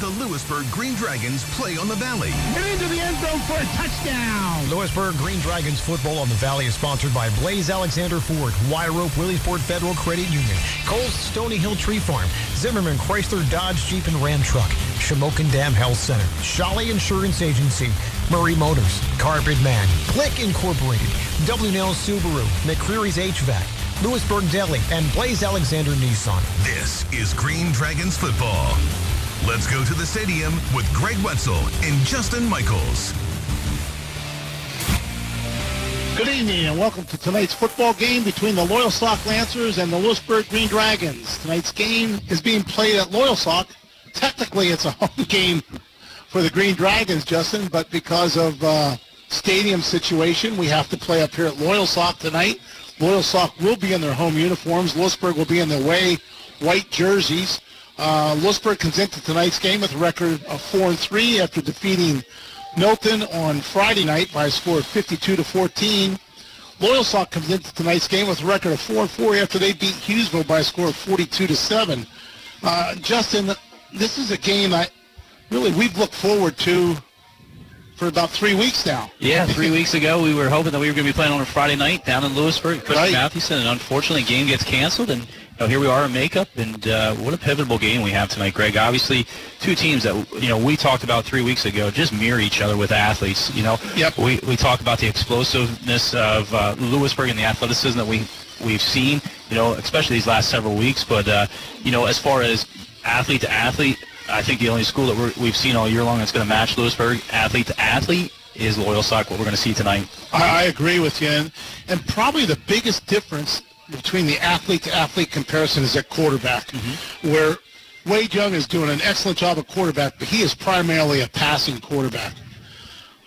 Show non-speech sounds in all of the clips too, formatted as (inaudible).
The Lewisburg Green Dragons play on the Valley. Get into the end zone for a touchdown. Lewisburg Green Dragons football on the Valley is sponsored by Blaze Alexander Ford, Wire Rope Williamsport Federal Credit Union, Coles Stony Hill Tree Farm, Zimmerman Chrysler Dodge Jeep and Ram Truck, Shamokin Dam Health Center, Shawley Insurance Agency, Murray Motors, Carpet Man, Glick Incorporated, WNL Subaru, McCreary's HVAC, Lewisburg Deli, and Blaze Alexander Nissan. This is Green Dragons football. Let's go to the stadium with Greg Wetzel and Justin Michaels. Good evening and welcome to tonight's football game between the Loyalsock Lancers and the Lewisburg Green Dragons. Tonight's game is being played at Loyalsock. Technically, it's a (laughs) home game for the Green Dragons, Justin, but because of uh, stadium situation, we have to play up here at Loyalsock tonight. Loyalsock will be in their home uniforms. Lewisburg will be in their way white jerseys. Uh, Lewisburg comes into tonight's game with a record of 4 and 3 after defeating Milton on Friday night by a score of 52 to 14. Loyalsock comes into tonight's game with a record of 4 and 4 after they beat Hughesville by a score of 42 to 7. Uh, Justin, this is a game that really we've looked forward to for about three weeks now. Yeah, three weeks ago we were hoping that we were going to be playing on a Friday night down in Lewisburg, Chris Right. Mathewson, and unfortunately the game gets canceled, and know, here we are in makeup, and uh, what a pivotal game we have tonight, Greg. Obviously, two teams that you know we talked about three weeks ago just mirror each other with athletes. You know, Yep. we we talk about the explosiveness of uh, Lewisburg and the athleticism that we we've seen. You know, especially these last several weeks, but uh, you know, as far as athlete to athlete. I think the only school that we're, we've seen all year long that's going to match Lewisburg athlete to athlete is Loyalsock, what we're going to see tonight. I, I agree with you. And, and probably the biggest difference between the athlete-to-athlete comparison is at quarterback, where Wade Young is doing an excellent job at quarterback, but he is primarily a passing quarterback.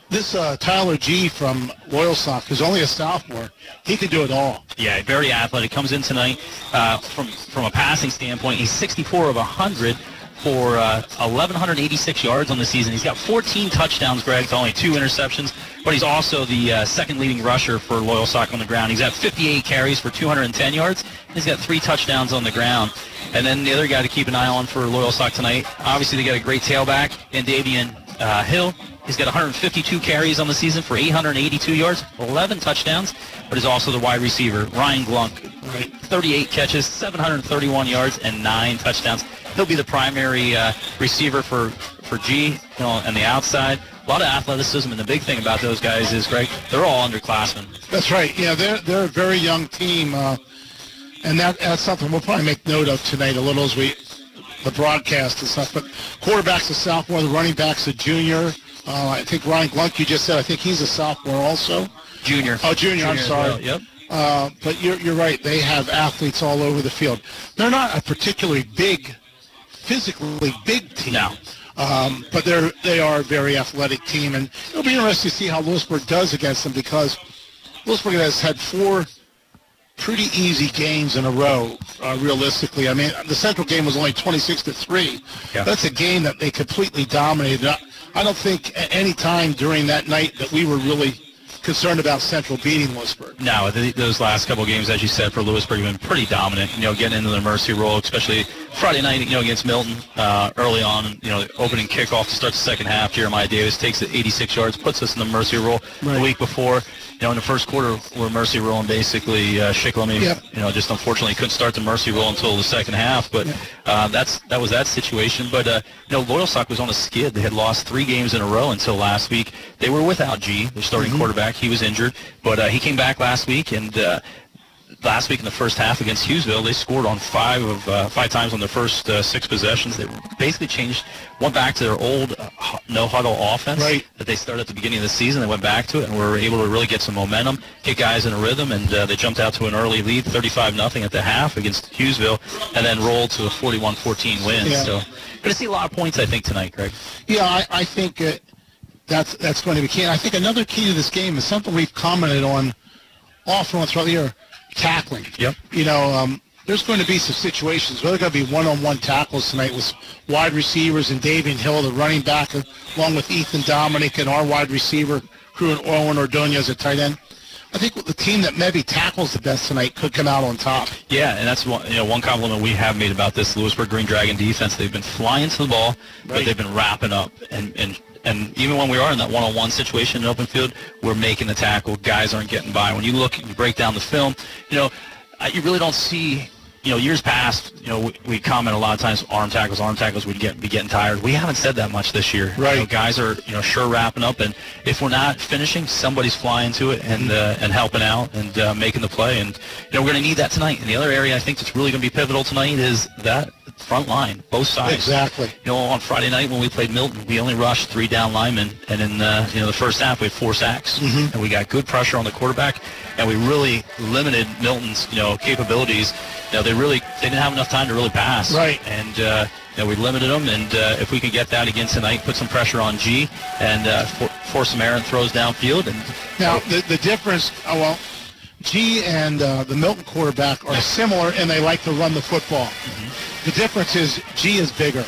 This uh, Tyler G from Loyalsock, who's only a sophomore, he can do it all. Yeah, very athletic. Comes in tonight uh, from from a passing standpoint. He's 64 of 100 for uh, 1,186 yards on the season. He's got 14 touchdowns, Greg, to only two interceptions. But he's also the uh, second leading rusher for Loyalsock on the ground. He's got 58 carries for 210 yards. He's got three touchdowns on the ground. And then the other guy to keep an eye on for Loyalsock tonight, obviously they got a great tailback in Davian uh, Hill. He's got 152 carries on the season for 882 yards, 11 touchdowns, but is also the wide receiver, Ryan Glunk. Right. 38 catches, 731 yards, and nine touchdowns. He'll be the primary uh, receiver for, for G, you know, on the outside. A lot of athleticism, and the big thing about those guys is, Greg, they're all underclassmen. That's right. Yeah, they're they're a very young team, uh, and that that's something we'll probably make note of tonight a little as we the broadcast and stuff. But quarterback's a sophomore, the running back's a junior. Uh, I think Ryan Glunk, you just said, I think he's a sophomore also. Junior. Oh, junior. I'm sorry. well, Yep. Uh, but you're you're right. They have athletes all over the field. They're not a particularly big, physically big team. No. Um, but they're they are a very athletic team, and it'll be interesting to see how Lewisburg does against them because Lewisburg has had four pretty easy games in a row. Uh, realistically, I mean, the Central game was only 26 to three. Yeah. That's a game that they completely dominated. I, don't think at any time during that night that we were really concerned about Central beating Lewisburg. No, th those last couple games, as you said, for Lewisburg have been pretty dominant. You know, getting into the mercy rule, especially Friday night, you know, against Milton uh, early on. You know, opening kickoff to start the second half. Jeremiah Davis takes it 86 yards, puts us in the mercy rule. Right. The week before, you know, in the first quarter, we're mercy rolling basically. Uh, Shikellamy, Yep. you know, just unfortunately couldn't start the mercy rule until the second half. But uh, that's that was that situation. But uh, you know, Loyalsock was on a skid. They had lost three games in a row until last week. They were without G, their starting quarterback. He was injured, but uh, he came back last week and. Last week in the first half against Hughesville, they scored on five of uh, five times on their first uh, six possessions. They basically changed, went back to their old uh, no huddle offense Right. that they started at the beginning of the season. They went back to it and were able to really get some momentum, get guys in a rhythm, and uh, they jumped out to an early lead, 35 nothing at the half against Hughesville, and then rolled to a 41-14 win. Yeah. So, going to see a lot of points, I think, tonight, Greg. Yeah, I, I think uh, that's that's going to be key. And I think another key to this game is something we've commented on often throughout the year: tackling. Yep. You know, um, there's going to be some situations where there are going to be one-on-one tackles tonight with wide receivers and Davian Hill, the running back, along with Ethan Dominic and our wide receiver, crew and Owen Ordonez at tight end. I think the team that maybe tackles the best tonight could come out on top. Yeah, and that's one, you know, one compliment we have made about this Lewisburg Green Dragon defense. They've been flying to the ball, but they've been wrapping up. And, and, and even when we are in that one-on-one situation in open field, we're making the tackle. Guys aren't getting by. When you look, you break down the film, you know, you really don't see, you know, years past, you know, we, we comment a lot of times, arm tackles, arm tackles, we'd get, be getting tired. We haven't said that much this year. Right. You know, guys are, you know, sure wrapping up, and if we're not finishing, somebody's flying to it and uh, and helping out and uh, making the play. And you know, we're going to need that tonight. And the other area I think that's really going to be pivotal tonight is that front line, both sides. Exactly. You know, on Friday night when we played Milton, we only rushed three down linemen, and in uh, you know the first half we had four sacks, Mm-hmm. and we got good pressure on the quarterback, and we really limited Milton's you know capabilities. You know, they really they didn't have enough time to really pass. Right. And uh, you know, we limited them, and uh, if we can get that again tonight, put some pressure on G and uh, for, force some errant throws downfield, and Now, the, the difference, oh, well, G and uh, the Milton quarterback are similar, and they like to run the football. The difference is G is bigger.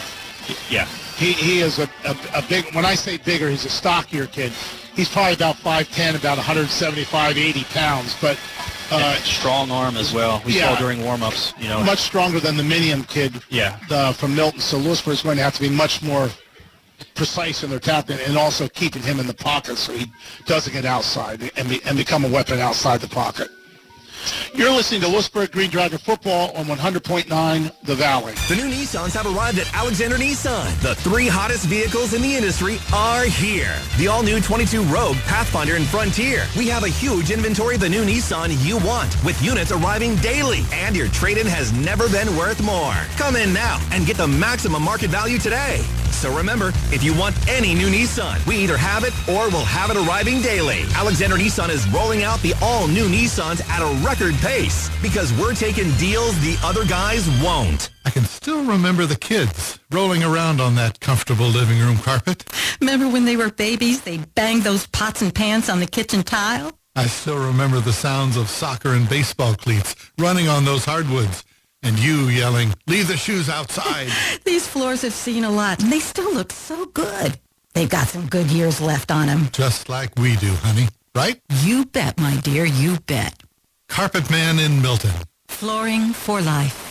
yeah, He, he is a, a, a big, when I say bigger, he's a stockier kid. He's probably about 5'10", about 175, 80 pounds, but uh, strong arm as well. We yeah. saw during warm-ups, you know. much stronger than the Minium kid Yeah. uh, from Milton. So Lewisburg is going to have to be much more precise in their tapping and also keeping him in the pocket so he doesn't get outside and, be, and become a weapon outside the pocket. You're listening to Lewisburg Green Dragon Football on 100.9 The Valley. The new Nissans have arrived at Alexander Nissan. The three hottest vehicles in the industry are here. The all-new 22 Rogue, Pathfinder, and Frontier. We have a huge inventory of the new Nissan you want, with units arriving daily. And your trade-in has never been worth more. Come in now and get the maximum market value today. So remember, if you want any new Nissan, we either have it or we'll have it arriving daily. Alexander Nissan is rolling out the all-new Nissans at a record pace because we're taking deals the other guys won't. I can still remember the kids rolling around on that comfortable living room carpet. Remember when they were babies, they banged those pots and pans on the kitchen tile? I still remember the sounds of soccer and baseball cleats running on those hardwoods and you yelling, leave the shoes outside. (laughs) These floors have seen a lot, and they still look so good. They've got some good years left on them. Just like we do, honey. Right? You bet, my dear, you bet. Carpet Man in Milton. Flooring for life.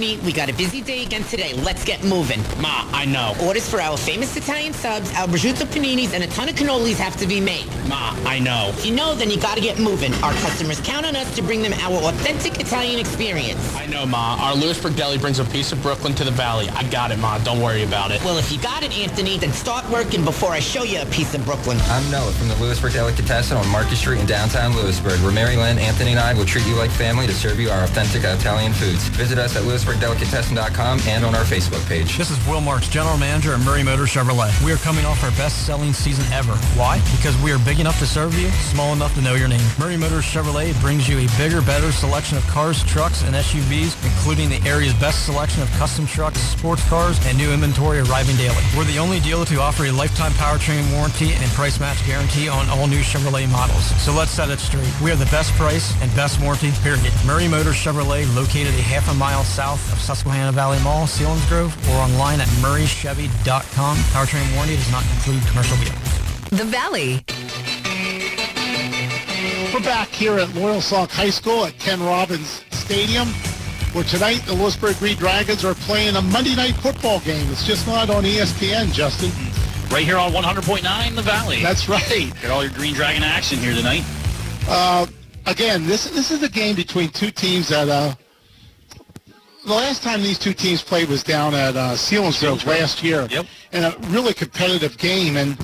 we got a busy day again today. Let's get moving. Ma, I know. Orders for our famous Italian subs, our prosciutto paninis, and a ton of cannolis have to be made. Ma, I know. If you know, then you gotta get moving. Our customers count on us to bring them our authentic Italian experience. I know, Ma. Our Lewisburg Deli brings a piece of Brooklyn to the valley. I got it, Ma. Don't worry about it. Well, if you got it, Anthony, then start working before I show you a piece of Brooklyn. I'm Noah from the Lewisburg Delicatessen on Market Street in downtown Lewisburg, where Mary Lynn, Anthony, and I will treat you like family to serve you our authentic Italian foods. Visit us at lewisburgdelicatessen.com and on our Facebook page. This is Will Marks, General Manager at Murray Motor Chevrolet. We are coming off our best-selling season ever. Why? Because we are big enough to serve you, small enough to know your name. Murray Motors Chevrolet brings you a bigger, better selection of cars, trucks, and SUVs, including the area's best selection of custom trucks, sports cars, and new inventory arriving daily. We're the only dealer to offer a lifetime powertrain warranty and price match guarantee on all new Chevrolet models. So let's set it straight. We are the best price and best warranty, period. Murray Motors Chevrolet, located a half a mile south of Susquehanna Valley Mall, Selinsgrove, or online at murraychevy.com. Powertrain warranty does not include commercial vehicles. The Valley. We're back here at Loyalsock High School at Ken Robbins Stadium, where tonight the Lewisburg Green Dragons are playing a Monday night football game. It's just not on ESPN, Justin. right here on 100.9 The Valley. That's right. Get all your Green Dragon action here tonight. Uh, again, this this is a game between two teams that uh, the last time these two teams played was down at uh, last year. Yep. In a really competitive game, and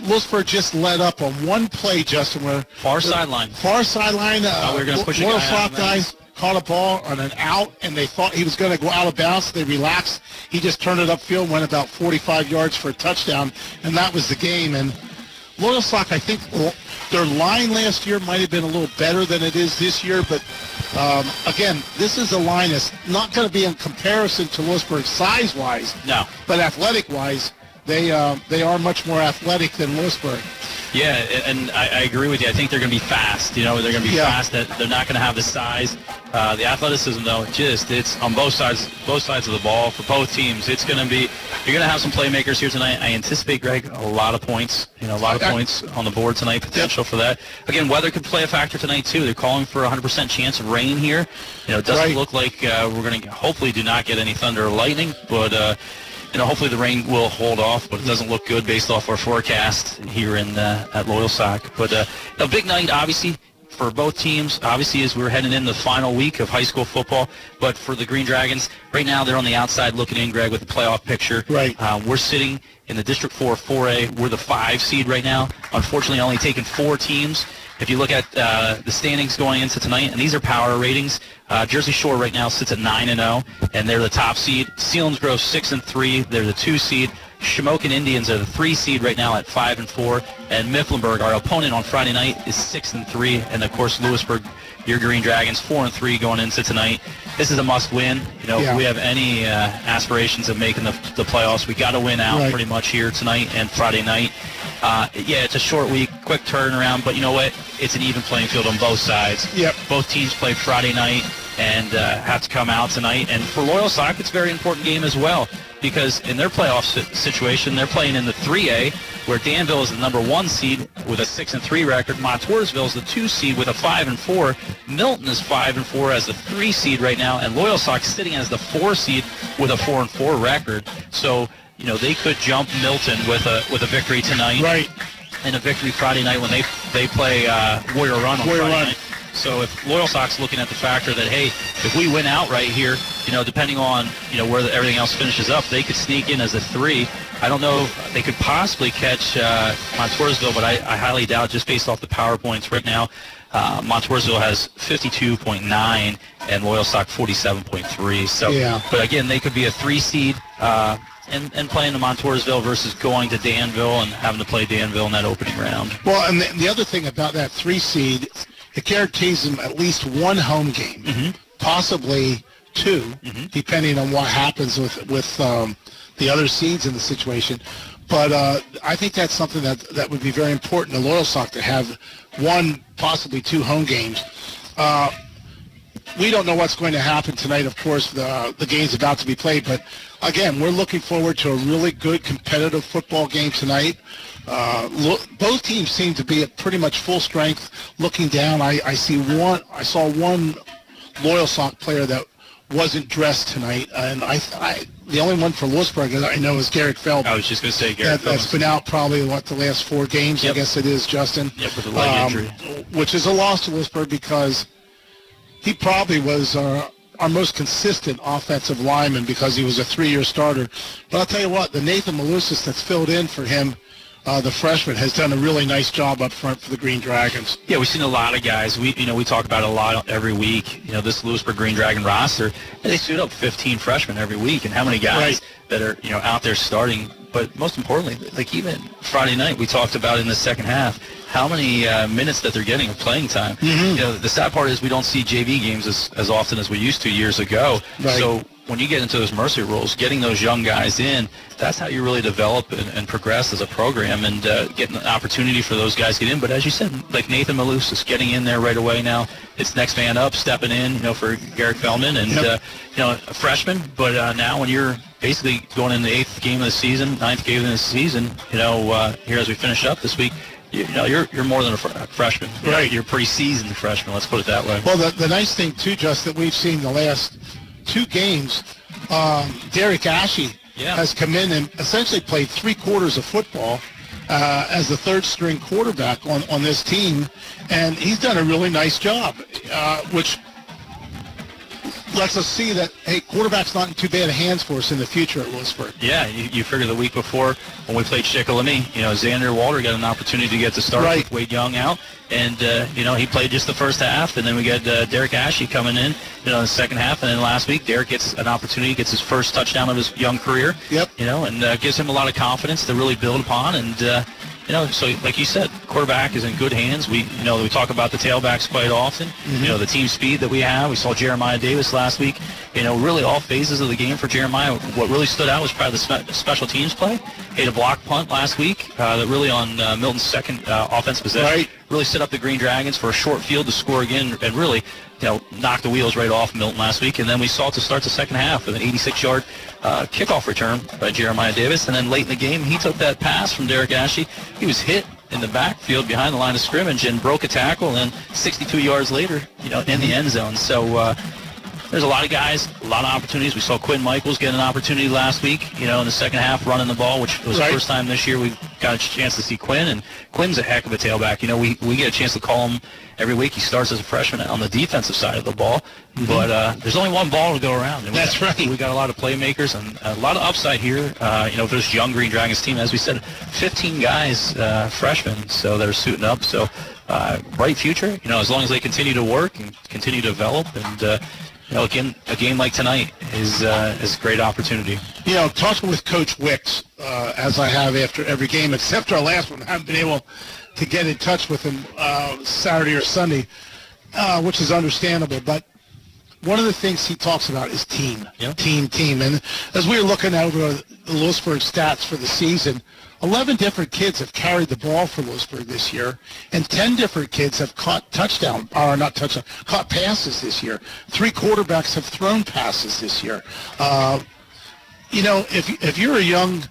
Lewisburg just led up on one play, Justin, where Far sideline. far sideline. Uh, we were gonna push a Loyal guy out Sock of bounds. guys caught a ball on an out, and they thought he was going to go out of bounds. They relaxed. He just turned it upfield, went about 45 yards for a touchdown, and that was the game. And Loyalsock, I think their line last year might have been a little better than it is this year, but um, again, this is a line that's not going to be in comparison to Lewisburg size-wise, No. but athletic-wise, they uh, they are much more athletic than Lewisburg. Yeah, and I, I agree with you. I think they're going to be fast. You know, they're going to be Yeah. fast. That they're not going to have the size, uh, the athleticism though. Just it's on both sides, both sides of the ball for both teams. It's going to be you're going to have some playmakers here tonight. I anticipate Greg a lot of points. You know, a lot of points on the board tonight. Potential for that. Again, weather could play a factor tonight too. They're calling for a 100% chance of rain here. You know, it doesn't Right. look like uh, we're going to hopefully do not get any thunder or lightning, but. Uh, you know, hopefully the rain will hold off, but it doesn't look good based off our forecast here in uh, at Loyalsock. But uh, a big night, obviously, for both teams. Obviously, as we're heading in the final week of high school football, but for the Green Dragons, right now they're on the outside looking in, Greg, with the playoff picture. Right. Uh, we're sitting in the District 4 4A. We're the five seed right now. Unfortunately, only taking four teams. If you look at uh, the standings going into tonight, and these are power ratings, uh, Jersey Shore right now sits at nine and zero, and they're the top seed. Selinsgrove six and three, they're the two seed. Shamokin Indians are the three seed right now at five and four, and Mifflinburg, our opponent on Friday night, is six and three, and of course Lewisburg, your Green Dragons, four and three going into tonight. This is a must-win. You know, Yeah. if we have any uh, aspirations of making the, the playoffs, we got to win out Right. pretty much here tonight and Friday night. Uh, yeah, it's a short week, quick turnaround, but you know what? It's an even playing field on both sides. Yep. Both teams play Friday night and uh, have to come out tonight. And for Loyalsock, it's a very important game as well because in their playoff situation, they're playing in the 3A, where Danville is the number one seed with a six and three record. Montoursville is the two seed with a five and four. Milton is five and four as the three seed right now, and Loyalsock sitting as the four seed with a four and four record. So you know they could jump Milton with a with a victory tonight Right. and a victory Friday night when they they play uh, Warrior Run on Warrior Friday Run. night. So if Loyalsock's looking at the factor that hey, if we win out right here, you know, depending on you know where the, everything else finishes up, they could sneak in as a three. I don't know if they could possibly catch uh, Montoursville, but I, I highly doubt just based off the power points right now. Uh, Montoursville has 52.9 and Loyalsock 47.3. So, Yeah. but again, they could be a three seed. Uh, and, and playing the Montoursville versus going to Danville and having to play Danville in that opening round. Well, and the, the other thing about that three seed, it guarantees them at least one home game, Mm-hmm. possibly 2 depending on what happens with with um, the other seeds in the situation. But uh, I think that's something that that would be very important to Loyalsock to have one, possibly two home games. Uh, we don't know what's going to happen tonight. Of course, the the game's about to be played, but again, we're looking forward to a really good competitive football game tonight. Uh, look, both teams seem to be at pretty much full strength. Looking down, I, I see one. I saw one Loyalsock player that wasn't dressed tonight, and I, I the only one for Lewisburg that I know is Garrett Feldman. I was just going to say That, Garrett that's Phillips. been out probably what the last four games. I guess it is Justin. Yep, with a leg Um, injury. which is a loss to Lewisburg because he probably was uh, our most consistent offensive lineman because he was a three-year starter. But I'll tell you what, the Nathan Malusis that's filled in for him, uh, the freshman, has done a really nice job up front for the Green Dragons. Yeah, we've seen a lot of guys. We, you know, we talk about it a lot every week. You know, this Lewisburg Green Dragon roster, they suit up 15 freshmen every week, and how many guys Right. that are, you know, out there starting. But most importantly, like even Friday night, we talked about in the second half how many uh, minutes that they're getting of playing time. Mm-hmm. You know, the sad part is we don't see JV games as, as often as we used to years ago. Right. So when you get into those mercy rules, getting those young guys in, that's how you really develop and, and progress as a program and uh, getting an opportunity for those guys to get in. But as you said, like Nathan Malus is getting in there right away now. It's next man up, stepping in, you know, for Garrett Feldman and, Yep. uh, you know, a freshman. But uh, now when you're basically going in the eighth game of the season, ninth game of the season, you know, uh, here as we finish up this week, you, you know, you're, you're more than a fr- freshman. Right. You're a pretty seasoned freshman, let's put it that way. Well, the, the nice thing too, Just that we've seen the last two games, um, Derek Ashe Yeah. has come in and essentially played three quarters of football uh, as the third string quarterback on, on this team, and he's done a really nice job, uh, which lets us see that hey, quarterback's not in too bad hands for us in the future at Lewisburg. Yeah, you, you figure the week before when we played Shikellamy, you know, Xander Walter got an opportunity to get the start Right. with Wade Young out, and uh, you know he played just the first half, and then we got uh, Derek Ashe coming in, you know, in the second half, and then last week Derek gets an opportunity, gets his first touchdown of his young career. Yep. You know, and uh, gives him a lot of confidence to really build upon, and uh, you know, so like you said, quarterback is in good hands. We, you know, we talk about the tailbacks quite often. Mm-hmm. You know, the team speed that we have. We saw Jeremiah Davis last week. You know, really all phases of the game for Jeremiah. What really stood out was probably the spe- special teams play. He had a block punt last week uh, that really on uh, Milton's second uh, offensive possession Right. Really set up the Green Dragons for a short field to score again and really, you know, knock the wheels right off Milton last week. And then we saw it to start the second half with an 86-yard uh, kickoff return by Jeremiah Davis. And then late in the game, he took that pass from Derek Ashley. He was hit in the backfield behind the line of scrimmage and broke a tackle. And 62 yards later, you know, in the end zone. So. Uh, there's a lot of guys, a lot of opportunities. We saw Quinn Michaels get an opportunity last week, you know, in the second half, running the ball, which was Right. the first time this year we got a chance to see Quinn. And Quinn's a heck of a tailback. You know, we, we get a chance to call him every week. He starts as a freshman on the defensive side of the ball, but uh, there's only one ball to go around. That's got, right. We got a lot of playmakers and a lot of upside here. Uh, you know, this young Green Dragons team, as we said, 15 guys, uh, freshmen, so they're suiting up. So uh, bright future. You know, as long as they continue to work and continue to develop and. Uh, you know, again, a game like tonight is uh, is a great opportunity. You know, talking with Coach Wicks, uh, as I have after every game, except our last one, I haven't been able to get in touch with him uh, Saturday or Sunday, uh, which is understandable. But one of the things he talks about is team, team, team. And as we were looking over the Lewisburg stats for the season, 11 different kids have carried the ball for Lewisburg this year, and 10 different kids have caught touchdown, or not touchdown, caught passes this year. Three quarterbacks have thrown passes this year. Uh, you know, if if you're a young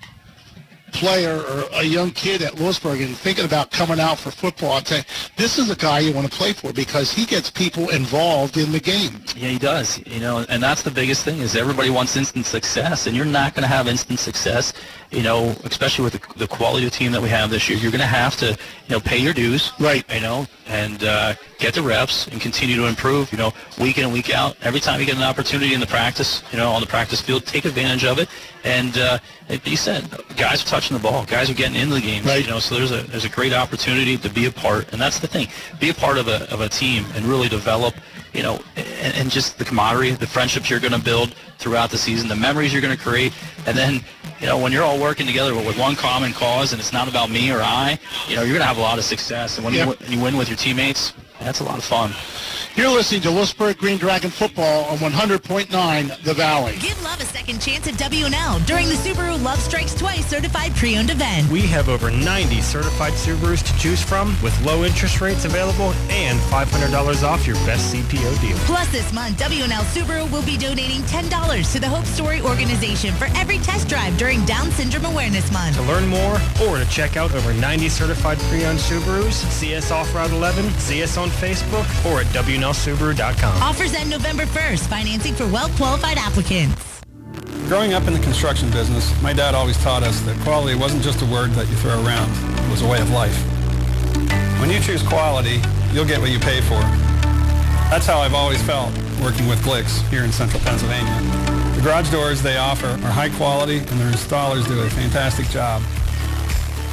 player or a young kid at Lewisburg and thinking about coming out for football, I'd say this is a guy you want to play for because he gets people involved in the game. Yeah, he does. You know, and that's the biggest thing is everybody wants instant success, and you're not going to have instant success. You know, especially with the, the quality of team that we have this year, you're going to have to, you know, pay your dues. Right. You know, and uh, get the reps and continue to improve. You know, week in and week out. Every time you get an opportunity in the practice, you know, on the practice field, take advantage of it. And uh, like you said, guys are touching the ball. Guys are getting into the games. Right. You know, so there's a there's a great opportunity to be a part, and that's the thing. Be a part of a of a team and really develop. You know, and, and just the camaraderie, the friendships you're going to build throughout the season, the memories you're going to create, and then you know when you're all working together with one common cause, and it's not about me or I. You know, you're going to have a lot of success, and when Yep. you win- you win with your teammates, that's a lot of fun. You're listening to Lewisburg Green Dragon Football on 100.9 The Valley. Give love a second chance at WNL during the Subaru Love Strikes Twice certified pre-owned event. We have over 90 certified Subarus to choose from with low interest rates available and $500 off your best CPO deal. Plus this month, WNL Subaru will be donating $10 to the Hope Story organization for every test drive during Down Syndrome Awareness Month. To learn more or to check out over 90 certified pre-owned Subarus, see us off Route 11, see us on Facebook, or at WNLSubaru.com. Offers end November 1st. Financing for well-qualified applicants. Growing up in the construction business, my dad always taught us that quality wasn't just a word that you throw around. It was a way of life. When you choose quality, you'll get what you pay for. That's how I've always felt working with Glicks here in central Pennsylvania. The garage doors they offer are high quality and their installers do a fantastic job.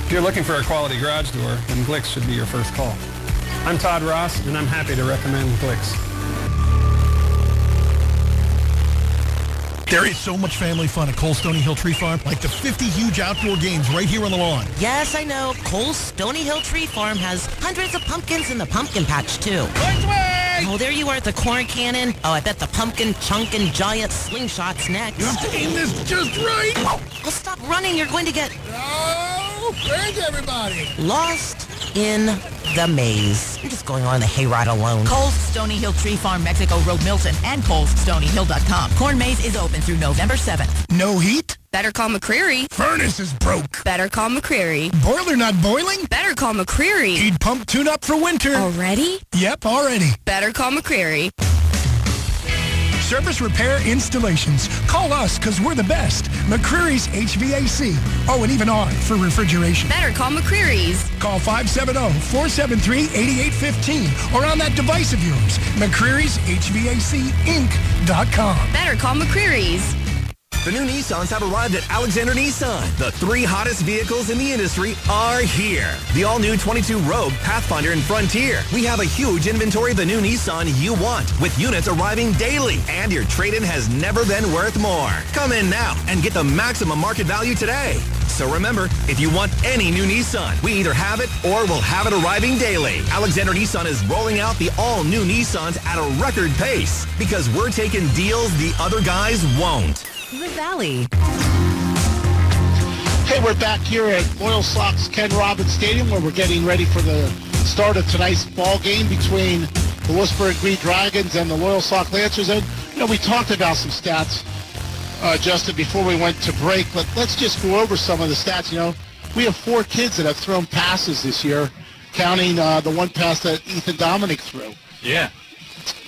If you're looking for a quality garage door, then Glicks should be your first call. I'm Todd Ross, and I'm happy to recommend Glicks. There is so much family fun at Cole Stony Hill Tree Farm, like the 50 huge outdoor games right here on the lawn. Yes, I know. Cole's Stony Hill Tree Farm has hundreds of pumpkins in the pumpkin patch, too. Oh, there you are at the corn cannon. Oh, I bet the pumpkin chunkin' giant slingshot's next. You have to aim this just right. Well, stop running. You're going to get Oh, where's everybody? lost in the maze. I'm just going on the hayride alone. Cole's Stony Hill Tree Farm, Mexico Road, Milton, and Cole'sStonyHill.com. Corn Maze is open through November 7th. No heat? Better call McCreary. Furnace is broke. Better call McCreary. Boiler not boiling? Better call McCreary. Heat pump tune up for winter. Already? Yep, already. Better call McCreary. Service repair installations. Call us because we're the best. McCreary's HVAC. Oh, and even on for refrigeration. Better call McCreary's. Call 570-473-8815 or on that device of yours. McCreary's HVAC Inc.com. Better call McCreary's. The new Nissans have arrived at Alexander Nissan. The three hottest vehicles in the industry are here. The all-new 22 Rogue, Pathfinder, and Frontier. We have a huge inventory of the new Nissan you want, with units arriving daily. And your trade-in has never been worth more. Come in now and get the maximum market value today. So remember, if you want any new Nissan, we either have it or we'll have it arriving daily. Alexander Nissan is rolling out the all-new Nissans at a record pace because we're taking deals the other guys won't. The Valley. Hey, we're back here at Loyalsock's Ken Robbins Stadium where we're getting ready for the start of tonight's ball game between the Lewisburg Green Dragons and the Loyal Sox Lancers. And, you know, we talked about some stats, uh, Justin, before we went to break, but let's just go over some of the stats. You know, we have four kids that have thrown passes this year, counting uh, the one pass that Ethan Dominic threw. Yeah.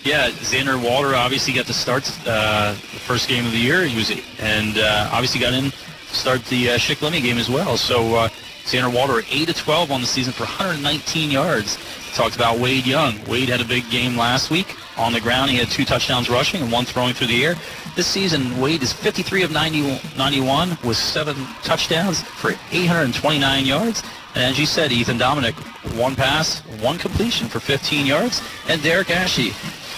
Yeah, Xander Walter obviously got the start uh, the first game of the year. He was and uh, obviously got in start the uh, Shikellamy game as well. So uh, Xander Walter 8 to 12 on the season for 119 yards. Talked about Wade Young. Wade had a big game last week on the ground. He had two touchdowns rushing and one throwing through the air. This season, Wade is 53 of 90, 91 with seven touchdowns for 829 yards. And as you said, Ethan Dominic, one pass, one completion for 15 yards. And Derek Ashe,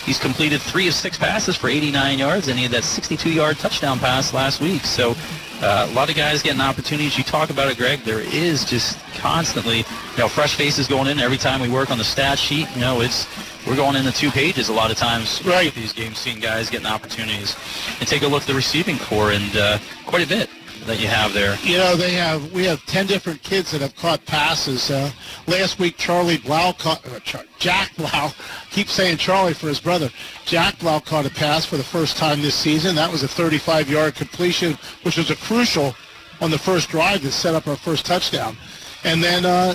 he's completed three of six passes for 89 yards, and he had that 62-yard touchdown pass last week. So uh, a lot of guys getting opportunities. You talk about it, Greg. There is just constantly, you know, fresh faces going in every time we work on the stat sheet. You know, it's we're going into two pages a lot of times. Right. These games, seeing guys getting opportunities, and take a look at the receiving corps, and uh, quite a bit that you have there. You know, they have we have ten different kids that have caught passes. Uh, last week, Charlie Blau caught uh, Char- Jack Blau. (laughs) Keep saying Charlie for his brother. Jack Blau caught a pass for the first time this season. That was a 35-yard completion, which was a crucial on the first drive to set up our first touchdown. And then uh,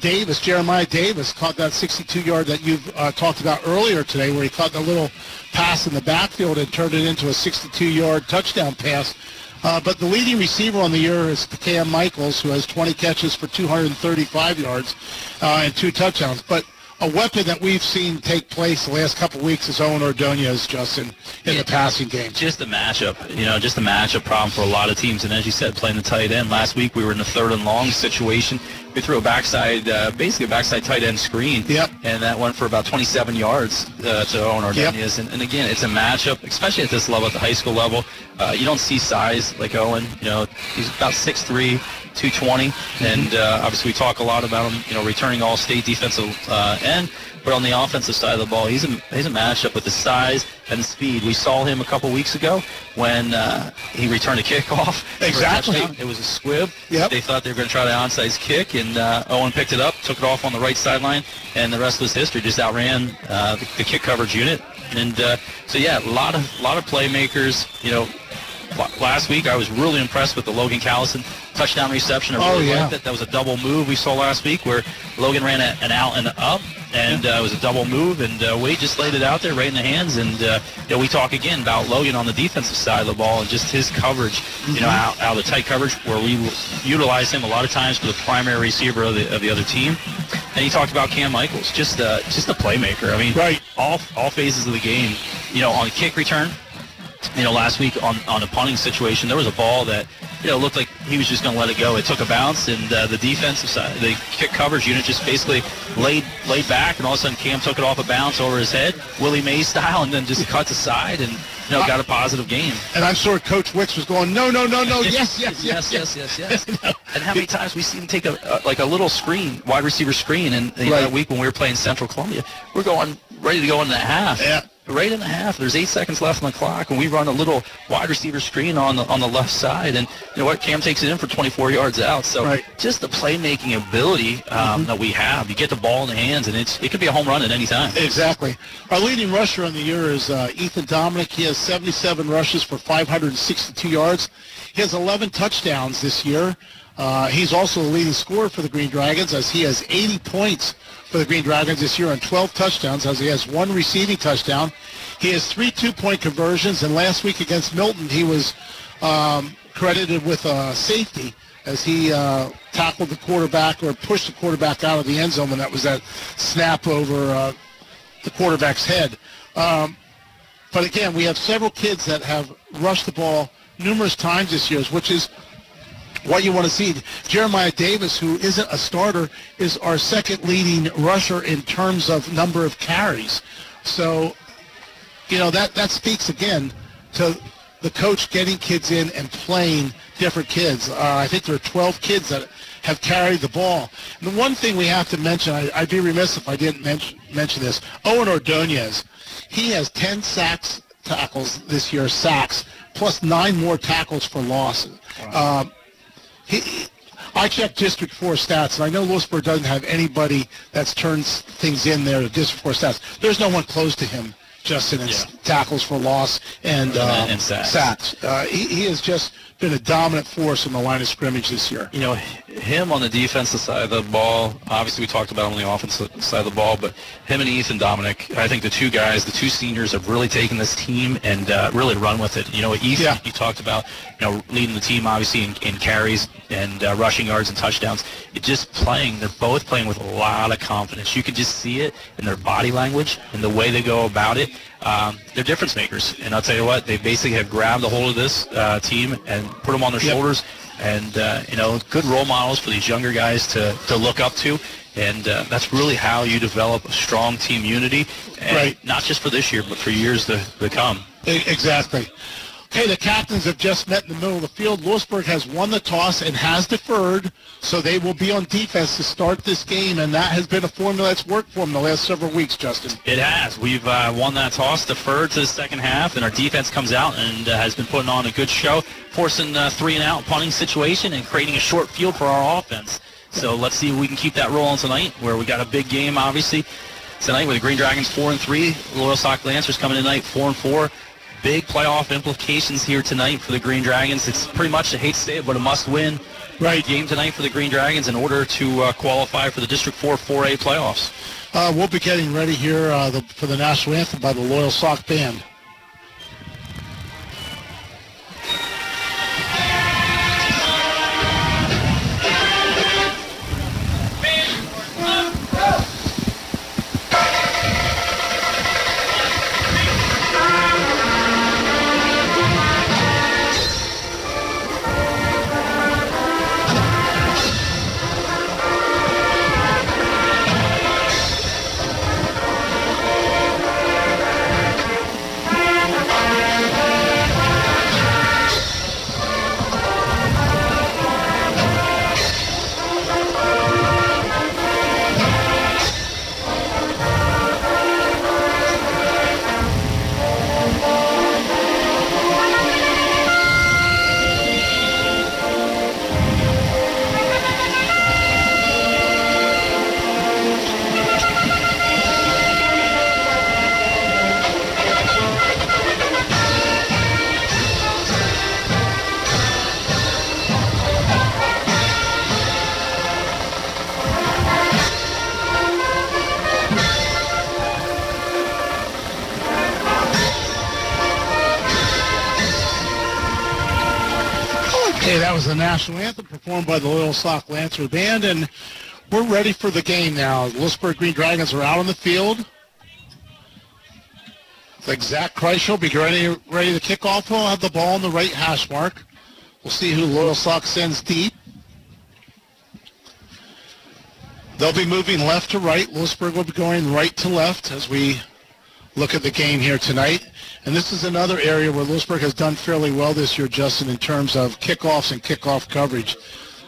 Davis, Jeremiah Davis, caught that 62-yard that you've uh, talked about earlier today, where he caught the little pass in the backfield and turned it into a 62-yard touchdown pass. Uh, but the leading receiver on the year is Cam Michaels, who has 20 catches for 235 yards uh, and two touchdowns. But a weapon that we've seen take place the last couple of weeks is Owen Ordonez, Justin, in the passing game. Just a matchup, you know, just a matchup problem for a lot of teams. And as you said, playing the tight end. Last week we were in a third and long situation. We threw a backside, uh, basically a backside tight end screen. Yep. And that went for about 27 yards uh, to Owen Ordonez. And, and again, it's a matchup, especially at this level, at the high school level. Uh, you don't see size like Owen. You know, he's about 6'3", 220, and uh, obviously we talk a lot about him. You know, returning All-State defensive uh, end, but on the offensive side of the ball, he's a he's a matchup with the size and speed. We saw him a couple weeks ago when uh, he returned a kickoff. a Exactly. It was a squib. Yep. They thought they were going to try the onside kick, and uh, Owen picked it up, took it off on the right sideline, and the rest was history. Just outran uh, the, the kick coverage unit, and uh, so yeah, a lot of lot of playmakers. You know, last week I was really impressed with the Logan Callison touchdown reception. I Oh, yeah. liked it. That was a double move we saw last week where Logan ran a, an out and up, and uh, it was a double move, and uh, Wade just laid it out there right in the hands. And uh, you know, we talk again about Logan on the defensive side of the ball and just his coverage. You know, out, out of the tight coverage where we utilize him a lot of times for the primary receiver of the, of the other team. And he talked about Cam Michaels, just uh, just a playmaker. I mean, Right. all all phases of the game. You know, on kick return, you know, last week on, on a punting situation, there was a ball that, you know, looked like he was just going to let it go. It took a bounce, and uh, the defensive side, the kick coverage unit just basically laid laid back, and all of a sudden Cam took it off a bounce over his head, Willie Mays (laughs) style, and then just cut aside and, you know, got a positive game. And I'm sure Coach Wicks was going, no, no, no, no, (laughs) yes, yes, yes, yes, yes, yes, yes. and how many (laughs) times we see him take a, a like a little screen, wide receiver screen, and know, Right. that week when we were playing Central Columbia, we're going ready to go in the half. Yeah. Right in the half. There's eight seconds left on the clock, and we run a little wide receiver screen on the on the left side, and you know what? Cam takes it in for 24 yards out. So Right. just the playmaking ability um, that we have. You get the ball in the hands, and it's it could be a home run at any time. Exactly. Our leading rusher on the year is uh, Ethan Dominic. He has 77 rushes for 562 yards. He has 11 touchdowns this year. Uh, he's also the leading scorer for the Green Dragons as he has 80 points for the Green Dragons this year on 12 touchdowns as he has one receiving touchdown. He has three two-point conversions, and last week against Milton, he was um, credited with uh, safety as he uh, tackled the quarterback or pushed the quarterback out of the end zone, and that was that snap over uh, the quarterback's head. Um, But again, we have several kids that have rushed the ball numerous times this year, which is what you want to see. Jeremiah Davis, who isn't a starter, is our second leading rusher in terms of number of carries. So, you know, that, that speaks again to the coach getting kids in and playing different kids. Uh, I think there are 12 kids that have carried the ball. And the one thing we have to mention, I, I'd be remiss if I didn't mention, mention this, Owen Ordonez, he has 10 sacks tackles this year, sacks, plus nine more tackles for loss. Um, he, I checked District 4 stats, and I know Lewisburg doesn't have anybody that's turned things in there to District 4 stats. There's no one close to him, Justin, in tackles for loss and, And- uh, and sacks. Uh, he, he has just been a dominant force in the line of scrimmage this year. You know, him on the defensive side of the ball, obviously we talked about him on the offensive side of the ball, but him and Ethan Dominic, I think the two guys, the two seniors have really taken this team and uh, really run with it. You know, Ethan, you talked about, you know, leading the team obviously in, in carries and uh, rushing yards and touchdowns. It just playing, they're both playing with a lot of confidence. You can just see it in their body language and the way they go about it. Um, they're difference makers, and I'll tell you what, they basically have grabbed a hold of this uh, team and put them on their Yep. shoulders, and uh, you know, good role models for these younger guys to, to look up to, and uh, that's really how you develop a strong team unity, and Right. not just for this year, but for years to, to come. Exactly. Okay, the captains have just met in the middle of the field. Lewisburg has won the toss and has deferred, so they will be on defense to start this game, and that has been a formula that's worked for them the last several weeks, Justin. It has. We've uh, won that toss, deferred to the second half, and our defense comes out and uh, has been putting on a good show, forcing uh, three and out punting situation and creating a short field for our offense. So let's see if we can keep that rolling tonight, where we got a big game, obviously, tonight with the Green Dragons four and three, Loyalsock Lancers coming tonight four and four. Big playoff implications here tonight for the Green Dragons. It's pretty much, I hate to say it, but a must-win right. game tonight for the Green Dragons in order to uh, qualify for the District 4 4A playoffs. Uh, we'll be getting ready here uh, the, for the national anthem by the Loyalsock Band. National anthem performed by the Loyalsock Lancer Band, and we're ready for the game now. The Lewisburg Green Dragons are out on the field. It's like Zach Kreisel will be ready, ready to kick off. He'll have the ball on the right hash mark. We'll see who Loyalsock sends deep. They'll be moving left to right. Lewisburg will be going right to left as we look at the game here tonight. And this is another area where Lewisburg has done fairly well this year, Justin, in terms of kickoffs and kickoff coverage.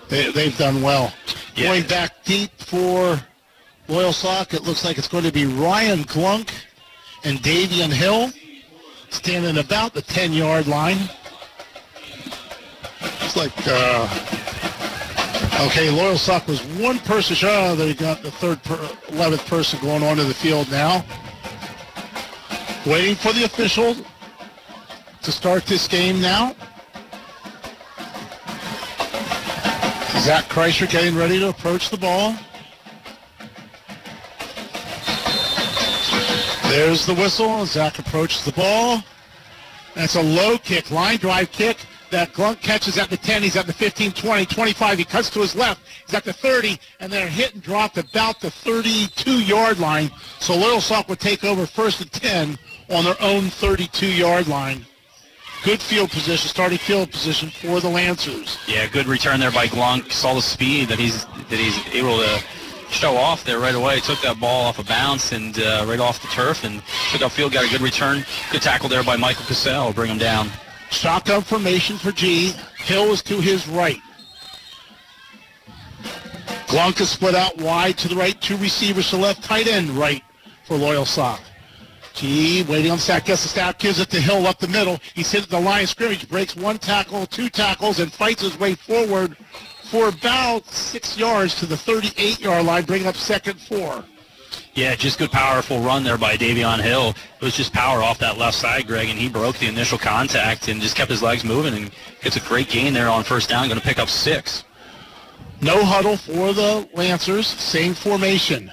They, they've done well. Going back deep for Loyalsock, it looks like it's going to be Ryan Glunk and Davian Hill standing about the 10-yard line. It's like, uh, okay, Loyalsock was one person. Oh, they got the third, per, 11th person going onto the field now. Waiting for the official to start this game now. Zach Kreischer getting ready to approach the ball. There's the whistle. Zach approaches the ball. That's a low kick, line drive kick that Glunk catches at the 10. He's at the 15, 20, 25. He cuts to his left. He's at the 30, and they're hit and dropped about the 32-yard line. So Loyalsock would take over first and 10 on their own 32-yard line. Good field position, starting field position for the Lancers. Yeah, good return there by Glunk. Saw the speed that he's that he's able to show off there right away. Took that ball off a bounce and uh, right off the turf and took upfield. Got a good return. Good tackle there by Michael Cassell. Bring him down. Shotgun formation for G. Hill is to his right. Glunk is split out wide to the right. Two receivers to left. Tight end right for Loyalsock. G waiting on the sack. Gets the snap. Gives it to Hill up the middle. He's hit the line of scrimmage. Breaks one tackle, two tackles, and fights his way forward for about six yards to the 38-yard line, bringing up second four. Yeah, just good powerful run there by Davion Hill. It was just power off that left side, Greg, and he broke the initial contact and just kept his legs moving and gets a great gain there on first down. Going to pick up six. No huddle for the Lancers. Same formation.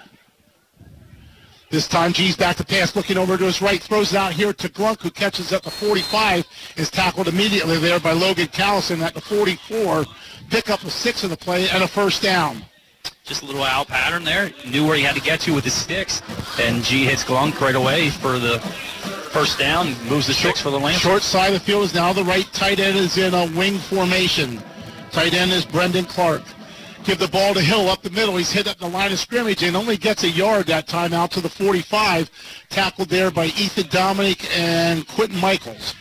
This time G's back to pass, looking over to his right, throws it out here to Glunk, who catches at the 45, is tackled immediately there by Logan Callison at the 44. Pick up a six in the play and a first down. Just a little out pattern there. Knew where he had to get to with his sticks. And G hits Glunk right away for the first down. Moves the sticks for the Lancers. Short side of the field is now the right tight end is in a wing formation. Tight end is Brendan Clark. Give the ball to Hill up the middle. He's hit up the line of scrimmage and only gets a yard that time out to the 45. Tackled there by Ethan Dominic and Quentin Michaels.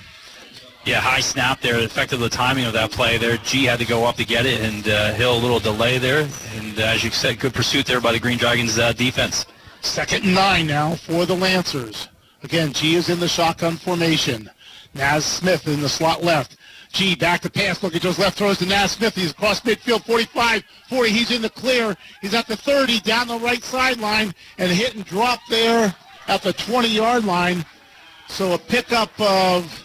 Yeah, high snap there. Affected the timing of that play there. G had to go up to get it, and uh, Hill a little delay there. And uh, as you said, good pursuit there by the Green Dragons uh, defense. Second and nine now for the Lancers. Again, G is in the shotgun formation. Naz Smith in the slot left. G back to pass, Look at his left, throws to Naz Smith. He's across midfield, 45, 40. He's in the clear. He's at the 30, down the right sideline, and hit and drop there at the 20-yard line. So a pickup of,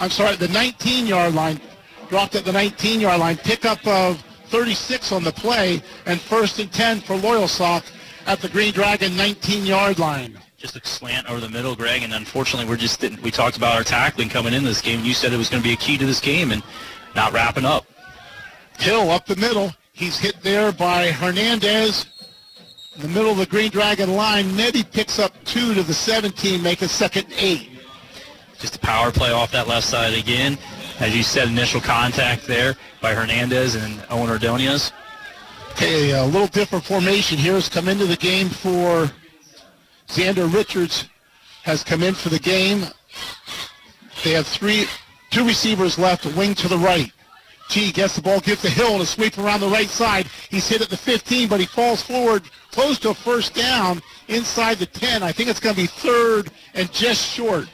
I'm sorry, the 19-yard line. Dropped at the 19-yard line. Pickup of 36 on the play, and first and 10 for Loyalsock at the Green Dragon 19-yard line just a slant over the middle, Greg. And unfortunately, we're just didn't. We talked about our tackling coming in this game. You said it was going to be a key to this game, and not wrapping up. Hill up the middle. He's hit there by Hernandez. In the middle of the Green Dragon line, Neddy picks up two to the 17, make a second eight. Just a power play off that left side again. As you said, initial contact there by Hernandez and Owen Ordonez. Okay, a little different formation here has come into the game for Xander Richards has come in for the game. They have three, two receivers left, wing to the right. T gets the ball, gives the Hill and a sweep around the right side. He's hit at the 15, but he falls forward close to a first down inside the 10. I think it's going to be third and just short.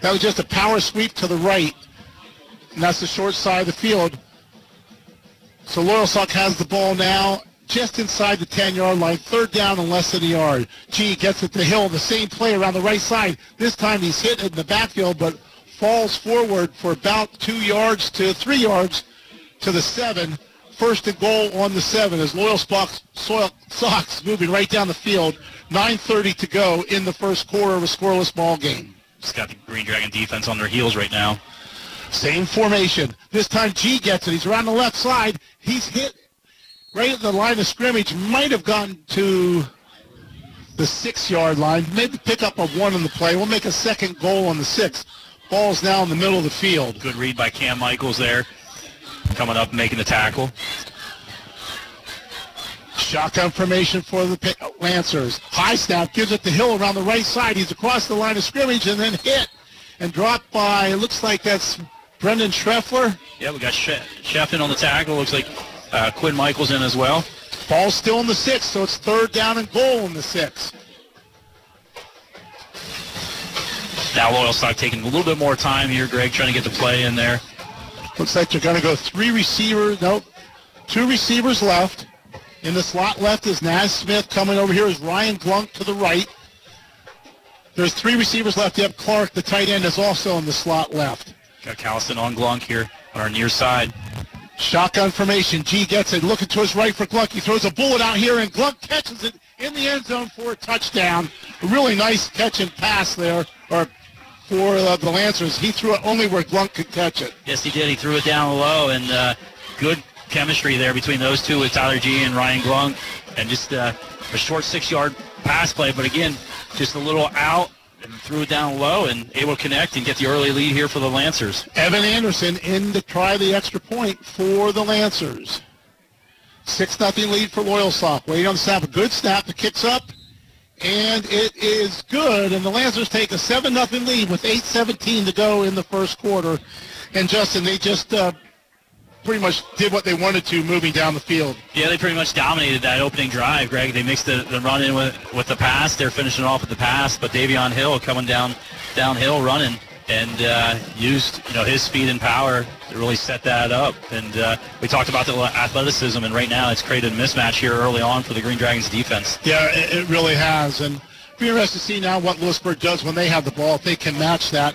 That was just a power sweep to the right, and that's the short side of the field. So Loyalsock has the ball now just inside the 10-yard line, third down and less than a yard. G gets it to Hill, the same play around the right side. This time he's hit in the backfield, but falls forward for about two yards to three yards to the seven. First and goal on the seven as Loyalsock's, Sox moving right down the field. 9.30 to go in the first quarter of a scoreless ball game. Just got the Green Dragon defense on their heels right now. Same formation. This time G gets it. He's around the left side. He's hit right at the line of scrimmage. Might have gotten to the six-yard line. Maybe pick up a one on the play. We'll make a second goal on the six. Ball's now in the middle of the field. Good read by Cam Michaels there. Coming up, making the tackle. Shotgun formation for the Lancers. High snap gives it to Hill around the right side. He's across the line of scrimmage and then hit and dropped by, it looks like that's Brendan Schreffler. Yeah, we got Sheffin on the tackle. Looks like uh, Quinn Michaels in as well. Ball's still in the six, so it's third down and goal in the six. Now Loyalsock taking a little bit more time here, Greg, trying to get the play in there. Looks like they're going to go three receivers. Nope. Two receivers left. In the slot left is Naz Smith. Coming over here is Ryan Glunk to the right. There's three receivers left. Have Clark, the tight end, is also in the slot left. Got Callison on Glunk here on our near side. Shotgun formation. G gets it. Looking to his right for Glunk. He throws a bullet out here, and Glunk catches it in the end zone for a touchdown. A really nice catch and pass there, or for uh, the Lancers. He threw it only where Glunk could catch it. Yes, he did. He threw it down low, and uh, good chemistry there between those two with Tyler G and Ryan Glunk, and just uh, a short six-yard pass play. But again, just a little out and threw it down low and able to connect and get the early lead here for the Lancers. Evan Anderson in to try the extra point for the Lancers. 6 nothing lead for Loyalsock. Waiting on the snap. A good snap. The kick's up. And it is good. And the Lancers take a 7 nothing lead with 8.17 to go in the first quarter. And Justin, they just uh, pretty much did what they wanted to moving down the field. Yeah, they pretty much dominated that opening drive, Greg. They mixed the, the run in with, with the pass. They're finishing off with the pass, but Davion Hill coming down downhill running and uh, used you know his speed and power to really set that up. And uh, we talked about the athleticism, and right now it's created a mismatch here early on for the Green Dragons defense. Yeah, it, it really has. And be interested to see now what Lewisburg does when they have the ball, if they can match that.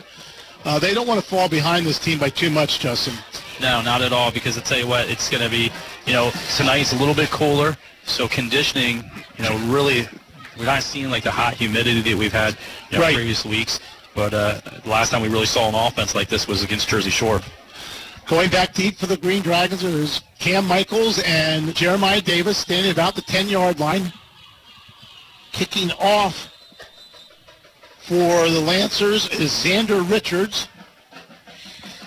Uh, they don't want to fall behind this team by too much, Justin. No, not at all. Because I tell you what, it's going to be, you know, tonight's a little bit cooler, so conditioning, you know, really, we're not seeing like the hot humidity that we've had you know, Right. previous weeks. But uh, the last time we really saw an offense like this was against Jersey Shore. Going back deep for the Green Dragons, there's Cam Michaels and Jeremiah Davis standing about the 10-yard line. Kicking off for the Lancers is Xander Richards.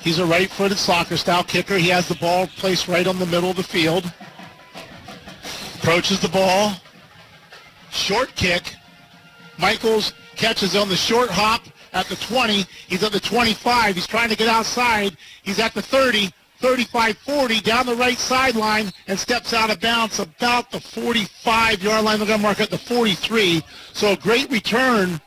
He's a right-footed soccer-style kicker. He has the ball placed right on the middle of the field. Approaches the ball. Short kick. Michaels catches on the short hop at the 20. He's at the 25. He's trying to get outside. He's at the 30, 35, 40 down the right sideline and steps out of bounds about the 45-yard line. They're going to mark at the 43. So a great return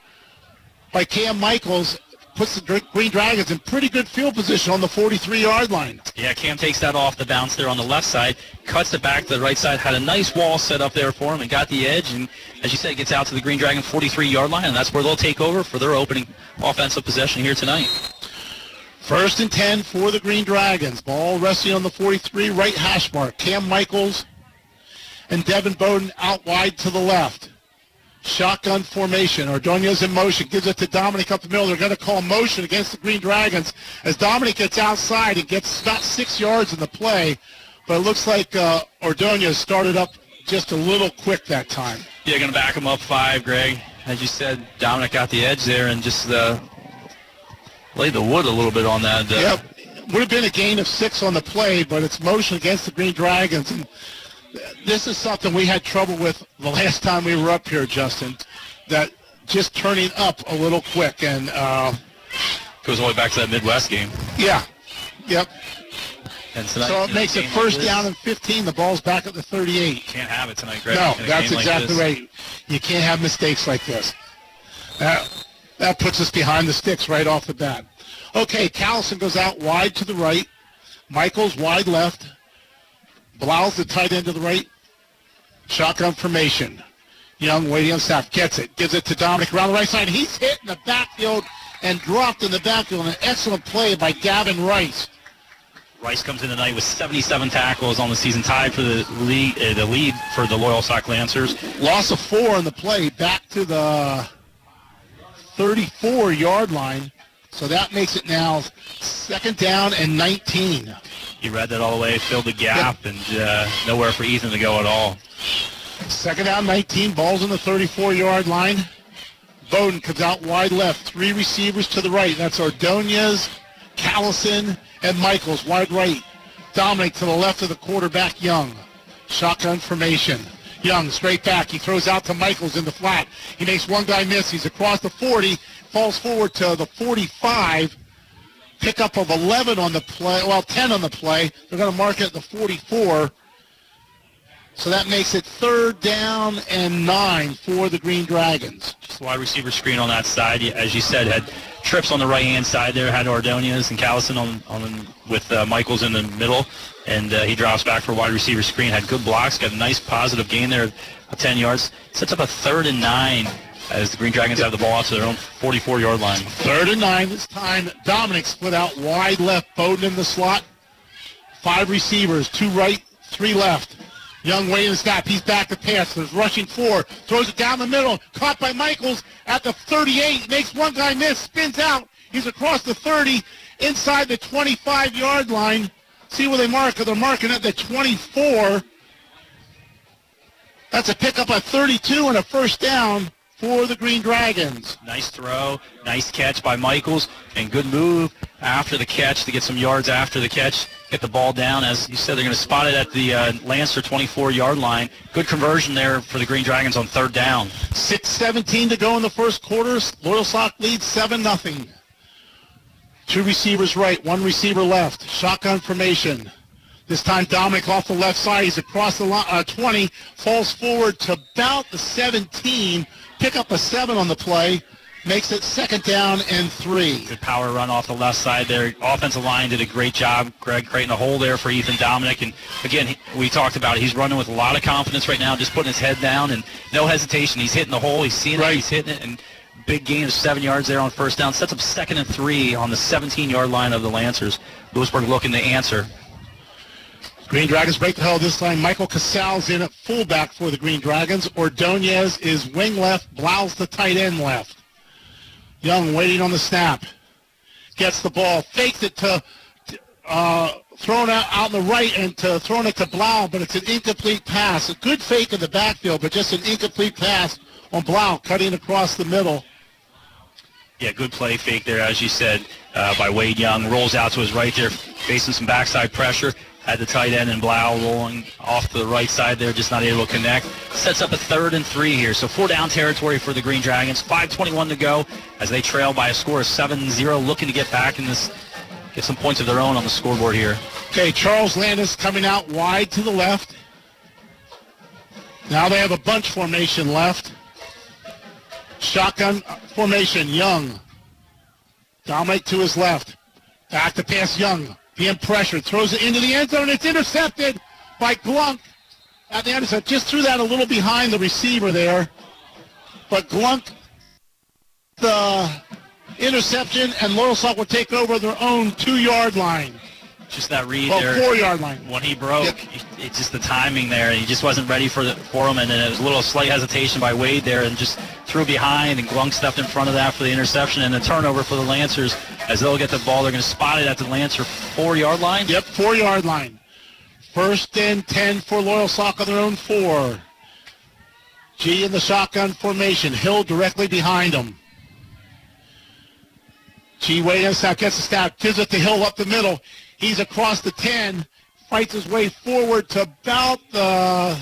by Cam Michaels puts the Green Dragons in pretty good field position on the 43-yard line. Yeah, Cam takes that off the bounce there on the left side, cuts it back to the right side, had a nice wall set up there for him and got the edge. And as you said, gets out to the Green Dragon 43-yard line, and that's where they'll take over for their opening offensive possession here tonight. First and 10 for the Green Dragons. Ball resting on the 43 right hash mark. Cam Michaels and Devin Bowden out wide to the left. Shotgun formation. Ordonez in motion. Gives it to Dominic up the middle. They're going to call motion against the Green Dragons as Dominic gets outside and gets about six yards in the play. But it looks like uh, Ordonez started up just a little quick that time. Yeah, going to back him up five, Greg. As you said, Dominic got the edge there and just uh, laid the wood a little bit on that. Uh, Yep. Would have been a gain of six on the play, but it's motion against the Green Dragons. And this is something we had trouble with the last time we were up here, Justin, that just turning up a little quick. And, uh, Goes all the way back to that Midd-West game. yeah, yep. And tonight, So it makes it game like first down and 15. The ball's back at the 38. You Can't have it tonight, Greg. No, that's game like exactly right. You can't have mistakes like this. That, that puts us behind the sticks right off the bat. Okay, Callison goes out wide to the right. Michaels wide left. Blau's the tight end to the right. Shotgun formation. Young waiting on staff. Gets it. Gives it to Dominic around the right side. He's hit in the backfield and dropped in the backfield. An excellent play by Gavin Rice. Rice comes in tonight with 77 tackles on the season, tied for the lead, uh, the lead for the Loyalsock Lancers. Loss of four in the play back to the 34-yard line. So that makes it now second down and 19. He read that all the way, filled the gap, and uh, nowhere for Ethan to go at all. Second down, 19. Ball's in the 34-yard line. Bowden comes out wide left. Three receivers to the right. That's Ordonez, Callison, and Michaels wide right. Dominic to the left of the quarterback, Young. Shotgun formation. Young straight back. He throws out to Michaels in the flat. He makes one guy miss. He's across the 40. Falls forward to the 45. Pickup of 11 on the play. Well, 10 on the play. They're going to mark it at the 44. So that makes it third down and nine for the Green Dragons. Just wide receiver screen on that side, as you said, had trips on the right-hand side there, had Ordonez and Callison on, on with uh, Michaels in the middle, and uh, he drops back for wide receiver screen, had good blocks, got a nice positive gain there of 10 yards, sets up a third and nine as the Green Dragons have the ball out to their own 44-yard line. Third and nine this time. Dominic split out wide left. Bowden in the slot. Five receivers, two right, three left. Young to snap. He's back to pass. There's rushing four. Throws it down the middle. Caught by Michaels at the 38. Makes one guy miss. Spins out. He's across the 30. Inside the 25-yard line. See where they mark. They're marking at the 24. That's a pickup at 32 and a first down for the Green Dragons. Nice throw, nice catch by Michaels, and good move after the catch to get some yards after the catch, get the ball down. As you said, they're going to spot it at the uh, Lancer 24-yard line. Good conversion there for the Green Dragons on third down. 6.17 to go in the first quarter. Loyalsock leads 7 nothing. Two receivers right, one receiver left. Shotgun formation. This time Dominic off the left side. He's across the line, uh, 20, falls forward to about the 17. Pick up a 7 on the play. Makes it second down and three. Good power run off the left side there. Offensive line did a great job. Greg creating a hole there for Ethan Dominic. And again, we talked about it. He's running with a lot of confidence right now, just putting his head down and no hesitation. He's hitting the hole. He's seeing it. He's hitting it. And big gain of seven yards there on first down. Sets up second and three on the 17-yard line of the Lancers. Lewisburg looking to answer. Green Dragons break the hell this time. Michael Casals in at fullback for the Green Dragons. Ordonez is wing left. Blau's the tight end left. Young waiting on the snap. Gets the ball. Fakes it to uh, thrown out, out in the right and to throwing it to Blau, but it's an incomplete pass. A good fake in the backfield, but just an incomplete pass on Blau, cutting across the middle. Yeah, good play fake there, as you said, uh, by Wade Young. Rolls out to his right there, facing some backside pressure. Had the tight end and Blau rolling off to the right side there, just not able to connect. Sets up a third and three here. So four down territory for the Green Dragons. 5.21 to go as they trail by a score of 7-0, looking to get back in this, get some points of their own on the scoreboard here. Okay, Charles Landis coming out wide to the left. Now they have a bunch formation left. Shotgun uh, formation, Young. Dominic to his left. Back to pass Young. Being pressured. Throws it into the end zone. And it's intercepted by Glunk at the end. So just threw that a little behind the receiver there. But Glunk, the interception, and Loyalsock will take over their own two-yard line. Just that read there. four-yard line. When he broke, it- it's just the timing there. He just wasn't ready for the, for him, and then it was a little slight hesitation by Wade there, and just threw behind, and Glunk stepped in front of that for the interception and the turnover for the Lancers. As they'll get the ball, they're going to spot it at the Lancer four-yard line. Yep, four-yard line. First and 10 for Loyalsock on their own four. G in the shotgun formation. Hill directly behind him. G waiting gets the snap, gives it to Hill up the middle. He's across the 10, fights his way forward to about the,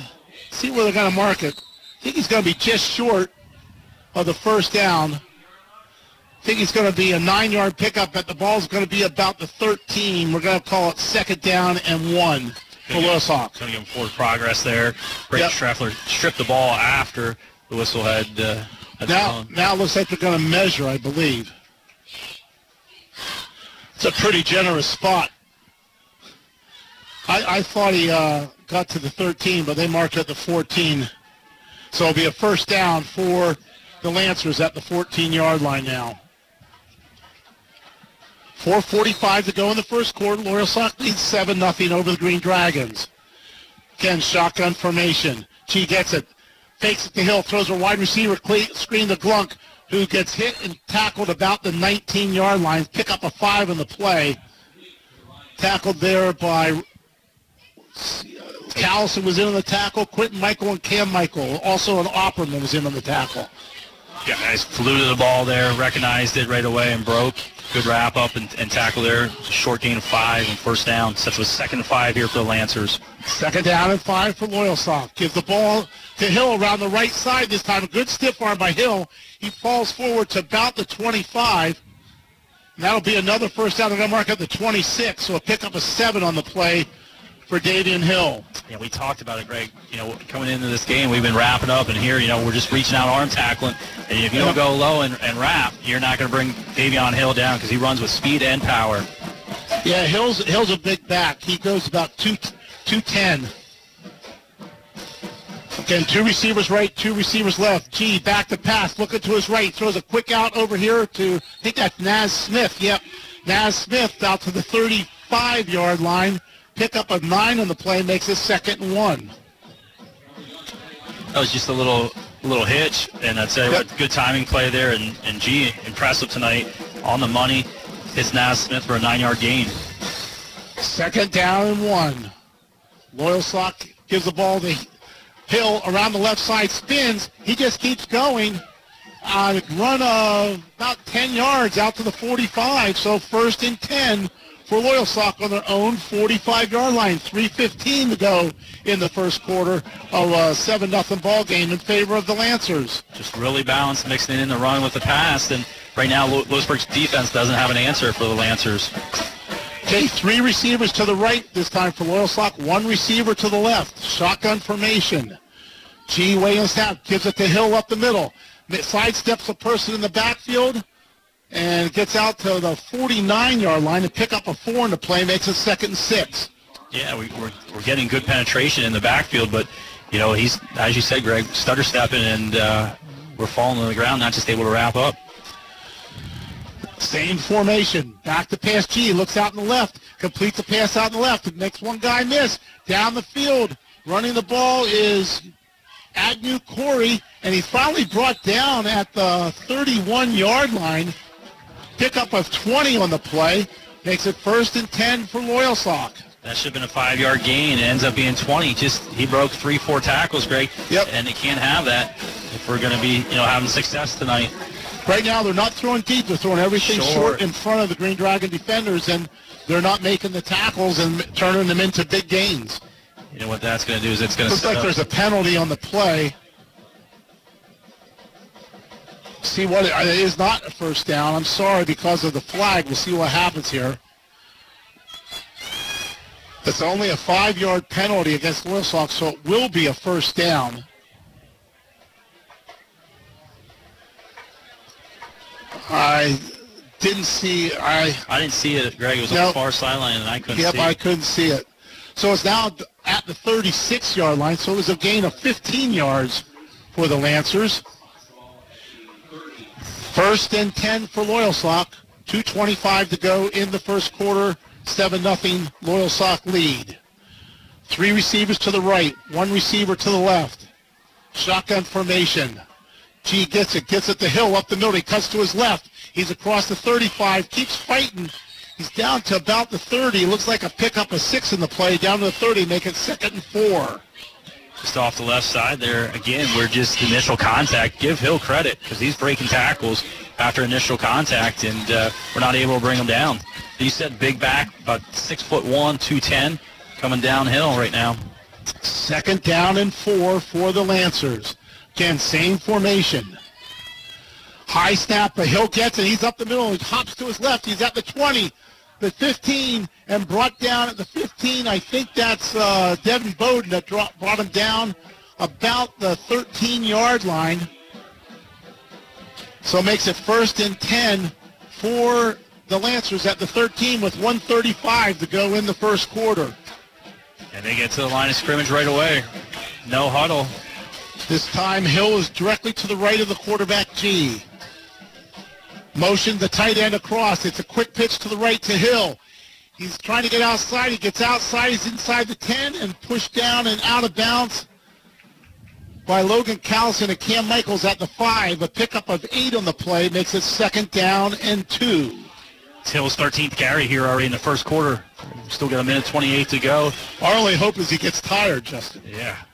see where they're going to mark it. I think he's going to be just short of the first down. I think it's going to be a nine-yard pickup, but the ball's going to be about the 13. We're going to call it second down and one for Loyal Sox. Going to give him forward progress there. Brady Yep. Schraffler stripped the ball after the whistle had, uh, had Now, now it looks like they're going to measure, I believe. It's a pretty generous spot. I, I thought he uh, got to the 13, but they marked at the 14. So it'll be a first down for the Lancers at the 14-yard line now. 4.45 to go in the first quarter. Loyalsock leads 7 nothing over the Green Dragons. Again, shotgun formation. G gets it. Fakes it to Hill. Throws a wide receiver screen to Glunk, who gets hit and tackled about the 19-yard line. Pick up a five in the play. Tackled there by Callison was in on the tackle. Quentin Michael and Cam Michael. Also an Opperman was in on the tackle. Yeah, guys flew to the ball there, recognized it right away and broke. Good wrap up and, and tackle there. Short gain of five and first down. Sets with second and five here for the Lancers. Second down and five for Loyalsock. Gives the ball to Hill around the right side this time. A good stiff arm by Hill. He falls forward to about the 25. And that'll be another first down. They're going to mark at the 26. So a pickup of seven on the play for Davion Hill. Yeah, we talked about it, Greg. You know, coming into this game, we've been wrapping up, and here, you know, we're just reaching out, arm tackling. And if you don't go low and, and wrap, you're not going to bring Davion Hill down because he runs with speed and power. Yeah, Hill's Hill's a big back. He goes about two two ten. Again, two receivers right, two receivers left. G back to pass, looking to his right, throws a quick out over here to I think that's Naz Smith. Yep, Naz Smith out to the 35-yard line. Pick up a nine on the play, makes it second and one. That was just a little little hitch, and I'd say what, good timing play there. And, and G, impressive tonight on the money. Hits Naz Smith for a nine-yard gain. Second down and one. Loyalsock gives the ball to Hill around the left side, spins. He just keeps going. a run of about 10 yards out to the 45. So first and 10 for Loyalsock on their own 45-yard line. 3.15 to go in the first quarter of a 7-0 ball game in favor of the Lancers. Just really balanced, mixing in the run with the pass. And right now, Lew- Lewisburg's defense doesn't have an answer for the Lancers. Okay, three receivers to the right this time for Loyalsock. One receiver to the left. Shotgun formation. G. Way Williams snap gives it to Hill up the middle. Sidesteps a person in the backfield and gets out to the 49-yard line to pick up a four in the play. Makes it second and six. Yeah, we, we're, we're getting good penetration in the backfield, but, you know, he's, as you said, Greg, stutter stepping, and uh, we're falling on the ground, not just able to wrap up. Same formation. Back to pass G. Looks out in the left. Completes the pass out in the left. Makes one guy miss. Down the field. Running the ball is Agnew Corey. And he's finally brought down at the 31-yard line. Pickup of 20 on the play. Makes it first and 10 for Loyalsock. That should have been a five-yard gain. It ends up being 20. Just he broke three, four tackles, Greg. Yep. And they can't have that if we're going to be, you know, having success tonight. Right now, they're not throwing deep. They're throwing everything Short. short in front of the Green Dragon defenders, and they're not making the tackles and turning them into big gains. You know what that's going to do is it's going to Looks like there's a penalty on the play. See what it it is not a first down. I'm sorry because of the flag. We'll see what happens here. It's only a five-yard penalty against Loyalsock, so it will be a first down. I didn't see. I I didn't see it, Greg. It was on the far sideline, and I couldn't Yep, see I it. couldn't see it. So it's now at the 36-yard line, so it was a gain of 15 yards for the Lancers. First and 10 for Loyalsock. 2.25 to go in the first quarter. 7-0 Loyalsock lead. Three receivers to the right, one receiver to the left. Shotgun formation. G gets it, gets it to Hill up the middle. He cuts to his left. He's across the 35, keeps fighting. He's down to about the 30. Looks like a pickup of six in the play. Down to the 30, make it second and four. Just off the left side there. Again, we're just initial contact. Give Hill credit because he's breaking tackles after initial contact, and uh, we're not able to bring him down. You said big back, about six foot one, 210, coming downhill right now. Second down and four for the Lancers. Again, same formation. High snap, but Hill gets it. He's up the middle. He hops to his left. He's at the 20, the 15, and brought down at the 15. I think that's uh, Devin Bowden that dro- brought him down about the 13-yard line. So makes it first and 10 for the Lancers at the 13 with 135 to go in the first quarter. And they get to the line of scrimmage right away. No huddle. This time Hill is directly to the right of the quarterback G. Motion the tight end across. It's a quick pitch to the right to Hill. He's trying to get outside. He gets outside. He's inside the 10 and pushed down and out of bounds by Logan Callison and Cam Michaels at the 5. A pickup of 8 on the play makes it second down and 2. It's Hill's 13th carry here already in the first quarter. Still got a minute 28 to go. Our only hope is he gets tired, Justin. Yeah. (laughs)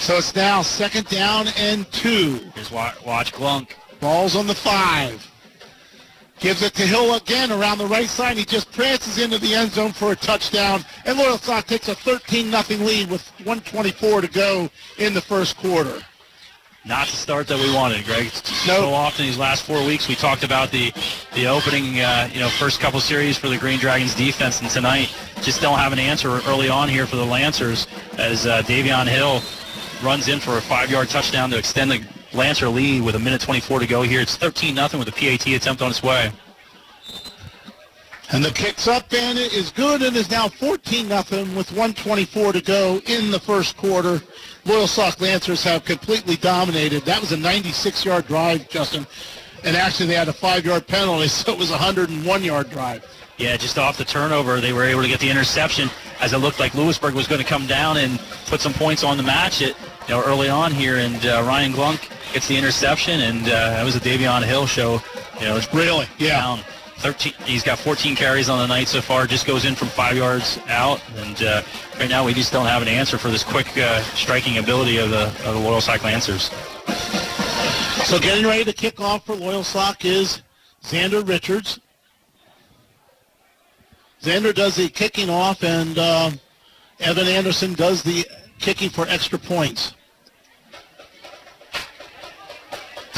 So it's now second down and 2. Here's watch, watch Glunk. Ball's on the five. Gives it to Hill again around the right side. He just prances into the end zone for a touchdown. And Loyal Loyalsock takes a 13-0 lead with 124 to go in the first quarter. Not the start that we wanted, Greg. So often these last four weeks we talked about the the opening, uh, you know, first couple series for the Green Dragons defense, and tonight just don't have an answer early on here for the Lancers as uh, Davion Hill runs in for a five-yard touchdown to extend the Lancer lead with a minute 24 to go here. It's 13-0 with a PAT attempt on its way. And the kicks up and it is good and is now 14-0 with 124 to go in the first quarter. Loyalsock Lancers have completely dominated. That was a 96-yard drive, Justin. And actually they had a five-yard penalty, (laughs) so it was a 101-yard drive. Yeah, just off the turnover, they were able to get the interception as it looked like Lewisburg was going to come down and put some points on the match it, you know, early on here. And uh, Ryan Glunk gets the interception, and uh, that was a Davion Hill show. You know, it's really, yeah. Down 13, he's got 14 carries on the night so far. Just goes in from five yards out, and uh, right now we just don't have an answer for this quick uh, striking ability of the of the Loyalsock Lancers. So getting ready to kick off for Loyalsock is Xander Richards. Xander does the kicking off, and uh, Evan Anderson does the kicking for extra points.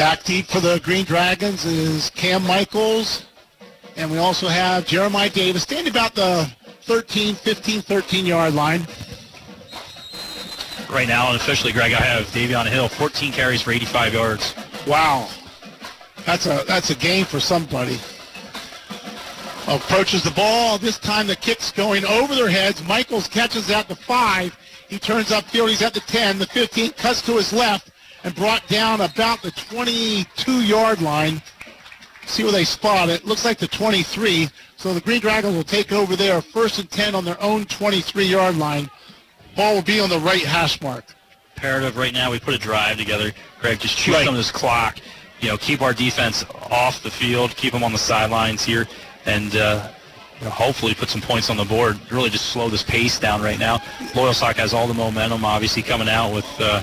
Back deep for the Green Dragons is Cam Michaels, and we also have Jeremiah Davis standing about the 13, 15, 13 yard line. Right now, unofficially, Greg, I have Davion Hill, 14 carries for 85 yards. Wow, that's a that's a game for somebody. Approaches the ball. This time the kick's going over their heads. Michaels catches at the five. He turns upfield. He's at the 10. The 15 cuts to his left and brought down about the 22-yard line. See where they spot it. Looks like the 23. So the Green Dragons will take over there, first and 10 on their own 23-yard line. Ball will be on the right hash mark. Imperative right now, we put a drive together. Greg, just chew Right. some of this clock. You know, keep our defense off the field, keep them on the sidelines here, and uh, you know, hopefully put some points on the board. Really just slow this pace down right now. Loyalsock has all the momentum, obviously, coming out with uh,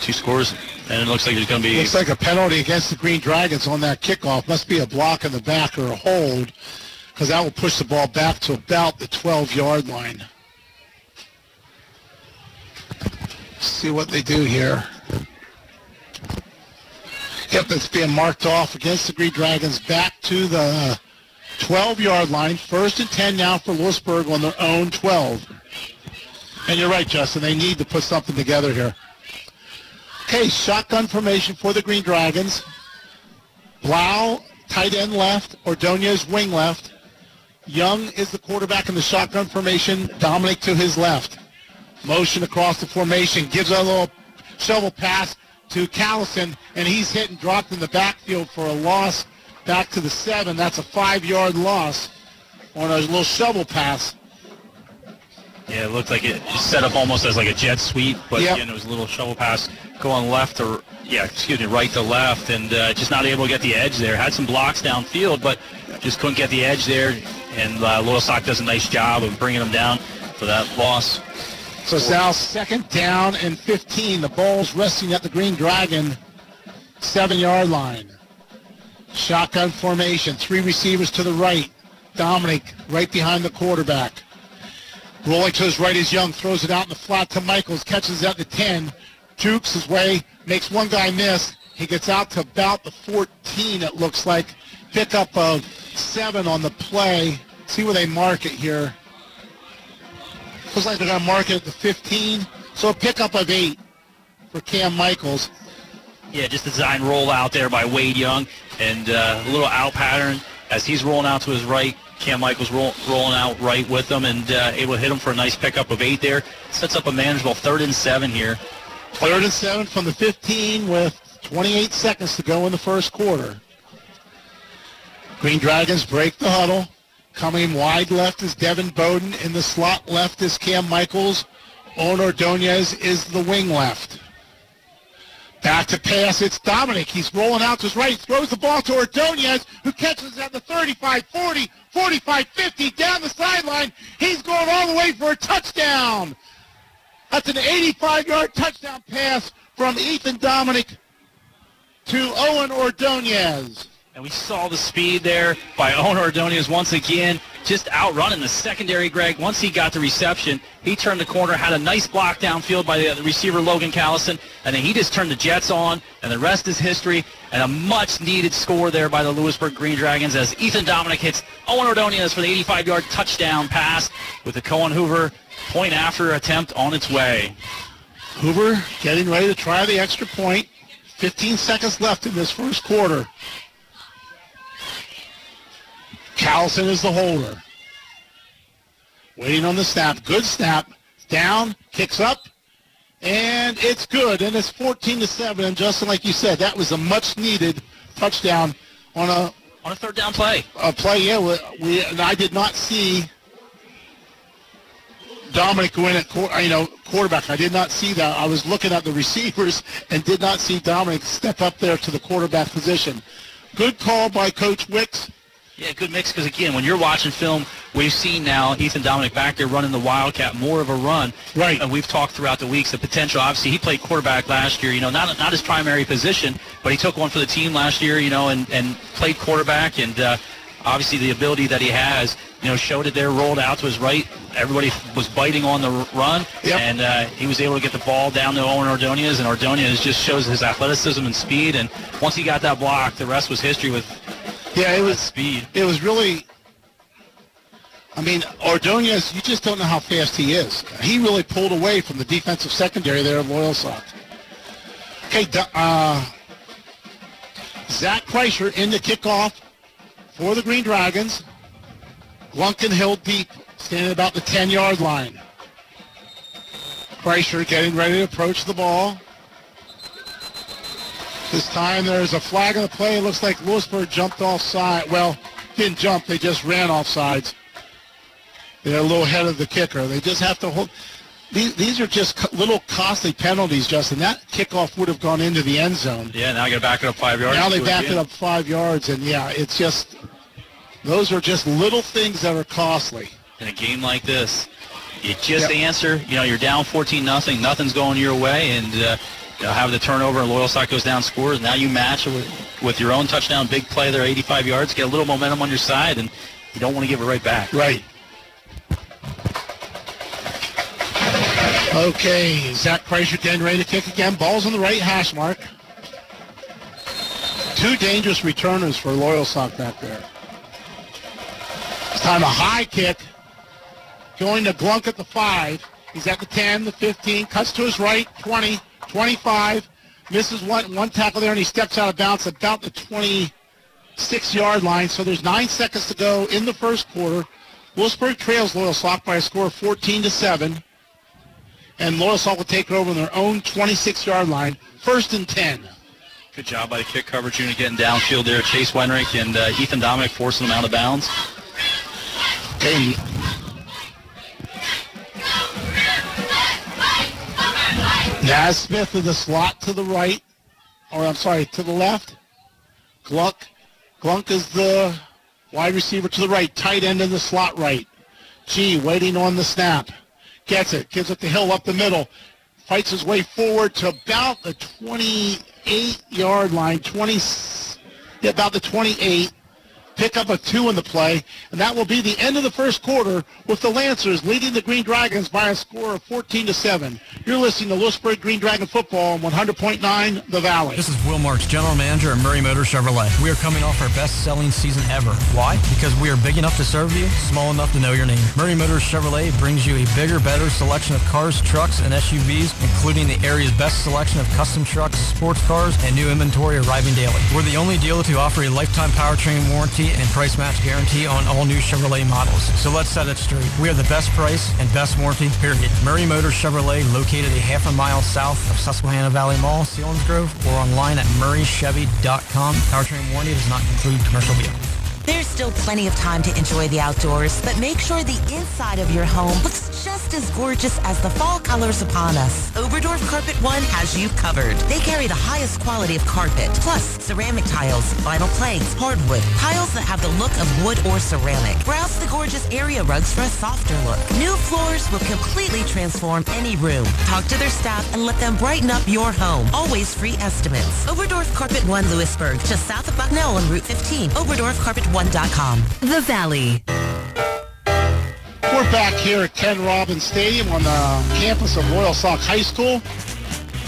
two scores, and it looks like there's going to be Looks like a penalty against the Green Dragons on that kickoff. Must be a block in the back or a hold because that will push the ball back to about the 12-yard line. See what they do here. Yep, it's being marked off against the Green Dragons back to the 12-yard line. First and 10 now for Lewisburg on their own 12. And you're right, Justin. They need to put something together here. Okay, shotgun formation for the Green Dragons. Blau, tight end left. Ordonez, wing left. Young is the quarterback in the shotgun formation. Dominic to his left. Motion across the formation. Gives a little shovel pass to Callison, and he's hit and dropped in the backfield for a loss back to the seven. That's a five-yard loss on a little shovel pass. Yeah, it looked like it set up almost as like a jet sweep, but Yep. again, it was a little shovel pass going left to, yeah, excuse me, right to left, and uh, just not able to get the edge there. Had some blocks downfield, but just couldn't get the edge there. And uh, Sock does a nice job of bringing them down for that loss. So now second down and 15. The ball's resting at the Green Dragon seven-yard line. Shotgun formation. Three receivers to the right. Dominic right behind the quarterback. Rolling to his right is Young. Throws it out in the flat to Michaels. Catches at the 10. Jukes his way. Makes one guy miss. He gets out to about the 14, it looks like. Pickup of seven on the play. See where they mark it here. Looks like they're going to mark it at the 15. So a pickup of eight for Cam Michaels. Yeah, just a design roll out there by Wade Young, and uh, a little out pattern as he's rolling out to his right. Cam Michaels roll, rolling out right with him and uh, able to hit him for a nice pickup of eight there. Sets up a manageable third and seven here. Third and seven from the 15 with 28 seconds to go in the first quarter. Green Dragons break the huddle. Coming wide left is Devin Bowden. In the slot left is Cam Michaels. Owen Ordonez is the wing left. Back to pass. It's Dominic. He's rolling out to his right. Throws the ball to Ordonez, who catches it at the 35, 40, 45, 50 down the sideline. He's going all the way for a touchdown. That's an 85-yard touchdown pass from Ethan Dominic to Owen Ordonez. And we saw the speed there by Owen Ordonez once again, just outrunning the secondary, Greg. Once he got the reception, he turned the corner, had a nice block downfield by the receiver Logan Callison, and then he just turned the Jets on, and the rest is history, and a much-needed score there by the Lewisburg Green Dragons as Ethan Dominic hits Owen Ordonez for the 85-yard touchdown pass with the Cohen Hoover point after attempt on its way. Hoover getting ready to try the extra point. 15 seconds left in this first quarter. Callison is the holder. Waiting on the snap. Good snap. Down, kicks up, and it's good. And it's 14 to 7. And Justin, like you said, that was a much needed touchdown on a on a third down play. A play, yeah. We, we and I did not see Dominic go in at you know quarterback. I did not see that. I was looking at the receivers and did not see Dominic step up there to the quarterback position. Good call by Coach Wicks. Yeah, good mix because again, when you're watching film, we've seen now Ethan Dominic back there running the Wildcat, more of a run. Right. And we've talked throughout the weeks the potential. Obviously, he played quarterback last year. You know, not not his primary position, but he took one for the team last year. You know, and and played quarterback, and uh, obviously the ability that he has. You know, showed it there, rolled out to his right. Everybody was biting on the run, and uh, he was able to get the ball down to Owen Ordonez, and Ordonez just shows his athleticism and speed. And once he got that block, the rest was history with Yeah, it was speed. It was really. I mean, Ordonez, you just don't know how fast he is. He really pulled away from the defensive secondary there of Loyalsock. Okay, uh, Zach Kreischer in the kickoff for the Green Dragons. Glunkin held deep, standing about the 10-yard line. Kreischer getting ready to approach the ball. This time there's a flag on the play. It looks like Lewisburg jumped offside. Well, didn't jump. They just ran off sides. They're a little ahead of the kicker. They just have to hold. These, these are just little costly penalties, Justin. That kickoff would have gone into the end zone. Yeah, now I got to back it up five yards. Now they back again. it up five yards, and yeah, it's just those are just little things that are costly. in a game like this. You just Yep. answer. You know, you're down 14 nothing. Nothing's going your way, and uh, you have the turnover and Loyalsock goes down scores. Now you match it with, with your own touchdown, big play there, 85 yards. Get a little momentum on your side, and you don't want to give it right back. Right. Okay, Zach Kreischer getting ready to kick again. Ball's on the right hash mark. Two dangerous returners for Loyalsock back there. This time a high kick. Going to Glunk at the 5. He's at the 10, the 15. Cuts to his right, 20, 25. Misses one, one tackle there, and he steps out of bounds about the 26-yard line. So there's nine seconds to go in the first quarter. Lewisburg trails Loyalsock by a score of 14 to 7 and Loyalsock will take it over on their own 26-yard line, first and 10. Good job by the kick coverage unit getting downfield there. Chase Wenrick and uh, Ethan Dominic forcing them out of bounds. Okay. Naz Smith in the slot to the right, or I'm sorry, to the left. Glunk, Glunk is the wide receiver to the right, tight end in the slot right. G waiting on the snap. Gets it, gives it to Hill up the middle. Fights his way forward to about the 28-yard line, 20, yeah, about the 28. Pick up a two in the play, and that will be the end of the first quarter with the Lancers leading the Green Dragons by a score of 14 to 7. You're listening to Lewisburg Green Dragon football on 100.9 The Valley. This is Will Marks, General Manager at Murray Motor Chevrolet. We are coming off our best-selling season ever. Why? Because we are big enough to serve you, small enough to know your name. Murray Motor Chevrolet brings you a bigger, better selection of cars, trucks, and SUVs, including the area's best selection of custom trucks, sports cars, and new inventory arriving daily. We're the only dealer to offer a lifetime powertrain warranty and price match guarantee on all new Chevrolet models. So let's set it straight. We are the best price and best warranty, period. Murray Motor Chevrolet, located a half a mile south of Susquehanna Valley Mall, Selinsgrove, or online at murraychevy.com. Powertrain warranty does not include commercial vehicles. There's still plenty of time to enjoy the outdoors, but make sure the inside of your home looks just as gorgeous as the fall colors upon us. Oberdorf Carpet One has you covered. They carry the highest quality of carpet, plus ceramic tiles, vinyl planks, hardwood, tiles that have the look of wood or ceramic. Browse the gorgeous area rugs for a softer look. New floors will completely transform any room. Talk to their staff and let them brighten up your home. Always free estimates. Oberdorf Carpet One Lewisburg, just south of Bucknell on Route 15. OberdorfCarpet1.com. The Valley. We're back here at Ken Robbins Stadium on the campus of Loyalsock High School,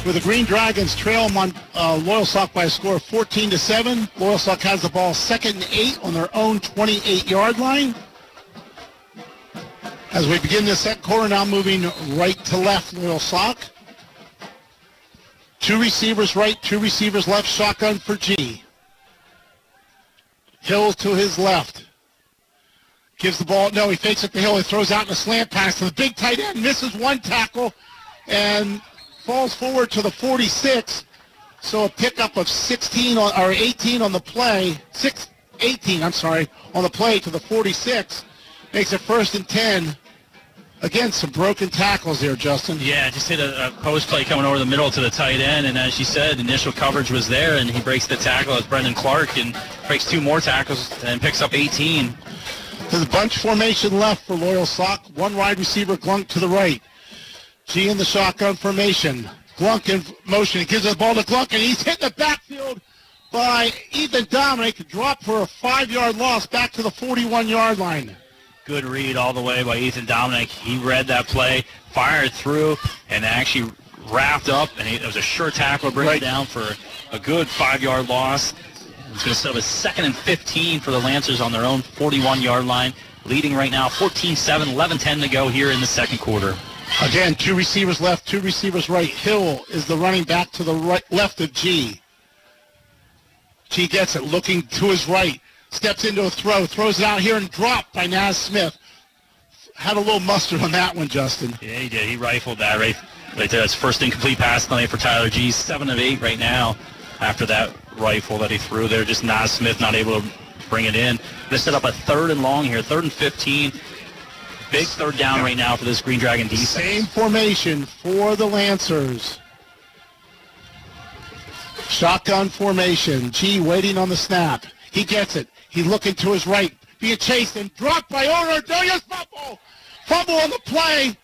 where the Green Dragons trail them on uh, Loyalsock by a score of 14 to 7. Loyalsock has the ball second and eight on their own 28-yard line. As we begin the second quarter, now moving right to left, Loyalsock. Two receivers right, two receivers left, shotgun for G. Hill to his left. Gives the ball. No, he fakes it to Hill. He throws out in a slant pass to the big tight end. Misses one tackle and falls forward to the 46. So a pickup of 16 on, or 18 on the play. Six, 18, I'm sorry, on the play to the 46. Makes it first and 10 Again, some broken tackles here, Justin. Yeah, just hit a, a, post play coming over the middle to the tight end, and as you said, initial coverage was there, and he breaks the tackle as Brendan Clark and breaks two more tackles and picks up 18. There's a bunch formation left for Loyalsock. One wide receiver, Glunk to the right. G in the shotgun formation. Glunk in motion. He gives the ball to Glunk, and he's hit the backfield by Ethan Dominic. Dropped for a five-yard loss back to the 41-yard line. Good read all the way by Ethan Dominic. He read that play, fired through, and actually wrapped up, and it was a sure tackle, bring right. it down for a good five-yard loss. It's going to set up a second and 15 for the Lancers on their own 41-yard line, leading right now 14-7, 11-10 to go here in the second quarter. Again, two receivers left, two receivers right. Hill is the running back to the right, left of G. G gets it, looking to his right, steps into a throw, throws it out here and dropped by Naz Smith. Had a little mustard on that one, Justin. Yeah, he did. He rifled that right, right there. That's first incomplete pass tonight for Tyler G. Seven of eight right now after that rifle that he threw there. Just Naz Smith not able to bring it in. They set up a third and long here, third and 15. Big third down right now for this Green Dragon defense. Same formation for the Lancers. Shotgun formation. G waiting on the snap. He gets it. He's looking to his right. Being chased and dropped by Owen Ordonez. Fumble. Fumble on the play.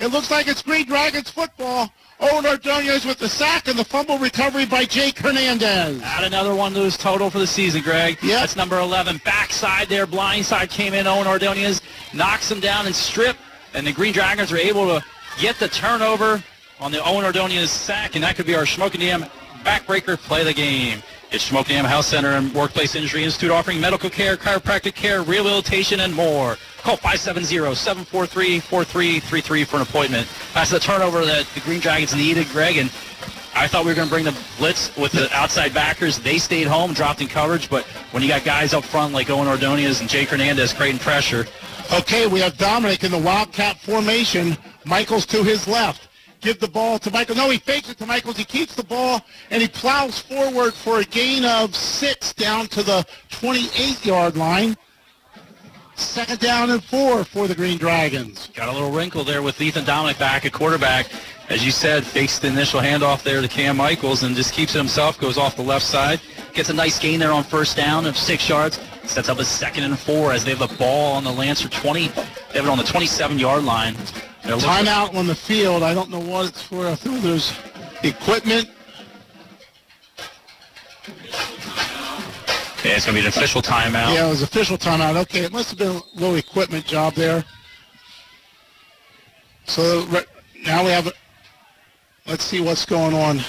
It looks like it's Green Dragons football. Owen Ordonez with the sack and the fumble recovery by Jake Hernandez. Add another one to his total for the season, Greg. Yeah. That's number 11. Backside there, blind side came in. Owen Ordonez knocks him down and strip. And the Green Dragons are able to get the turnover on the Owen Ordonez sack. And that could be our Shamokin Dam backbreaker play of the game. It's Shamokin Dam Health Center and Workplace Injury Institute offering medical care, chiropractic care, rehabilitation, and more. Call 570-743-4333 for an appointment. That's the turnover that the Green Dragons needed, Greg, and I thought we were going to bring the blitz with the outside backers. They stayed home, dropped in coverage, but when you got guys up front like Owen Ordonez and Jake Hernandez creating pressure. Okay, we have Dominic in the Wildcat formation. Michaels to his left. Give the ball to Michael. No, he fakes it to Michaels. He keeps the ball, and he plows forward for a gain of six down to the 28-yard line. Second down and four for the Green Dragons. Got a little wrinkle there with Ethan Dominic back at quarterback. As you said, fakes the initial handoff there to Cam Michaels and just keeps it himself, goes off the left side. Gets a nice gain there on first down of six yards. Sets up a second and four as they have the ball on the Lancer 20. They have it on the 27-yard line. Timeout on the field. I don't know what it's for. I feel there's equipment Yeah, it's going to be an official timeout. Yeah, it was official timeout. Okay, it must have been a little equipment job there. So now we have, let's see what's going on.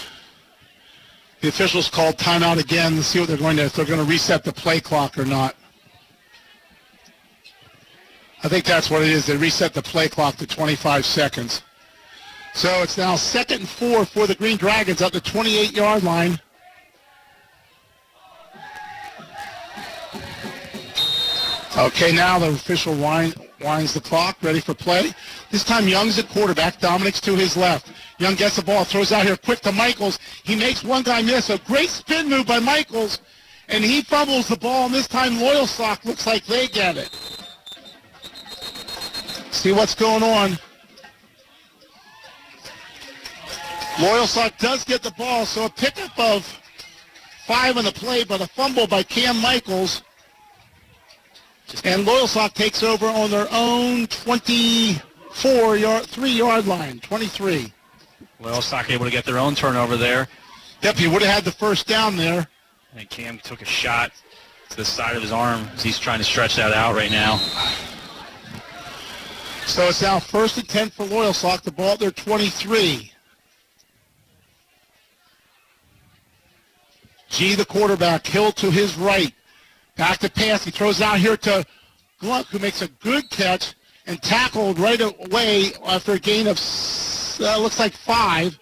The officials called timeout again to see what they're going to, if they're going to reset the play clock or not. I think that's what it is. They reset the play clock to 25 seconds. So it's now second and four for the Green Dragons at the 28-yard line. Okay, now the official wind, winds the clock, ready for play. This time Young's at quarterback. Dominic's to his left. Young gets the ball, throws out here quick to Michaels. He makes one guy miss. A great spin move by Michaels, and he fumbles the ball, and this time Loyalsock looks like they get it. See what's going on. Loyalsock does get the ball, so a pickup of five on the play, but a fumble by Cam Michaels. And Loyalsock takes over on their own 24 yard, three yard line, 23. Loyalsock able to get their own turnover there. Yep, he would have had the first down there. And Cam took a shot to the side of his arm as he's trying to stretch that out right now. So it's now first and 10 for Loyalsock. The ball at their 23. G, the quarterback, Hill to his right. Back to pass. He throws out here to Glunk, who makes a good catch and tackled right away after a gain of, uh, looks like five,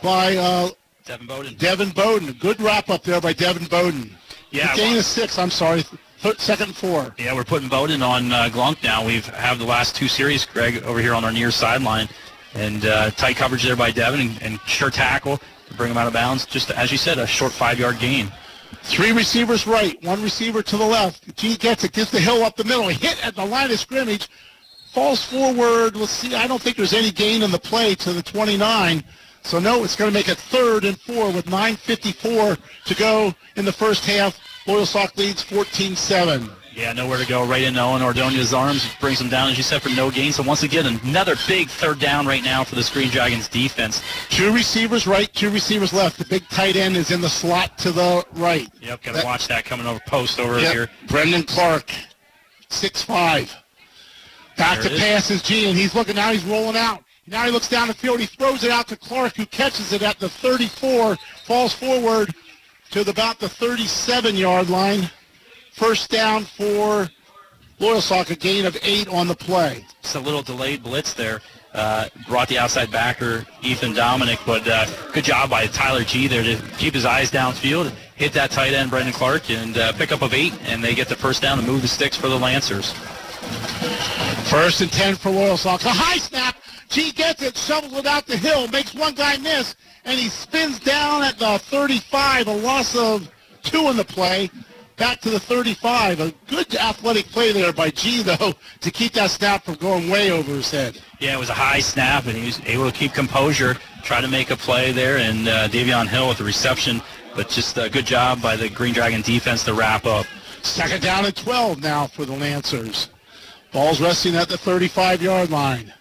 by uh, Devin Bowden. Devin Bowden. Good wrap up there by Devin Bowden. Yeah. A gain of six, I'm sorry. Second and four. Yeah, we're putting Bowden on uh, Glunk now. We've have the last two series, Greg, over here on our near sideline. And uh, tight coverage there by Devin and, and sure tackle to bring him out of bounds. Just as you said, a short five-yard gain. Three receivers right, one receiver to the left. G gets it, gets the hill up the middle. Hit at the line of scrimmage. falls forward. Let's see. I don't think there's any gain in the play to the 29. So no, it's going to make it third and four with 9.54 to go in the first half. Loyalsock leads 14-7. Yeah, nowhere to go. Right into Owen Ordonez's arms. Brings him down, as you said, for no gain. So once again, another big third down right now for the Green Dragons defense. Two receivers right, two receivers left. The big tight end is in the slot to the right. Yep, got to watch that coming over post over Yep. here. Brendan Clark, six five. Back There to pass is G, and he's looking now. He's rolling out. Now he looks down the field. He throws it out to Clark, who catches it at the 34, falls forward to the, about the 37-yard line. First down for Loyalsock, a gain of eight on the play. It's a little delayed blitz there. Uh, brought the outside backer, Ethan Dominic, but uh, good job by Tyler G there to keep his eyes downfield, hit that tight end, Brendan Clark, and uh, pick up of eight, and they get the first down to move the sticks for the Lancers. First and 10 for Loyalsock. A high snap. G gets it, shovels it out the hill, makes one guy miss, and he spins down at the 35. A loss of two in the play. Back to the 35. A good athletic play there by G, though, to keep that snap from going way over his head. Yeah, it was a high snap, and he was able to keep composure, try to make a play there, and uh, Davion Hill with the reception, but just a good job by the Green Dragon defense to wrap up. Second down at 12 now for the Lancers. Ball's resting at the 35-yard line.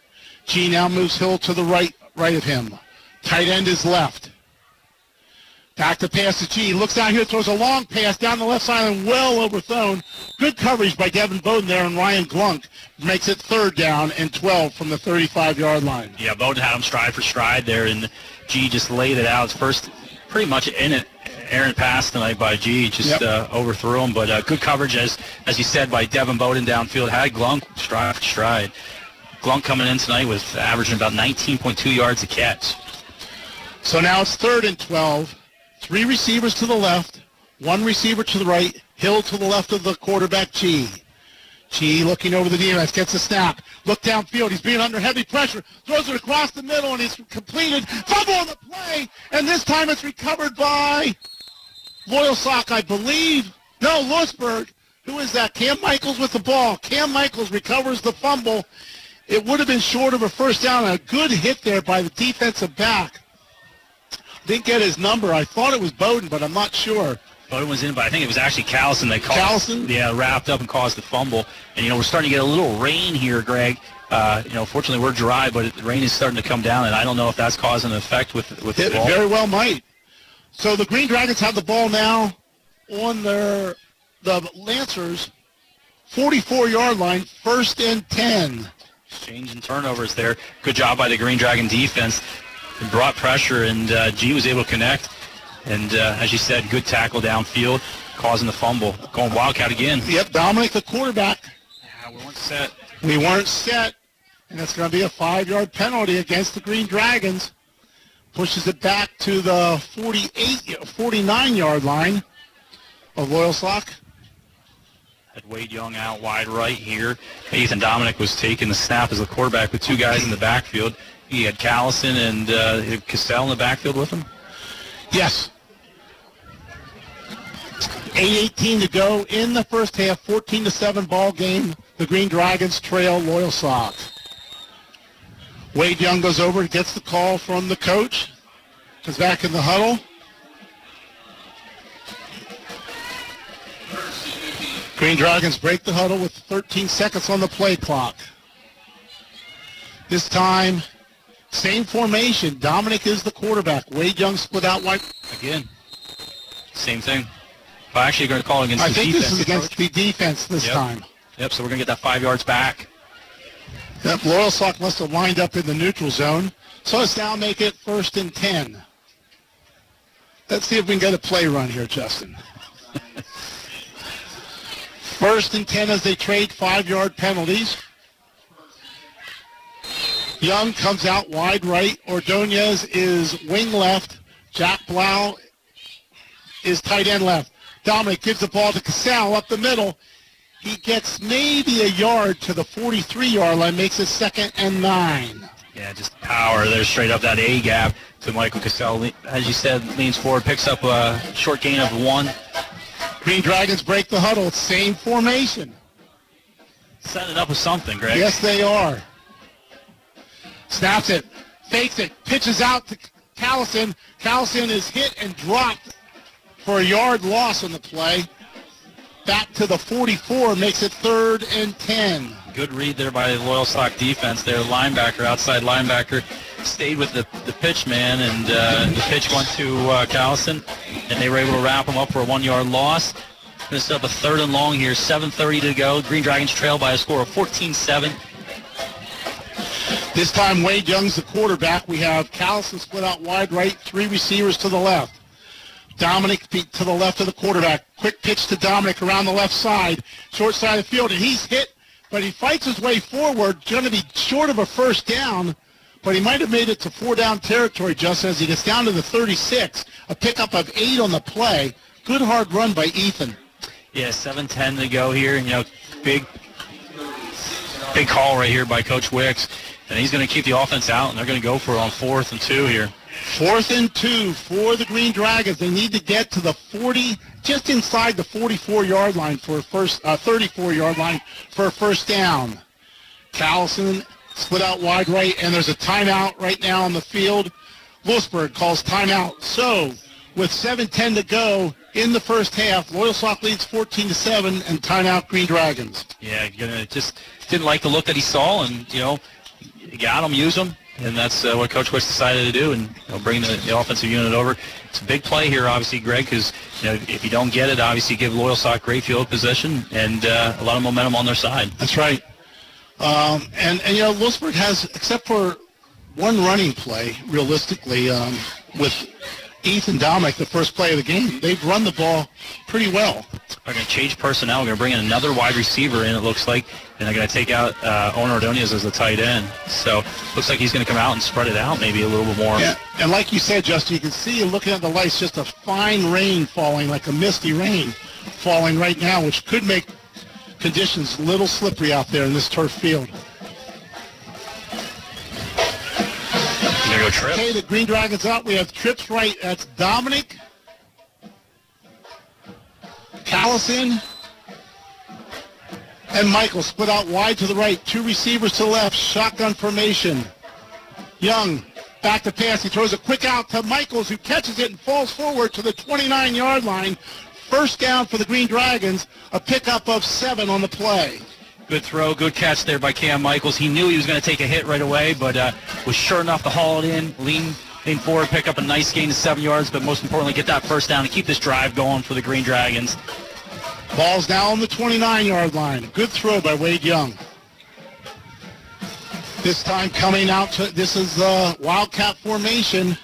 G now moves Hill to the right, right of him. Tight end is left. Back to pass to G. Looks down here, throws a long pass down the left sideline, well overthrown. Good coverage by Devin Bowden there, and Ryan Glunk makes it third down and 12 from the 35-yard line. Yeah, Bowden had him stride for stride there, and G just laid it out. First pretty much in it. Aaron pass tonight by G, just Yep. uh, overthrew him, but uh, good coverage as as you said by Devin Bowden downfield. Had Glunk stride for stride. Glunk coming in tonight with averaging about 19.2 yards a catch. So now it's third and 12. Three receivers to the left, one receiver to the right, Hill to the left of the quarterback, G. G looking over the defense, gets a snap, look downfield, he's being under heavy pressure, throws it across the middle, and it's completed. Fumble on the play, and this time it's recovered by Loyalsock, I believe. No, Lewisburg. Who is that? Cam Michaels with the ball. Cam Michaels recovers the fumble. It would have been short of a first down. A good hit there by the defensive back. Didn't get his number. I thought it was Bowden, but I'm not sure. Bowden was in, but I think it was actually Callison that caused. Callison? Yeah, wrapped up and caused the fumble. And you know we're starting to get a little rain here, Greg. Uh, you know, fortunately we're dry, but the rain is starting to come down, and I don't know if that's causing an effect with with the It ball. very well might. So the Green Dragons have the ball now on their the Lancers 44-yard line, first and 10. Exchange and turnovers there. Good job by the Green Dragon defense. Brought pressure, and uh, G was able to connect. And uh, as you said, good tackle downfield, causing the fumble. Going Wildcat again. Yep, Dominic, the quarterback. Yeah, we weren't set. We weren't set, and it's going to be a five-yard penalty against the Green Dragons. Pushes it back to the 48, 49-yard line of Loyalsock. Had Wade Young out wide right here. Ethan Dominic was taking the snap as the quarterback with two guys in the backfield. He had Callison and uh, Castell in the backfield with him. Yes. 8.18 to go in the first half, 14 to 7 ball game. The Green Dragons trail Loyalsock. Wade Young goes over, gets the call from the coach, goes back in the huddle. Green Dragons break the huddle with 13 seconds on the play clock. This time, same formation. Dominic is the quarterback. Wade Young split out wide. Again, same thing. Well, actually, going to call against I the think defense. this is against the defense this Yep. time. Yep, so we're going to get that five yards back. Yep, Loyalsock must have lined up in the neutral zone. So let's now make it first and 10. Let's see if we can get a play run here, Justin. (laughs) first and 10 as they trade five-yard penalties. Young comes out wide right. Ordonez is wing left. Jack Blau is tight end left. Dominic gives the ball to Casal up the middle. He gets maybe a yard to the 43-yard line, makes it second and nine. Yeah, just power there straight up that A gap to Michael Cassell. As you said, leans forward, picks up a short gain of one. Green Dragons break the huddle. Same formation. setting it up with something, Greg. Yes, they are. Snaps it, fakes it, pitches out to Callison. Callison is hit and dropped for a yard loss on the play. Back to the 44, makes it third and 10. Good read there by the Loyalsock defense. Their linebacker, outside linebacker, stayed with the, the pitch man, and uh, the pitch went to uh, Callison, and they were able to wrap him up for a one-yard loss. Going to set up a third and long here. 7.30 to go. Green Dragons trail by a score of 14-7. This time Wade Young's the quarterback. We have Callison split out wide right, three receivers to the left. Dominic to the left of the quarterback. Quick pitch to Dominic around the left side, short side of the field, and he's hit, but he fights his way forward. Going to be short of a first down, but he might have made it to four down territory just as he gets down to the 36. A pickup of eight on the play. Good hard run by Ethan. Yeah, 7-10 to go here. You know, big, big call right here by Coach Wicks, and he's going to keep the offense out, and they're going to go for it on fourth and two here. Fourth and two for the Green Dragons. They need to get to the 40, just inside the 44-yard line for a first, uh, 34-yard line for a first down. Callison split out wide right, and there's a timeout right now on the field. Lewisburg calls timeout. So, with 7:10 to go in the first half, Loyalsock leads 14 to seven, and timeout Green Dragons. Yeah, gonna just didn't like the look that he saw, and you know, you got them, use them, and that's uh, what Coach West decided to do, and you know, bring the, the, offensive unit over. It's a big play here, obviously, Greg, because you know if you don't get it, obviously give Loyalsock great field position and uh, a lot of momentum on their side. That's right. Um, and and you know, Lewisburg has, except for one running play, realistically, um, with Ethan Dominic, the first play of the game, they've run the ball pretty well. They're going to change personnel. They're going to bring in another wide receiver in, it looks like, and they're going to take out uh, Owen Ordonez as the tight end. So looks like he's going to come out and spread it out maybe a little bit more. Yeah, and like you said, Justin, you can see looking at the lights, just a fine rain falling, like a misty rain falling right now, which could make conditions a little slippery out there in this turf field. Go trip. Okay, the Green Dragons out. We have trips right. That's Dominic, Callison, and Michael split out wide to the right. Two receivers to the left. Shotgun formation. Young back to pass. He throws a quick out to Michaels, who catches it and falls forward to the 29-yard line. First down for the Green Dragons. A pickup of seven on the play. Good throw, good catch there by Cam Michaels. He knew he was going to take a hit right away, but uh, was sure enough to haul it in, lean, lean forward, pick up a nice gain of seven yards, but most importantly, get that first down and keep this drive going for the Green Dragons. Ball's now on the 29-yard line. Good throw by Wade Young. This time coming out to, this is the Wildcat formation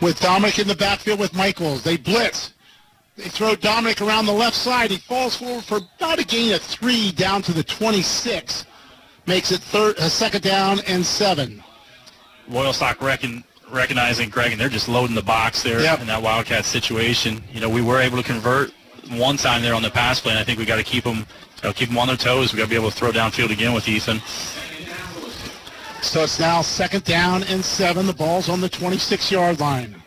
with Dominic in the backfield with Michaels. They blitz. They throw Dominic around the left side. He falls forward for about a gain of three down to the 26. Makes it third, a second down and seven. Loyalsock reckon, recognizing Greg, and they're just loading the box there yep. in that Wildcat situation. You know, we were able to convert one time there on the pass play, and I think we got to keep them, you know, keep them on their toes. We got to be able to throw downfield again with Ethan. So it's now second down and seven. The ball's on the 26-yard line.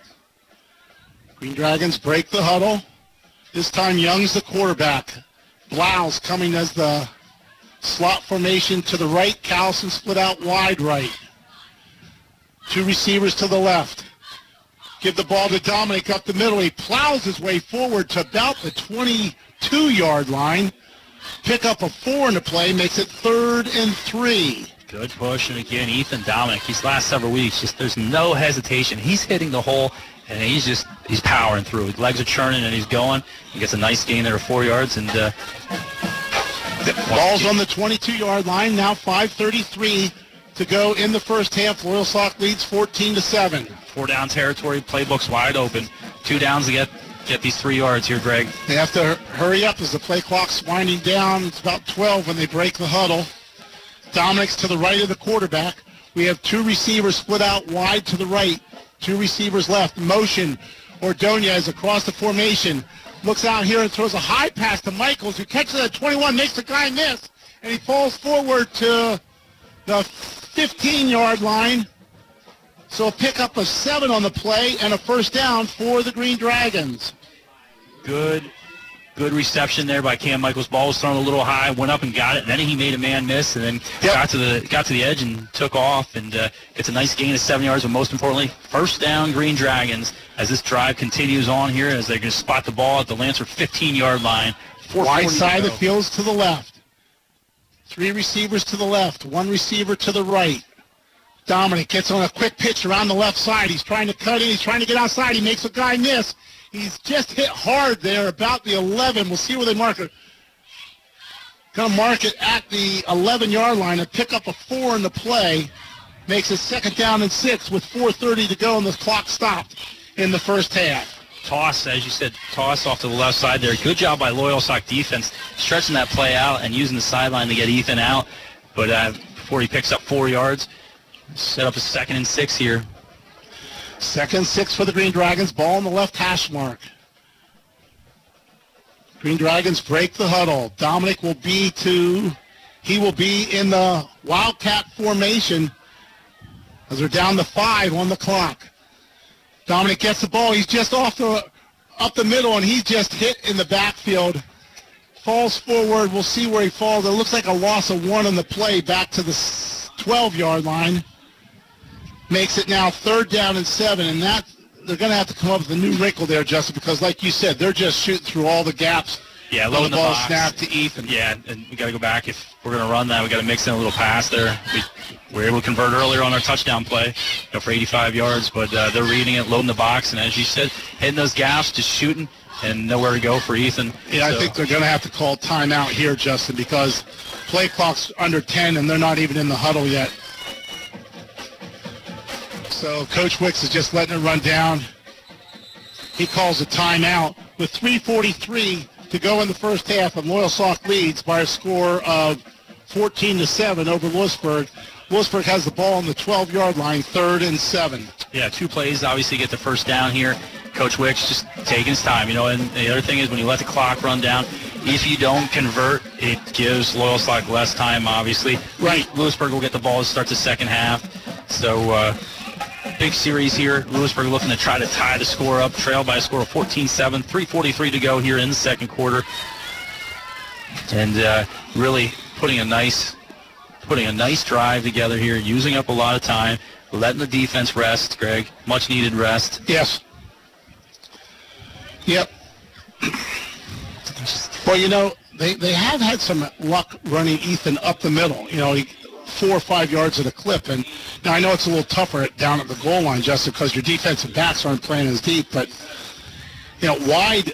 Green Dragons break the huddle. This time Young's the quarterback. Blouse coming as the slot formation to the right. Callison split out wide right. Two receivers to the left. Give the ball to Dominic up the middle. He plows his way forward to about the 22-yard line. Pick up a four in the play. Makes it third and three. Good push. And again, Ethan Dominic, these last several weeks, just there's no hesitation. He's hitting the hole and he's just he's powering through. His legs are churning, and he's going. He gets a nice gain there of four yards, and uh, ball's on the 22-yard line. Now 5:33 to go in the first half. Loyalsock leads 14 to seven. Four down territory. Playbook's wide open. Two downs to get get these three yards here, Greg. They have to hurry up as the play clock's winding down. It's about 12 when they break the huddle. Dominic's to the right of the quarterback. We have two receivers split out wide to the right. Two receivers left. Motion. Ordonez across the formation. Looks out here and throws a high pass to Michaels, who catches it at 21, makes the guy miss, and he falls forward to the 15-yard line. So a pickup of seven on the play and a first down for the Green Dragons. Good Good reception there by Cam Michaels. Ball was thrown a little high, went up and got it. And then he made a man miss, and then got to the got to the edge and took off. And uh, it's a nice gain of seven yards. But most importantly, first down, Green Dragons. As this drive continues on here, as they're going to spot the ball at the Lancer 15-yard line. Wide side of the field's to the left. Three receivers to the left, one receiver to the right. Dominic gets on a quick pitch around the left side. He's trying to cut in. He's trying to get outside. He makes a guy miss. He's just hit hard there about the 11. We'll see where they mark it. To mark it at the 11-yard line and pick up a four in the play. Makes it second down and six with 4.30 to go and the clock stopped in the first half. Toss, as you said, toss off to the left side there. Good job by Loyalsock defense, stretching that play out and using the sideline to get Ethan out. But uh, before he picks up four yards, set up a second and six here. Second six for the Green Dragons. Ball on the left hash mark. Green Dragons break the huddle. Dominic will be to, he will be in the Wildcat formation as they're down to five on the clock. Dominic gets the ball. He's just off the, up the middle, and he's just hit in the backfield. Falls forward. We'll see where he falls. It looks like a loss of one on the play back to the 12-yard line makes it now third down and seven, and that they're going to have to come up with a new wrinkle there, Justin, because like you said, they're just shooting through all the gaps. Yeah, low in the ball box. snap to Ethan. Yeah, and we got to go back if we're going to run that. We got to mix in a little pass there. We were able to convert earlier on our touchdown play, you know, for 85 yards, but uh, they're reading it, loading the box, and as you said, hitting those gaps, just shooting, and nowhere to go for Ethan. Yeah, I think they're going to have to call timeout here, Justin, because play clock's under 10 and they're not even in the huddle yet. So Coach Wicks is just letting it run down. He calls a timeout with 3:43 to go in the first half, and Loyalsock leads by a score of 14 to seven over Lewisburg. Lewisburg has the ball on the 12-yard line, third and seven. Yeah, two plays, obviously get the first down here. Coach Wicks just taking his time, you know, and the other thing is when you let the clock run down, if you don't convert, it gives Loyalsock less time, obviously. Right. Lewisburg will get the ball to start the second half. So, uh, big series here. Lewisburg looking to try to tie the score up, trail by a score of 14-7, 3.43 to go here in the second quarter. And uh, really putting a nice putting a nice drive together here, using up a lot of time, letting the defense rest, Greg. Much needed rest. Yes. Yep. Well, you know, they, they have had some luck running Ethan up the middle, you know, he, four or five yards at a clip. And now I know it's a little tougher down at the goal line, Justin, because your defensive backs aren't playing as deep. But, you know, wide,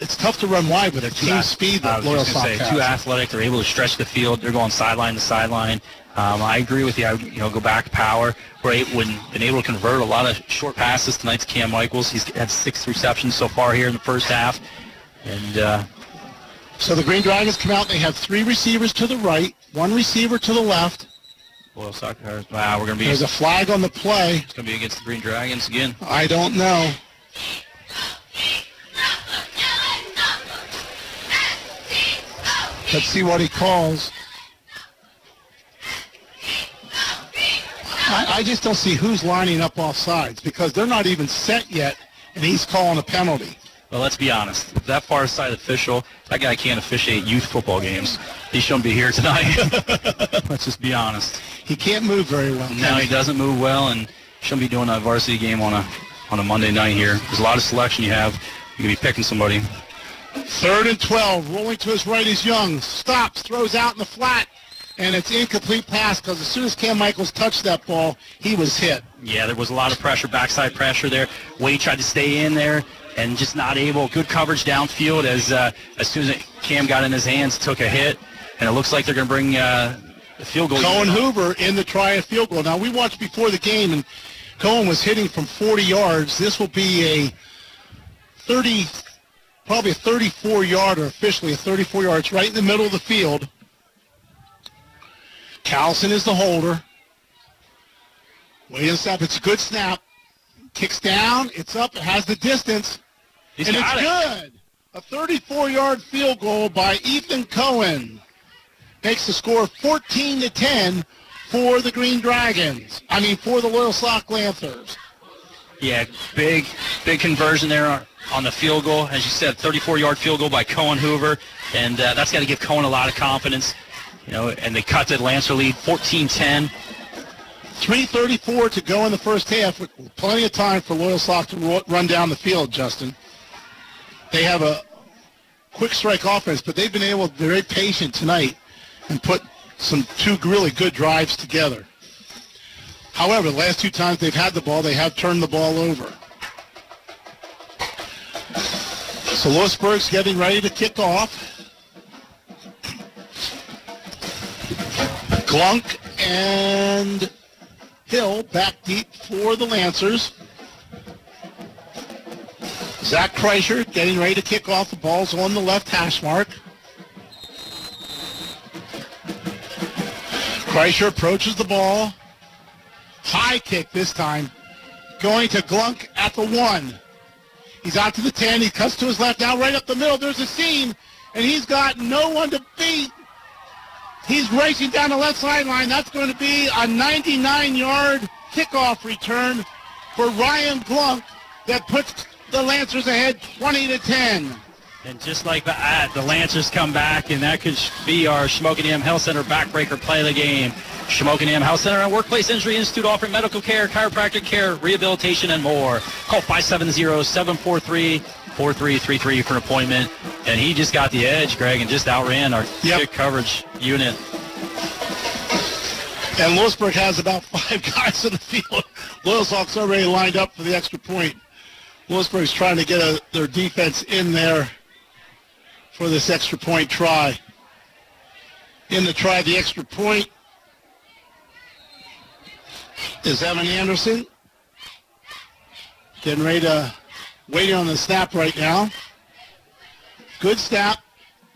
it's tough to run wide with a team speed that Loyalsock say, has. too athletic. They're able to stretch the field. They're going sideline to sideline. Um, I agree with you. I, you know, go back to power. We're when, been able to convert a lot of short passes tonight to Cam Michaels. He's had six receptions so far here in the first half. And uh, So the Green Dragons come out. They have three receivers to the right, one receiver to the left. Loyal Soccer, wow, we're going to be There's a flag on the play. it's going to be against the Green Dragons again. I don't know. Let's see what he calls. I, I just don't see who's lining up off sides because they're not even set yet, and he's calling a penalty. Well, let's be honest. That far side official, that guy can't officiate youth football games. He shouldn't be here tonight. (laughs) let's just be honest. He can't move very well. No, he doesn't move well, and shouldn't be doing a varsity game on a on a Monday night here. There's a lot of selection you have. You can be picking somebody. Third and 12, rolling to his right is Young. Stops, throws out in the flat, and it's incomplete pass because as soon as Cam Michaels touched that ball, he was hit. Yeah, there was a lot of pressure, backside pressure there. Wade tried to stay in there and just not able. Good coverage downfield as uh, as soon as Cam got in his hands, took a hit, and it looks like they're going to bring uh, the field goal. Cohen Hoover in the try and field goal. Now, we watched before the game, and Cohen was hitting from 40 yards. This will be a 30, probably a 34-yarder, officially a 34 yards, right in the middle of the field. Callison is the holder. Wait a snap. It's a good snap. Kicks down. It's up. It has the distance. He's and it's it. good. A 34-yard field goal by Ethan Cohen makes the score 14 to 10 for the Green Dragons. I mean, for the Loyalsock Lancers. Yeah, big, big conversion there on the field goal. As you said, 34-yard field goal by Cohen Hoover, and uh, that's got to give Cohen a lot of confidence. You know, and they cut the Lancer lead 14-10. 3.34 to go in the first half. with Plenty of time for Loyalsock to run down the field, Justin. They have a quick strike offense, but they've been able to be very patient tonight and put some two really good drives together. However, the last two times they've had the ball, they have turned the ball over. So Lewisburg's getting ready to kick off. Glunk and Hill back deep for the Lancers. Zach Kreischer getting ready to kick off. The ball's on the left hash mark. Kreischer approaches the ball. High kick this time. Going to Glunk at the one. He's out to the 10. He cuts to his left. Now right up the middle. There's a seam. And he's got no one to beat. He's racing down the left sideline. That's going to be a 99-yard kickoff return for Ryan Glunk that puts the Lancers ahead 20 to 10. And just like that, the Lancers come back, and that could be our Shamokin Health Center backbreaker play of the game. Shamokin Health Center and Workplace Injury Institute offering medical care, chiropractic care, rehabilitation, and more. Call 570-743-4333 for an appointment. And he just got the edge, Greg, and just outran our kick coverage unit. And Lewisburg has about (laughs) five guys in the field. Loyalsock's already lined up for the extra point. Lewisburg's trying to get a, their defense in there for this extra point try. In the try, the extra point is Evan Anderson. Getting ready to, waiting on the snap right now. Good snap.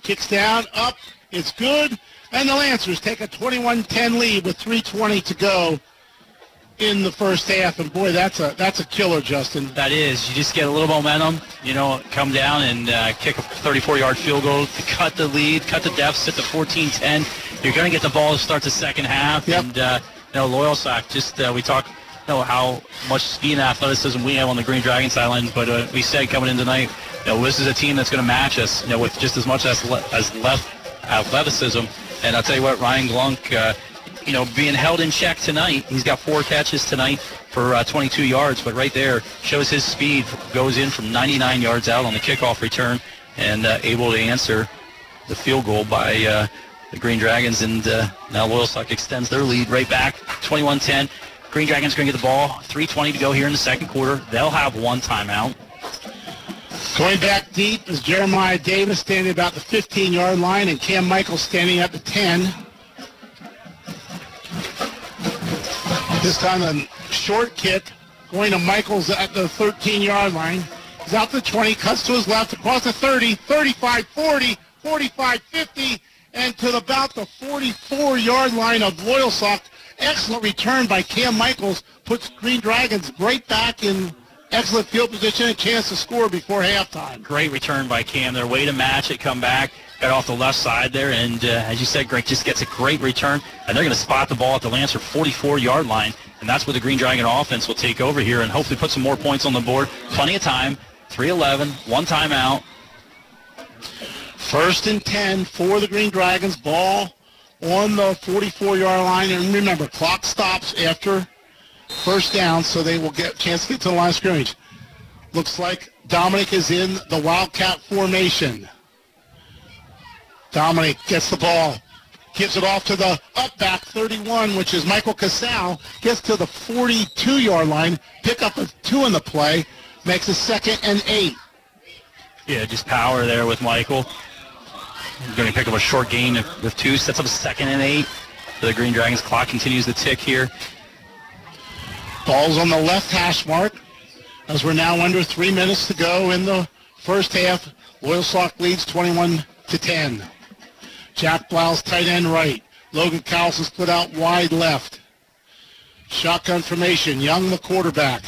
Kicks down, up. It's good. And the Lancers take a 21-10 lead with 3.20 to go in the first half. And boy, that's a that's a killer, Justin. That is. You just get a little momentum, you know, come down and uh, kick a 34-yard field goal to cut the lead, cut the deficit to 14-10. You're going to get the ball to start the second half. Yep. And, uh, you know, Loyalsock, just uh, we talk, you know, how much speed and athleticism we have on the Green Dragon sideline. But uh, we said coming in tonight, you know, this is a team that's going to match us, you know, with just as much as, le- as left athleticism. And I'll tell you what, Ryan Glunk, uh, you know, being held in check tonight. He's got four catches tonight for uh, 22 yards, but right there shows his speed. Goes in from 99 yards out on the kickoff return and uh, able to answer the field goal by uh, the Green Dragons. And uh, now Loyalsock extends their lead right back, 21-10. Green Dragons going to get the ball. 3.20 to go here in the second quarter. They'll have one timeout. Going back deep is Jeremiah Davis standing about the 15-yard line and Cam Michaels standing at the 10. This time a short kick going to Michaels at the 13-yard line. He's out to 20, cuts to his left, across the 30, 35, 40, 45, 50, and to about the 44-yard line of Loyalsock. Excellent return by Cam Michaels. Puts Green Dragons right back in excellent field position, a chance to score before halftime. Great return by Cam. Their way to match it, come back, got off the left side there, and uh, as you said, Greg just gets a great return, and they're going to spot the ball at the Lancer 44-yard line, and that's where the Green Dragon offense will take over here and hopefully put some more points on the board. Plenty of time, 3-11, one timeout. First and 10 for the Green Dragons. Ball on the 44-yard line. And remember, clock stops after first down, so they will get chance to get to the line of scrimmage. Looks like Dominic is in the Wildcat formation. Dominic gets the ball, gives it off to the up back 31, which is Michael Casal, gets to the 42-yard line, pick up a two in the play, makes a second and eight. Yeah, just power there with Michael. Going to pick up a short gain with two, sets up a second and eight. The Green Dragons clock continues to tick here. Ball's on the left hash mark as we're now under three minutes to go in the first half. Loyalsock leads 21 to 10. Jack Blouse tight end right. Logan Carlson put out wide left. Shotgun formation. Young the quarterback.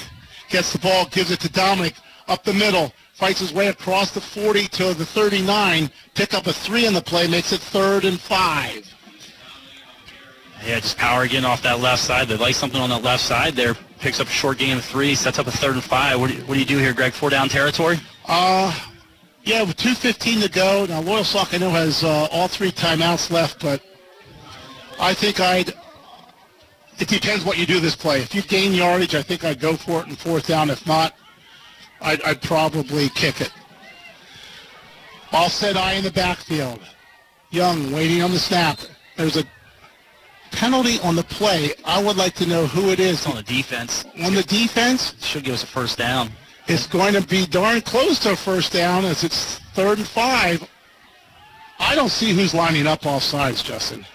Gets the ball, gives it to Dominic up the middle. Fights his way across the 40 to the 39. Pick up a three in the play, makes it third and five. Yeah, just power again off that left side. They like something on that left side there. Picks up a short game of three, sets up a third and five. What do you, what do, you do here, Greg? Four down territory? Uh, yeah, with 2.15 to go. Now, Loyalsock, I know, has uh, all three timeouts left, but I think I'd... It depends what you do this play. If you gain yardage, I think I'd go for it in fourth down. If not, I'd, I'd probably kick it. All set eye in the backfield. Young waiting on the snap. There's a penalty on the play. I would like to know who it is. on the defense. On the defense? Should give us a first down. It's going to be darn close to a first down as it's third and five. I don't see who's lining up all sides, Justin.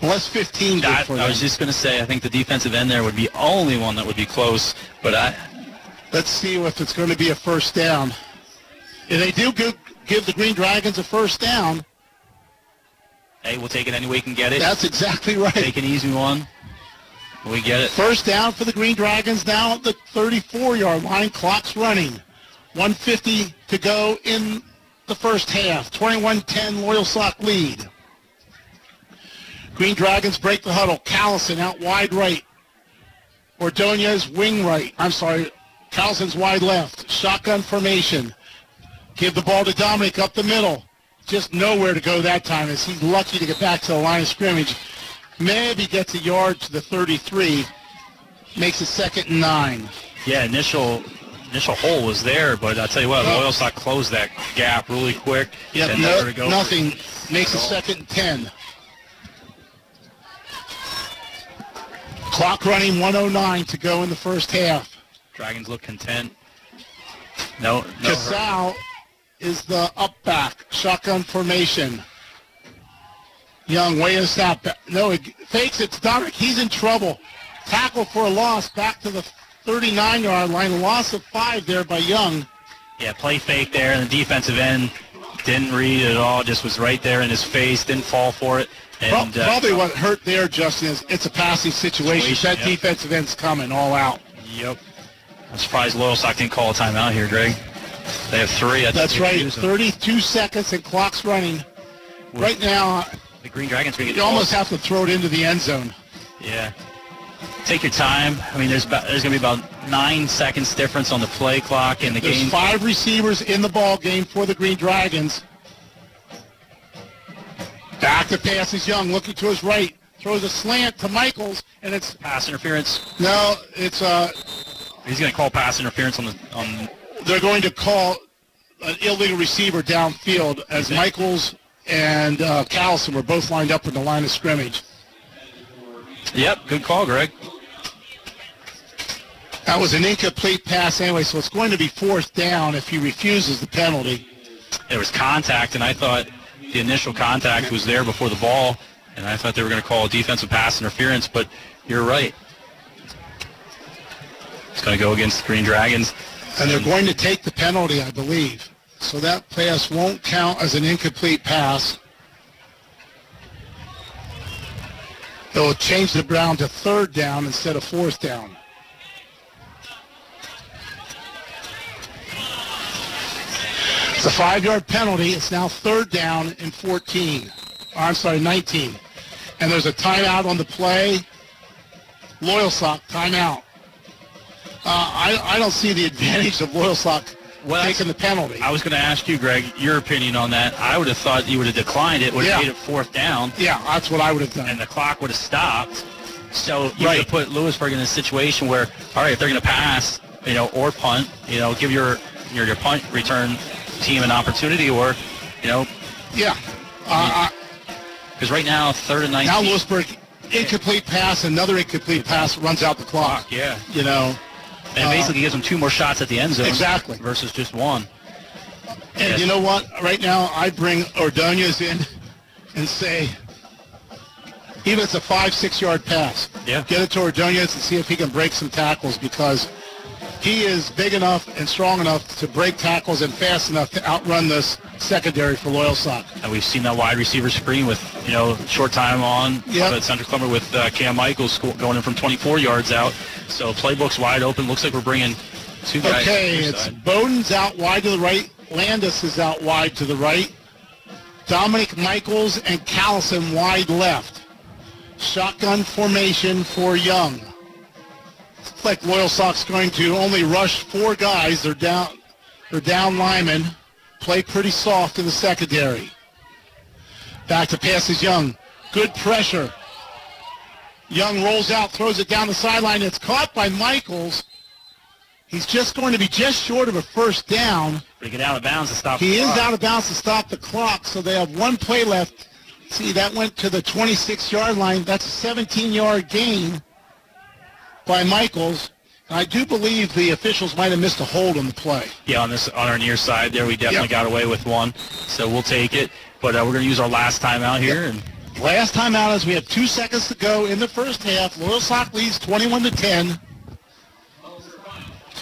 Unless 15 I, for I was just going to say, I think the defensive end there would be only one that would be close, but I, Let's see if it's going to be a first down. If they do give, give the Green Dragons a first down, hey, we'll take it any way we can get it. that's exactly right. Take an easy one. We get it. First down for the Green Dragons now at the 34-yard line. Clock's running. 150 to go in the first half. 21-10 Loyal Sock lead. Green Dragons break the huddle. Callison out wide right. Ordonez wing right. I'm sorry. Callison's wide left. Shotgun formation. Give the ball to Dominic up the middle. Just nowhere to go that time as he's lucky to get back to the line of scrimmage. Maybe gets a yard to the 33. Makes a second and nine. Yeah, initial initial hole was there, but I'll tell you what, Oh. Loyalsock closed that gap really quick. Yep, no, nowhere to go. nothing. Makes it second and 10. Clock running 109 to go in the first half. Dragons look content. No, no. hurry. Casal is the up back. Shotgun formation. Young way to stop. No, it fakes it Dominic. He's in trouble. Tackle for a loss. Back to the 39-yard line. Loss of five there by Young. Yeah, play fake there, and the defensive end didn't read it at all. Just was right there in his face. Didn't fall for it. And uh, Probably what hurt there, Justin, is it's a passing situation. Situation, that yep. defensive end's coming all out. Yep. I'm surprised Loyalsock didn't call a timeout here, Greg. They have three. Think That's right. use 32 seconds and clock's running. Right now, The Green Dragons are going to you almost have to throw it into the end zone. Yeah. Take your time. I mean, there's about, there's going to be about nine seconds difference on the play clock in the There's game. five receivers in the ball game for the Green Dragons. Back to pass is Young, looking to his right. Throws a slant to Michaels, and it's Pass interference. no, it's uh, He's going to call pass interference on the on. they're going to call an illegal receiver downfield as Michaels and uh, Callison were both lined up in the line of scrimmage. Yep, good call, Greg. That was an incomplete pass anyway, so it's going to be fourth down if he refuses the penalty. There was contact, and I thought the initial contact was there before the ball, and I thought they were going to call a defensive pass interference, but you're right. It's going to go against the Green Dragons. And they're going to take the penalty, I believe. So that pass won't count as an incomplete pass. They'll change the ground to third down instead of fourth down. It's a five-yard penalty. It's now third down and 14. Or, I'm sorry, 19. And there's a timeout on the play. Loyalsock, timeout. Uh, I, I don't see the advantage of Loyalsock taking the penalty. I was going to ask you, Greg, your opinion on that. I would have thought you would have declined it, would have Yeah. made it fourth down, Yeah, that's what I would have done. and the clock would have stopped. So you Right. could put Lewisburg in a situation where, all right, if they're going to pass, you know, or punt, you know, give your your, your punt return team an opportunity, or, you know, Yeah. Uh, because right now third and uh, 19. now Lewisburg, incomplete pass, another incomplete pass runs out the clock. Yeah. You know. And Uh, basically gives them two more shots at the end zone. Exactly. Versus just one. And Yes. you know what? Right now, I bring Ordonez in and say, even if it's a five, six-yard pass, Yeah. get it to Ordonez and see if he can break some tackles because he is big enough and strong enough to break tackles and fast enough to outrun this secondary for Loyalsock. And we've seen that wide receiver screen with, you know, short time on Yep. at Central Clemmer with uh, Cam Michaels going in from 24 yards out. So playbook's wide open. Looks like we're bringing two guys. Okay, it's side. Bowden's out wide to the right. Landis is out wide to the right. Dominic Michaels and Callison wide left. Shotgun formation for Young. Looks like Loyalsock's going to only rush four guys. They're down. They're down linemen. Play pretty soft in the secondary. Back to passes Young. Good pressure. Young rolls out, throws it down the sideline. It's caught by Michaels. He's just going to be just short of a first down. He get out of bounds to stop. He is clock. out of bounds to stop the clock, so they have one play left. See, that went to the 26-yard line. That's a 17-yard gain by Michaels. I do believe the officials might have missed a hold on the play. Yeah, on this on our near side there, we definitely Yep. got away with one, so we'll take it. But uh, we're going to use our last timeout here, and Last time out is we have two seconds to go in the first half. Loyalsock leads 21 to 10.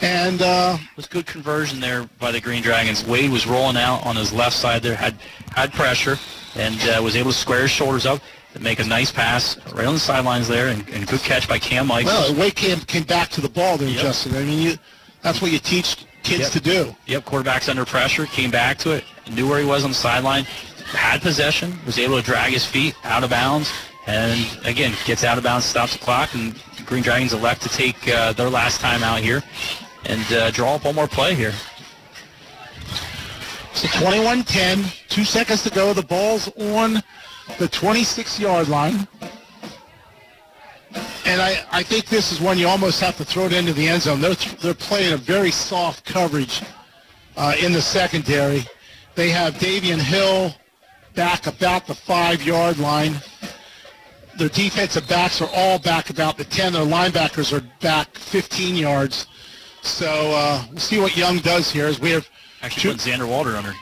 And uh, it was good conversion there by the Green Dragons. Wade was rolling out on his left side there, had had pressure, and uh, was able to square his shoulders up make a nice pass right on the sidelines there, and, and good catch by Cam Michaels. well, Wade came, came back to the ball there, Yep. Justin. I mean, you, that's what you teach kids Yep. to do. Yep, quarterback's under pressure, came back to it, knew where he was on the sideline, had possession, was able to drag his feet out of bounds, and again, gets out of bounds, stops the clock, and Green Dragons elect to take uh, their last time out here and uh, draw up one more play here. So 21-10, two seconds to go. The ball's on the 26-yard line. And I, I think this is one you almost have to throw it into the end zone. They're, they're playing a very soft coverage uh, in the secondary. They have Davion Hill back about the five-yard line. Their defensive backs are all back about the 10. Their linebackers are back 15 yards. So uh, we'll see what Young does here as we have Actually put Xander Walter under.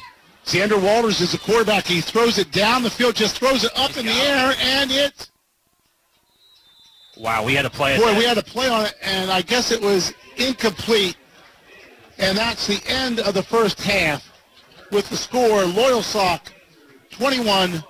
Xander Walters is the quarterback. He throws it down the field, just throws it up in the air, and it. Wow, we had to play it. Boy, we had a play on it, and I guess it was incomplete. And that's the end of the first half with the score Loyalsock 21,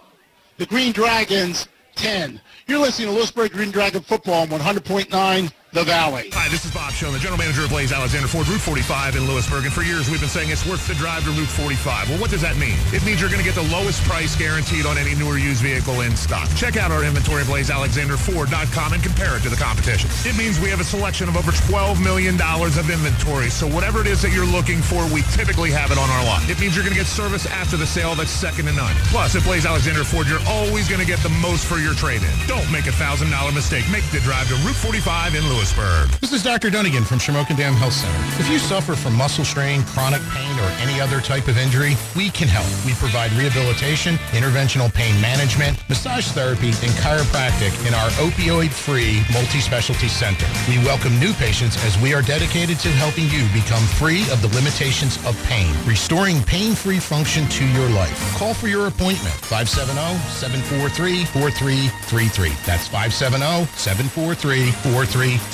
the Green Dragons 10. You're listening to Lewisburg Green Dragon Football on 100.9 The Valley. Hi, this is Bob Schoen, the general manager of Blaze Alexander Ford, Route 45 in Lewisburg. And for years, we've been saying it's worth the drive to Route 45. Well, what does that mean? It means you're going to get the lowest price guaranteed on any newer used vehicle in stock. Check out our inventory at blazealexanderford.com and compare it to the competition. It means we have a selection of over $12 million of inventory. So whatever it is that you're looking for, we typically have it on our lot. It means you're going to get service after the sale that's second to none. Plus, at Blaze Alexander Ford, you're always going to get the most for your trade-in. Don't make a $1,000 mistake. Make the drive to Route 45 in Lewisburg. This is Dr. Dunnigan from Shamokin Dam Health Center. If you suffer from muscle strain, chronic pain, or any other type of injury, we can help. We provide rehabilitation, interventional pain management, massage therapy, and chiropractic in our opioid-free multi-specialty center. We welcome new patients as we are dedicated to helping you become free of the limitations of pain, restoring pain-free function to your life. Call for your appointment, 570-743-4333. That's 570-743-4333.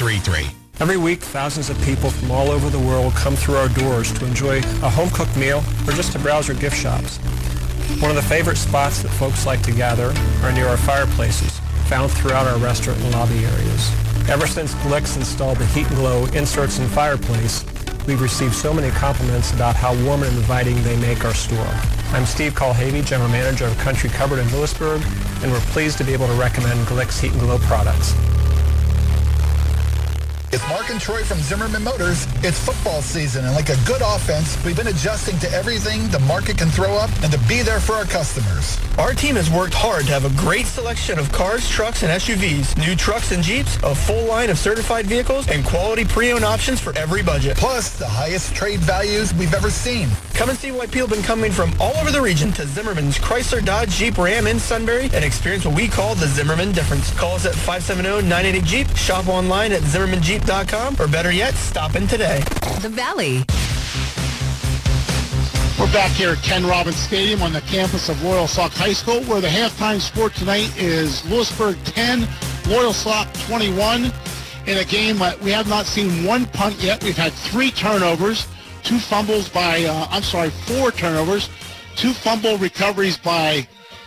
Every week, thousands of people from all over the world come through our doors to enjoy a home-cooked meal or just to browse our gift shops. One of the favorite spots that folks like to gather are near our fireplaces, found throughout our restaurant and lobby areas. Ever since Glicks installed the Heat and Glow inserts in fireplace, we've received so many compliments about how warm and inviting they make our store. I'm Steve Colhavy, General Manager of Country Cupboard in Lewisburg, and we're pleased to be able to recommend Glicks Heat and Glow products. It's Mark and Troy from Zimmerman Motors. It's football season, and like a good offense, we've been adjusting to everything the market can throw up and to be there for our customers. Our team has worked hard to have a great selection of cars, trucks, and SUVs, new trucks and Jeeps, a full line of certified vehicles, and quality pre-owned options for every budget. Plus, the highest trade values we've ever seen. Come and see why people have been coming from all over the region to Zimmerman's Chrysler, Dodge, Jeep, Ram in Sunbury and experience what we call the Zimmerman difference. Call us at 570-988-JEEP, shop online at or better yet, stop in today. The Valley. We're back here at Ken Robbins Stadium on the campus of Loyalsock High School, where the halftime score tonight is Lewisburg 10, Loyalsock 21. In a game that we have not seen one punt yet. We've had three turnovers, two fumbles by, uh, I'm sorry, four turnovers, two fumble recoveries by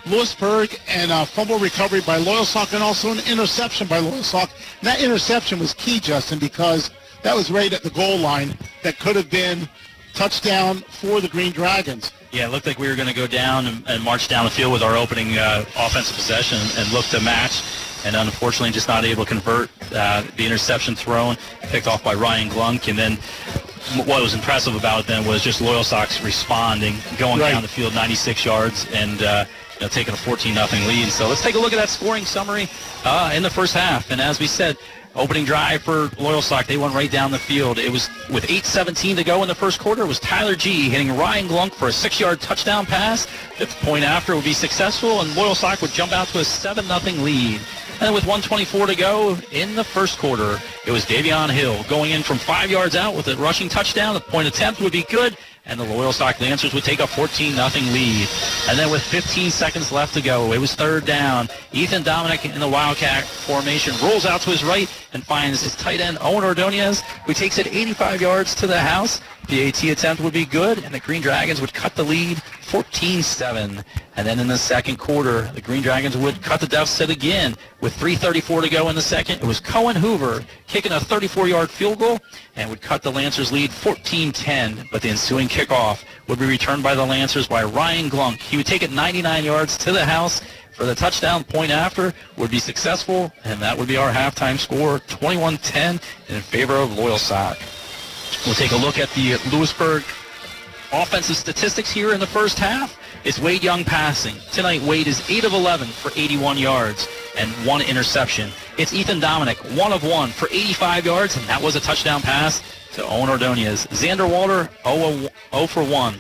Lewisburg, and a fumble recovery by Loyalsock, and also an interception by Loyalsock. And that interception was key, Justin, because that was right at the goal line. That could have been touchdown for the Green Dragons. Yeah, it looked like we were going to go down and, and march down the field with our opening uh, offensive possession and look to match and unfortunately just not able to convert uh, the interception thrown, picked off by Ryan Glunk, and then what was impressive about it then was just Loyalsock's responding, going Right. down the field 96 yards, and uh, taking a 14 nothing lead. So let's take a look at that scoring summary uh, in the first half. And as we said, opening drive for Loyalsock, they went right down the field. It was with 8:17 to go in the first quarter. It was Tyler G hitting Ryan Glunk for a six-yard touchdown pass. The point after would be successful, and Loyalsock would jump out to a 7 nothing lead. And with 124 to go in the first quarter, it was Davion Hill going in from five yards out with a rushing touchdown. The point attempt would be good, and the Loyalsock Lancers would take a 14 0 lead. And then with 15 seconds left to go, it was third down. Ethan Dominic in the Wildcat formation rolls out to his right and finds his tight end Owen Ordonez, who takes it 85 yards to the house. The AT attempt would be good, and the Green Dragons would cut the lead 14-7. And then in the second quarter, the Green Dragons would cut the deficit again with 3.34 to go in the second. It was Cohen Hoover kicking a 34-yard field goal and would cut the Lancers lead 14-10. But the ensuing kickoff would be returned by the Lancers by Ryan Glunk. He would take it 99 yards to the house for the touchdown point after would be successful, and that would be our halftime score, 21-10 in favor of Loyalsock. We'll take a look at the Lewisburg offensive statistics here in the first half. It's Wade Young passing. Tonight, Wade is 8 of 11 for 81 yards and one interception. It's Ethan Dominic, 1 of 1 for 85 yards, and that was a touchdown pass to Owen Ordonez. Xander Walter, 0, 0 for 1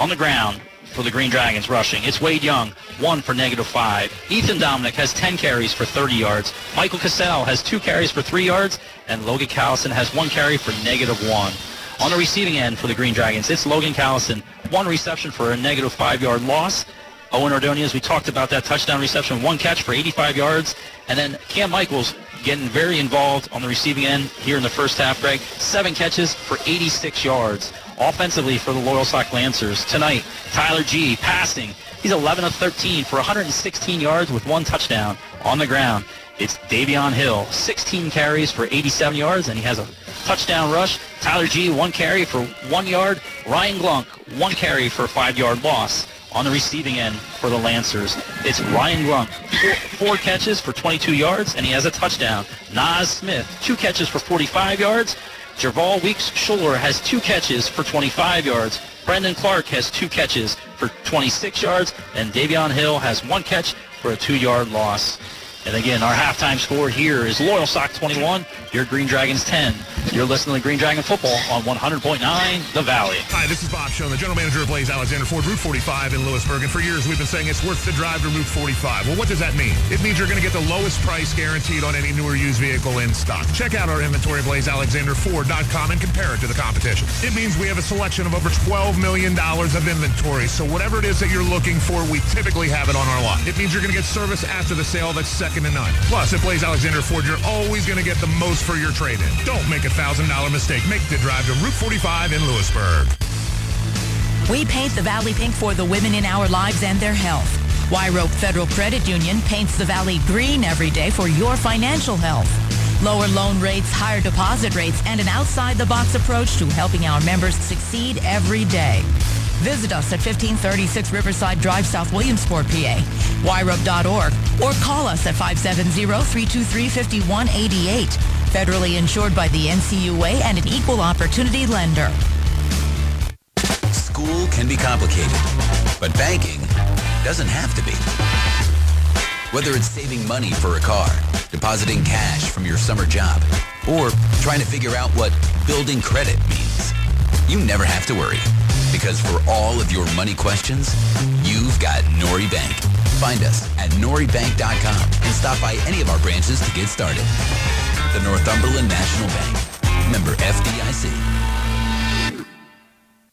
on the ground for the Green Dragons rushing. It's Wade Young, 1 for negative 5. Ethan Dominic has 10 carries for 30 yards. Michael Cassell has 2 carries for 3 yards, and Logan Callison has 1 carry for negative 1. On the receiving end for the Green Dragons, it's Logan Callison, one reception for a negative five-yard loss. Owen Ordonez, we talked about that touchdown reception, one catch for 85 yards. And then Cam Michaels getting very involved on the receiving end here in the first half, Greg. Seven catches for 86 yards. Offensively for the Loyalsock Lancers tonight, Tyler G passing. He's 11 of 13 for 116 yards with one touchdown on the ground. It's Davion Hill, 16 carries for 87 yards, and he has a touchdown rush. Tyler G, one carry for one yard. Ryan Glunk, one carry for a five-yard loss. On the receiving end for the Lancers, it's Ryan Glunk, four, four catches for 22 yards, and he has a touchdown. Naz Smith, two catches for 45 yards. Jerval Weeks Schuler has two catches for 25 yards. Brendan Clark has two catches for 26 yards, and Davion Hill has one catch for a two-yard loss. And again, our halftime score here is Loyalsock 21, your Green Dragons 10. You're listening to Green Dragon Football on 100.9 The Valley. Hi, this is Bob Schoen, the general manager of Blaze Alexander Ford, Route 45 in Lewisburg. And for years, we've been saying it's worth the drive to Route 45. Well, what does that mean? It means you're going to get the lowest price guaranteed on any newer used vehicle in stock. Check out our inventory at blazealexanderford.com and compare it to the competition. It means we have a selection of over $12 million of inventory. So whatever it is that you're looking for, we typically have it on our lot. It means you're going to get service after the sale that's second to none. Plus, at Blaze Alexander Ford, you're always going to get the most for your trade-in. Don't make a $1,000 mistake. Make the drive to Route 45 in Lewisburg. We paint the Valley pink for the women in our lives and their health. Wyrope Federal Credit Union paints the Valley green every day for your financial health. Lower loan rates, higher deposit rates, and an outside-the-box approach to helping our members succeed every day. Visit us at 1536 Riverside Drive, South Williamsport, PA, wyrope.org, or call us at 570-323-5188. Federally insured by the NCUA and an equal opportunity lender. School can be complicated, but banking doesn't have to be. Whether it's saving money for a car, depositing cash from your summer job, or trying to figure out what building credit means, you never have to worry. Because for all of your money questions, you've got Norry Bank. Find us at norrybank.com and stop by any of our branches to get started. The Northumberland National Bank. Member FDIC.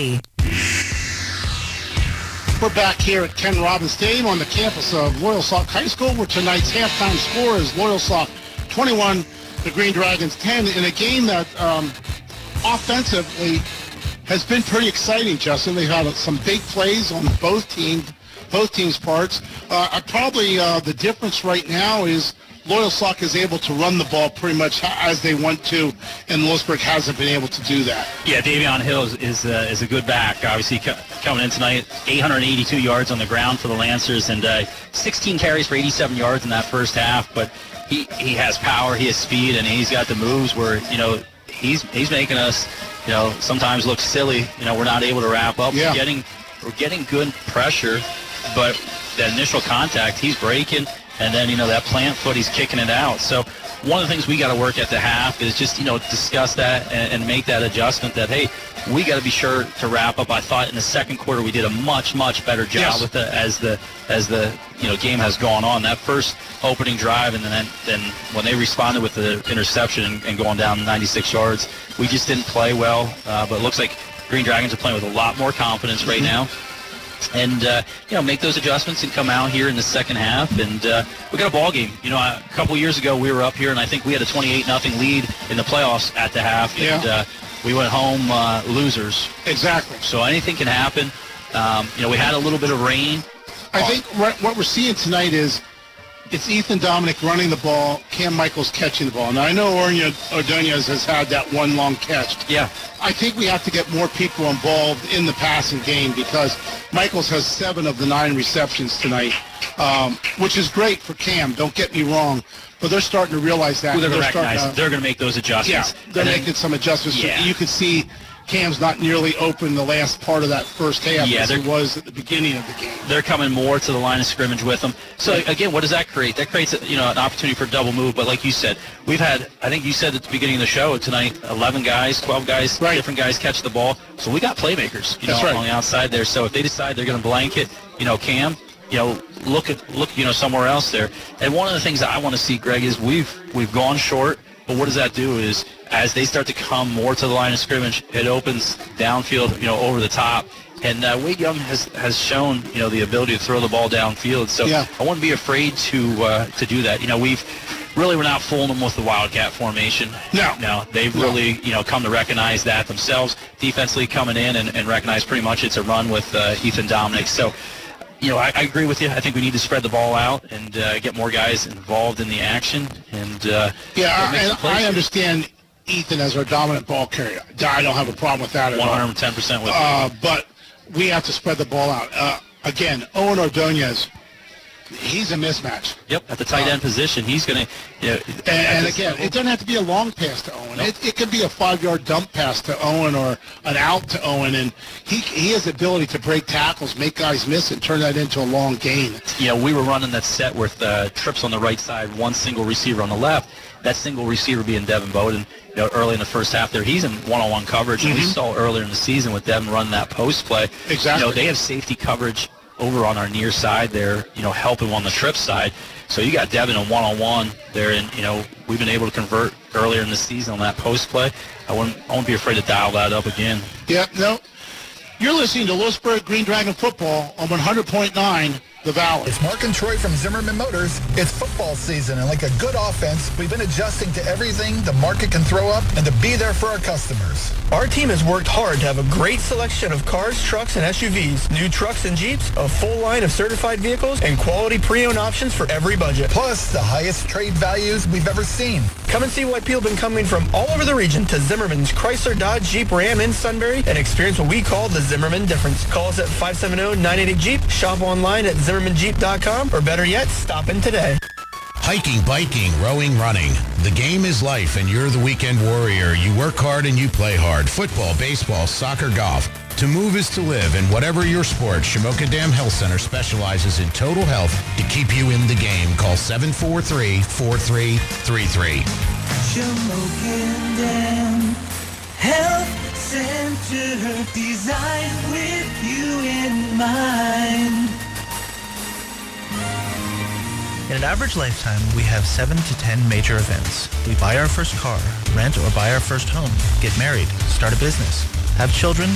We're back here at Ken Robbins Stadium on the campus of Loyalsock High School, where tonight's halftime score is Loyalsock 21, the Green Dragons 10, in a game that um, offensively has been pretty exciting, Justin. They've had some big plays on both teams, both teams' parts. Uh, probably uh, the difference right now is Loyalsock is able to run the ball pretty much as they want to, and Lewisburg hasn't been able to do that. Yeah, Davion Hill is is, uh, is a good back. Obviously, co- coming in tonight, 882 yards on the ground for the Lancers, and uh, 16 carries for 87 yards in that first half. But he, he has power, he has speed, and he's got the moves where you know he's he's making us you know sometimes look silly. You know, we're not able to wrap up. Yeah. We're getting we're getting good pressure, but the initial contact, he's breaking, and then you know that plant foot, he's kicking it out. So one of the things we got to work at the half is just you know discuss that and, and make that adjustment. That hey, we got to be sure to wrap up. I thought in the second quarter we did a much much better job Yes. with the as the as the you know game has gone on. That first opening drive and then then when they responded with the interception and, and going down 96 yards, we just didn't play well. Uh, but it looks like Green Dragons are playing with a lot more confidence right now and uh, you know make those adjustments and come out here in the second half. And uh, we got a ball game. You know a couple years ago we were up here and i think we had a 28 nothing lead in the playoffs at the half. And Yeah. uh, we went home uh, losers. Exactly. so anything can happen. Um, you know we had a little bit of rain. I think what we're seeing tonight is it's Ethan Dominic running the ball, Cam Michaels catching the ball. Now, I know Owen Ordonez has had that one long catch. Yeah. I think we have to get more people involved in the passing game because Michaels has seven of the nine receptions tonight, um, which is great for Cam. Don't get me wrong. But they're starting to realize that. they're going to they're going to make those adjustments Yeah, they're And then- making some adjustments. Yeah. You can see Cam's not nearly open the last part of that first half Yeah, as it was at the beginning of the game. they're coming more to the line of scrimmage with them. So again, what does that create? That creates you know an opportunity for a double move. But like you said, we've had I think you said at the beginning of the show tonight, 11 guys, 12 guys, different guys catch the ball. So we got playmakers, you know, right. on the outside there. So if they decide they're going to blanket, you know, Cam. You know, look at look, you know, somewhere else there. And one of the things that I want to see, Greg, is we've we've gone short, but what does that do? Is as they start to come more to the line of scrimmage, it opens downfield, you know, over the top. And uh, Wade Young has has shown, you know, the ability to throw the ball downfield. So Yeah. I wouldn't be afraid to uh, to do that. You know, we've really we're not fooling them with the wildcat formation. No. no, they've No. really you know come to recognize that themselves. Defensively coming in and, and recognize pretty much it's a run with uh, Ethan Dominic. So. You know, I, I agree with you. I think we need to spread the ball out and uh, get more guys involved in the action. And uh, Yeah, and I understand Ethan as our dominant ball carrier. I don't have a problem with that at all. 110% with. Uh, but we have to spread the ball out. Uh, again, Owen Ordonez, he's a mismatch. Yep, at the tight end position, he's going to. You know, And, and again, level- it doesn't have to be a long pass to Owen. It, it could be a five-yard dump pass to Owen or an out to Owen, and he he has the ability to break tackles, make guys miss, and turn that into a long gain. Yeah, we were running that set with uh, trips on the right side, one single receiver on the left. That single receiver being Devin Bowden. You know, early in the first half there, he's in one-on-one coverage. And we Mhm. saw earlier in the season with Devin running that post play. Exactly. You know, they have safety coverage over on our near side there. You know, helping on the trip side. So you got Devin in one-on-one there, and you know we've been able to convert earlier in the season on that post play. I wouldn't, I won't be afraid to dial that up again. Yeah, no. You're listening to Lewisburg Green Dragon Football on 100.9 The Valley. It's Mark and Troy from Zimmerman Motors. It's football season, and like a good offense, we've been adjusting to everything the market can throw up and to be there for our customers. Our team has worked hard to have a great selection of cars, trucks, and SUVs, new trucks and Jeeps, a full line of certified vehicles, and quality pre-owned options for every budget. Plus, the highest trade values we've ever seen. Come and see why people have been coming from all over the region to Zimmerman's Chrysler Dodge Jeep Ram in Sunbury and experience what we call the Zimmerman difference. Call us at 570-980-JEEP, shop online at zimmermanjeep.com, or better yet, stop in today. Hiking, biking, rowing, running. The game is life and you're the weekend warrior. You work hard and you play hard. Football, baseball, soccer, golf. To move is to live, and whatever your sport, Shamokin Dam Health Center specializes in total health to keep you in the game. Call 743-4333. Shamokin Dam Health Center designed with you in mind. In an average lifetime, we have 7 to 10 major events. We buy our first car, rent or buy our first home, get married, start a business, have children,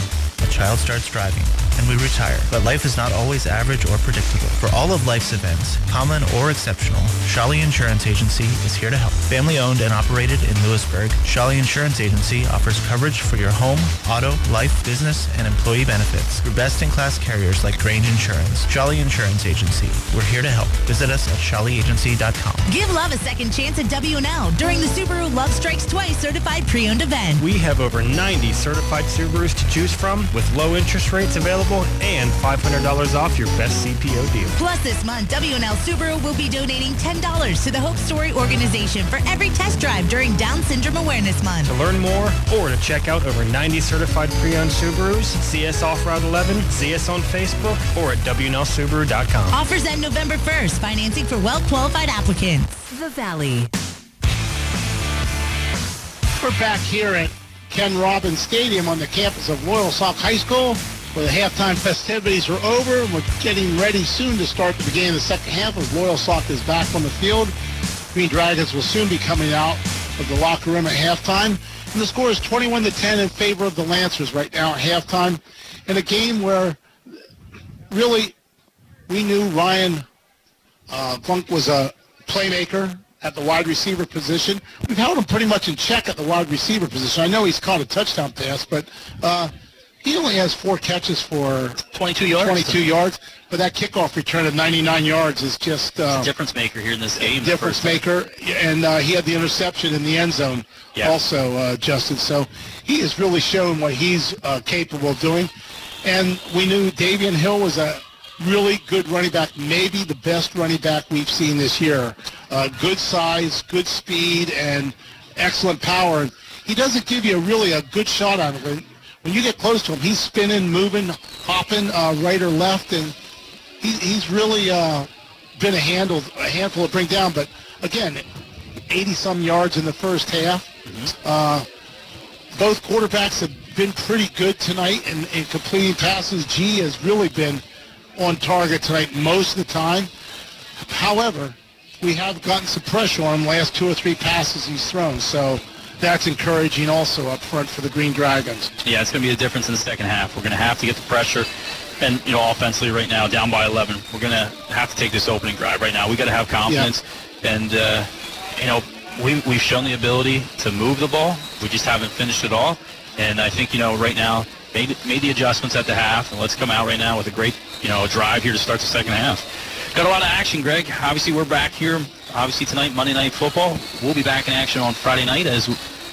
A child starts driving, and we retire. But life is not always average or predictable. For all of life's events, common or exceptional, Shali Insurance Agency is here to help. Family owned and operated in Lewisburg, Shali Insurance Agency offers coverage for your home, auto, life, business, and employee benefits through best-in-class carriers like Grange Insurance. Shali Insurance Agency. We're here to help. Visit us at shaliagency.com. Give love a second chance at W&L during the Subaru Love Strikes Twice certified pre-owned event. We have over 90 certified Subarus to choose from with low interest rates available and $500 off your best CPO deal. Plus this month, W&L Subaru will be donating $10 to the Hope Story organization for every test drive during Down Syndrome Awareness Month. To learn more or to check out over 90 certified pre-owned Subarus, see us off Route 11, see us on Facebook, or at WNLSubaru.com. Offers end November 1st. Financing for well-qualified applicants. The Valley. We're back here at Ken Robbins Stadium on the campus of Loyalsock High School where the halftime festivities are over and we're getting ready soon to start the beginning of the second half as Loyalsock is back on the field. Green Dragons will soon be coming out of the locker room at halftime. And the score is 21 to 10 in favor of the Lancers right now at halftime in a game where really we knew Ryan uh, Glunk was a playmaker at the wide receiver position. We've held him pretty much in check at the wide receiver position. I know he's caught a touchdown pass, but uh, he only has four catches for 22 yards. 22 yards. But that kickoff return of 99 yards is just uh, difference maker here in this game. difference maker. And uh, he had the interception in the end zone Yeah. also, uh, Justin. So he has really shown what he's uh, capable of doing. And we knew Davion Hill was a really good running back, maybe the best running back we've seen this year. Uh, good size, good speed, and excellent power. And he doesn't give you really a good shot on it. When, when you get close to him, he's spinning, moving, hopping uh, right or left, and he, he's really uh, been a handle, a handful to bring down. But again, 80-some yards in the first half. Uh, both quarterbacks have been pretty good tonight in, in completing passes. G has really been on target tonight most of the time. However, we have gotten some pressure on him last two or three passes he's thrown. So that's encouraging also up front for the Green Dragons. Yeah, it's going to be a difference in the second half. We're going to have to get the pressure. And, you know, offensively right now, down by 11, we're going to have to take this opening drive right now. we got to have confidence. And, uh, you know, we, we've shown the ability to move the ball. We just haven't finished it all. And I think, you know, right now, made, made the adjustments at the half. And let's come out right now with a great, you know, drive here to start the second half. Got a lot of action, Greg. Obviously, we're back here. Obviously, tonight, Monday Night Football. We'll be back in action on Friday night as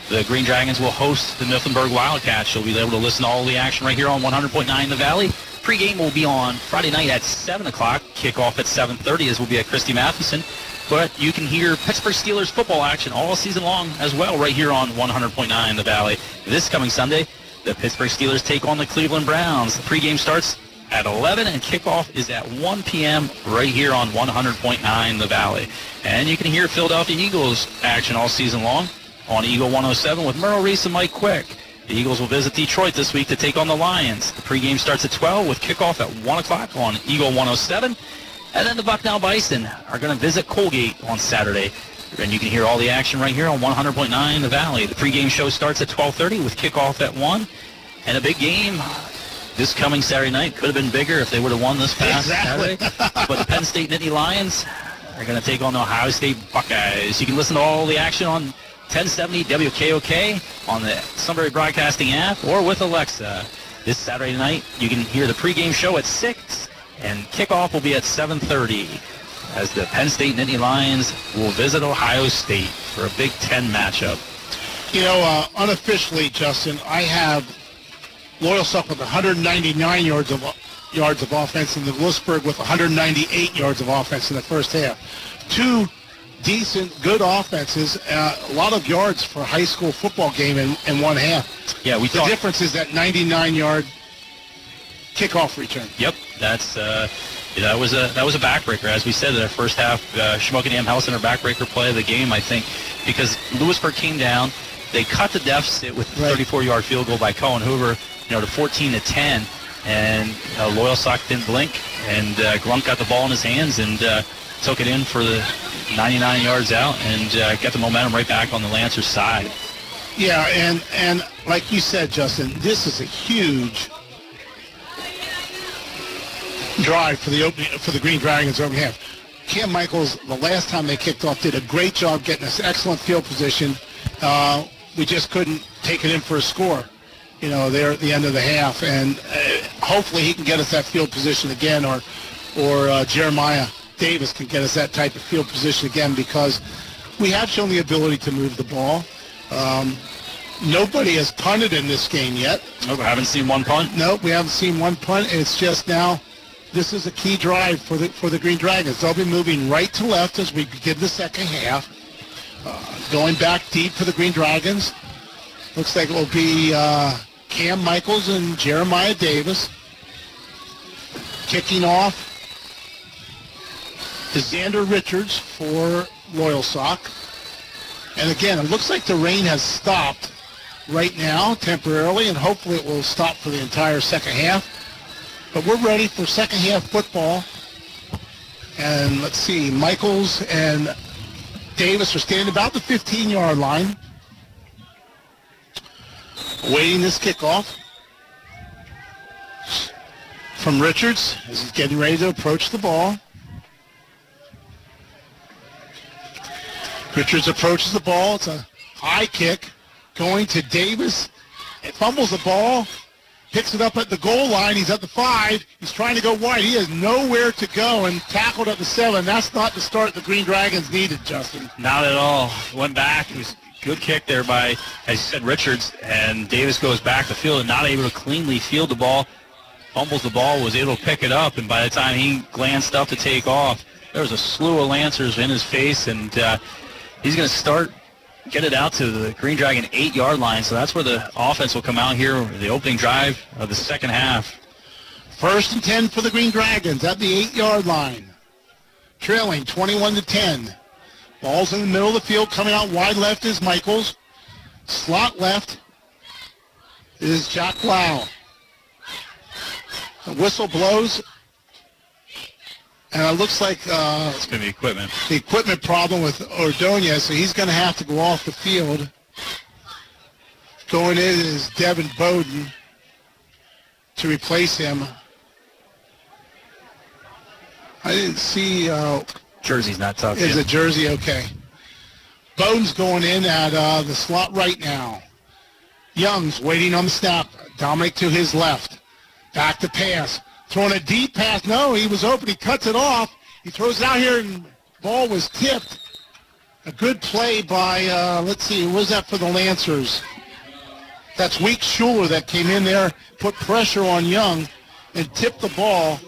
the Green Dragons will host the Mifflinburg Wildcats. You'll be able to listen to all the action right here on 100.9 The Valley. Pre-game will be on Friday night at 7 o'clock. Kickoff at 7.30 as we'll be at Christy Mathewson. But you can hear Pittsburgh Steelers football action all season long as well right here on 100.9 The Valley. This coming Sunday, the Pittsburgh Steelers take on the Cleveland Browns. The pregame starts at 11 and kickoff is at 1 p.m. right here on 100.9 The Valley. And you can hear Philadelphia Eagles action all season long on Eagle 107 with Merrill Reese and Mike Quick. The Eagles will visit Detroit this week to take on the Lions. The pregame starts at 12 with kickoff at 1 o'clock on Eagle 107. And then the Bucknell Bison are going to visit Colgate on Saturday. And you can hear all the action right here on 100.9 The Valley. The pregame show starts at 12.30 with kickoff at 1. And a big game this coming Saturday night. Could have been bigger if they would have won this past Exactly. Saturday. (laughs) but the Penn State Nittany Lions are going to take on the Ohio State Buckeyes. You can listen to all the action on 1070 WKOK on the Sunbury Broadcasting app or with Alexa. This Saturday night, you can hear the pregame show at 6 and kickoff will be at 7.30 as the Penn State Nittany Lions will visit Ohio State for a Big Ten matchup. You know, uh, unofficially, Justin, I have Loyalsock with 199 yards of yards of offense, and the Lewisburg with 198 yards of offense in the first half. Two decent, good offenses. Uh, a lot of yards for a high school football game in, in one half. Yeah, we the thought- difference is that 99-yard kickoff return. Yep, that's uh, that was a that was a backbreaker. As we said, in the first half, uh, Shamokin Dam Health Center backbreaker play of the game. I think because Lewisburg came down, they cut the deficit with the 34-yard field goal by Cohen Hoover, you know, to 14 to 10, and uh, Loyalsock didn't blink, and uh, Glunk got the ball in his hands and uh, took it in for the 99 yards out and uh, got the momentum right back on the Lancers side. Yeah, and and like you said, Justin, this is a huge drive for the opening for the Green Dragons opening half. Cam Michaels, the last time they kicked off, did a great job getting us excellent field position. Uh, we just couldn't take it in for a score, you know, there at the end of the half. And uh, hopefully he can get us that field position again, or or uh, Jeremiah Davis can get us that type of field position again because we have shown the ability to move the ball. Um, nobody has punted in this game yet. Nope, I haven't seen one punt. Nope, we haven't seen one punt. It's just now. This is a key drive for the for the Green Dragons. They'll be moving right to left as we begin the second half. Uh, going back deep for the Green Dragons. Looks like it will be uh, Cam Michaels and Jeremiah Davis. Kicking off is Xander Richards for Loyalsock. And again, it looks like the rain has stopped right now temporarily, and hopefully it will stop for the entire second half. But we're ready for second half football. And let's see, Michaels and Davis are standing about the 15-yard line, waiting this kickoff from Richards as he's getting ready to approach the ball. Richards approaches the ball. It's a high kick going to Davis. It fumbles the ball, picks it up at the goal line. He's at the five. He's trying to go wide. He has nowhere to go and tackled at the seven. That's not the start the Green Dragons needed, Justin. Not at all. Went back. It was good kick there by, as you said, Richards. And Davis goes back the field and not able to cleanly field the ball. Fumbles the ball, was able to pick it up. And by the time he glanced up to take off, there was a slew of Lancers in his face. And uh, he's going to start, get it out to the Green Dragon eight-yard line. So that's where the offense will come out here, the opening drive of the second half. First and 10 for the Green Dragons at the eight-yard line. Trailing 21 to 10. Ball's in the middle of the field. Coming out wide left is Michaels. Slot left is Jack Blau. The whistle blows. And it looks like uh, It's going to be equipment. the equipment problem with Ordonez, so he's going to have to go off the field. Going in is Devin Bowden to replace him. I didn't see. Uh, Jersey's not tough. is Jim. a jersey okay? Bowden's going in at uh, the slot right now. Young's waiting on the snap. Dominic to his left. Back to pass. Throwing a deep pass. No, he was open. He cuts it off. He throws it out here, and ball was tipped. A good play by, uh, let's see, who was that for the Lancers? That's Week Schuler that came in there, put pressure on Young, and tipped the ball.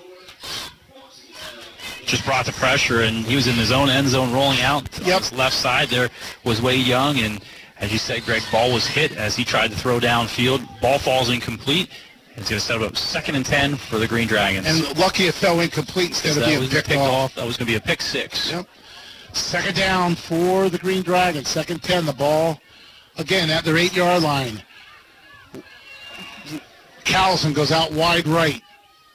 just brought the pressure, and he was in his own end zone rolling out. On his left side there was Wade Young, and as you said, Greg, ball was hit as he tried to throw downfield. Ball falls incomplete. It's going to set up second and 10 for the Green Dragons. And lucky it fell incomplete instead of being picked picked off. off. That was going to be a pick six. Yep. Second down for the Green Dragons. Second 10. The ball, again, at their eight-yard line. Callison goes out wide right.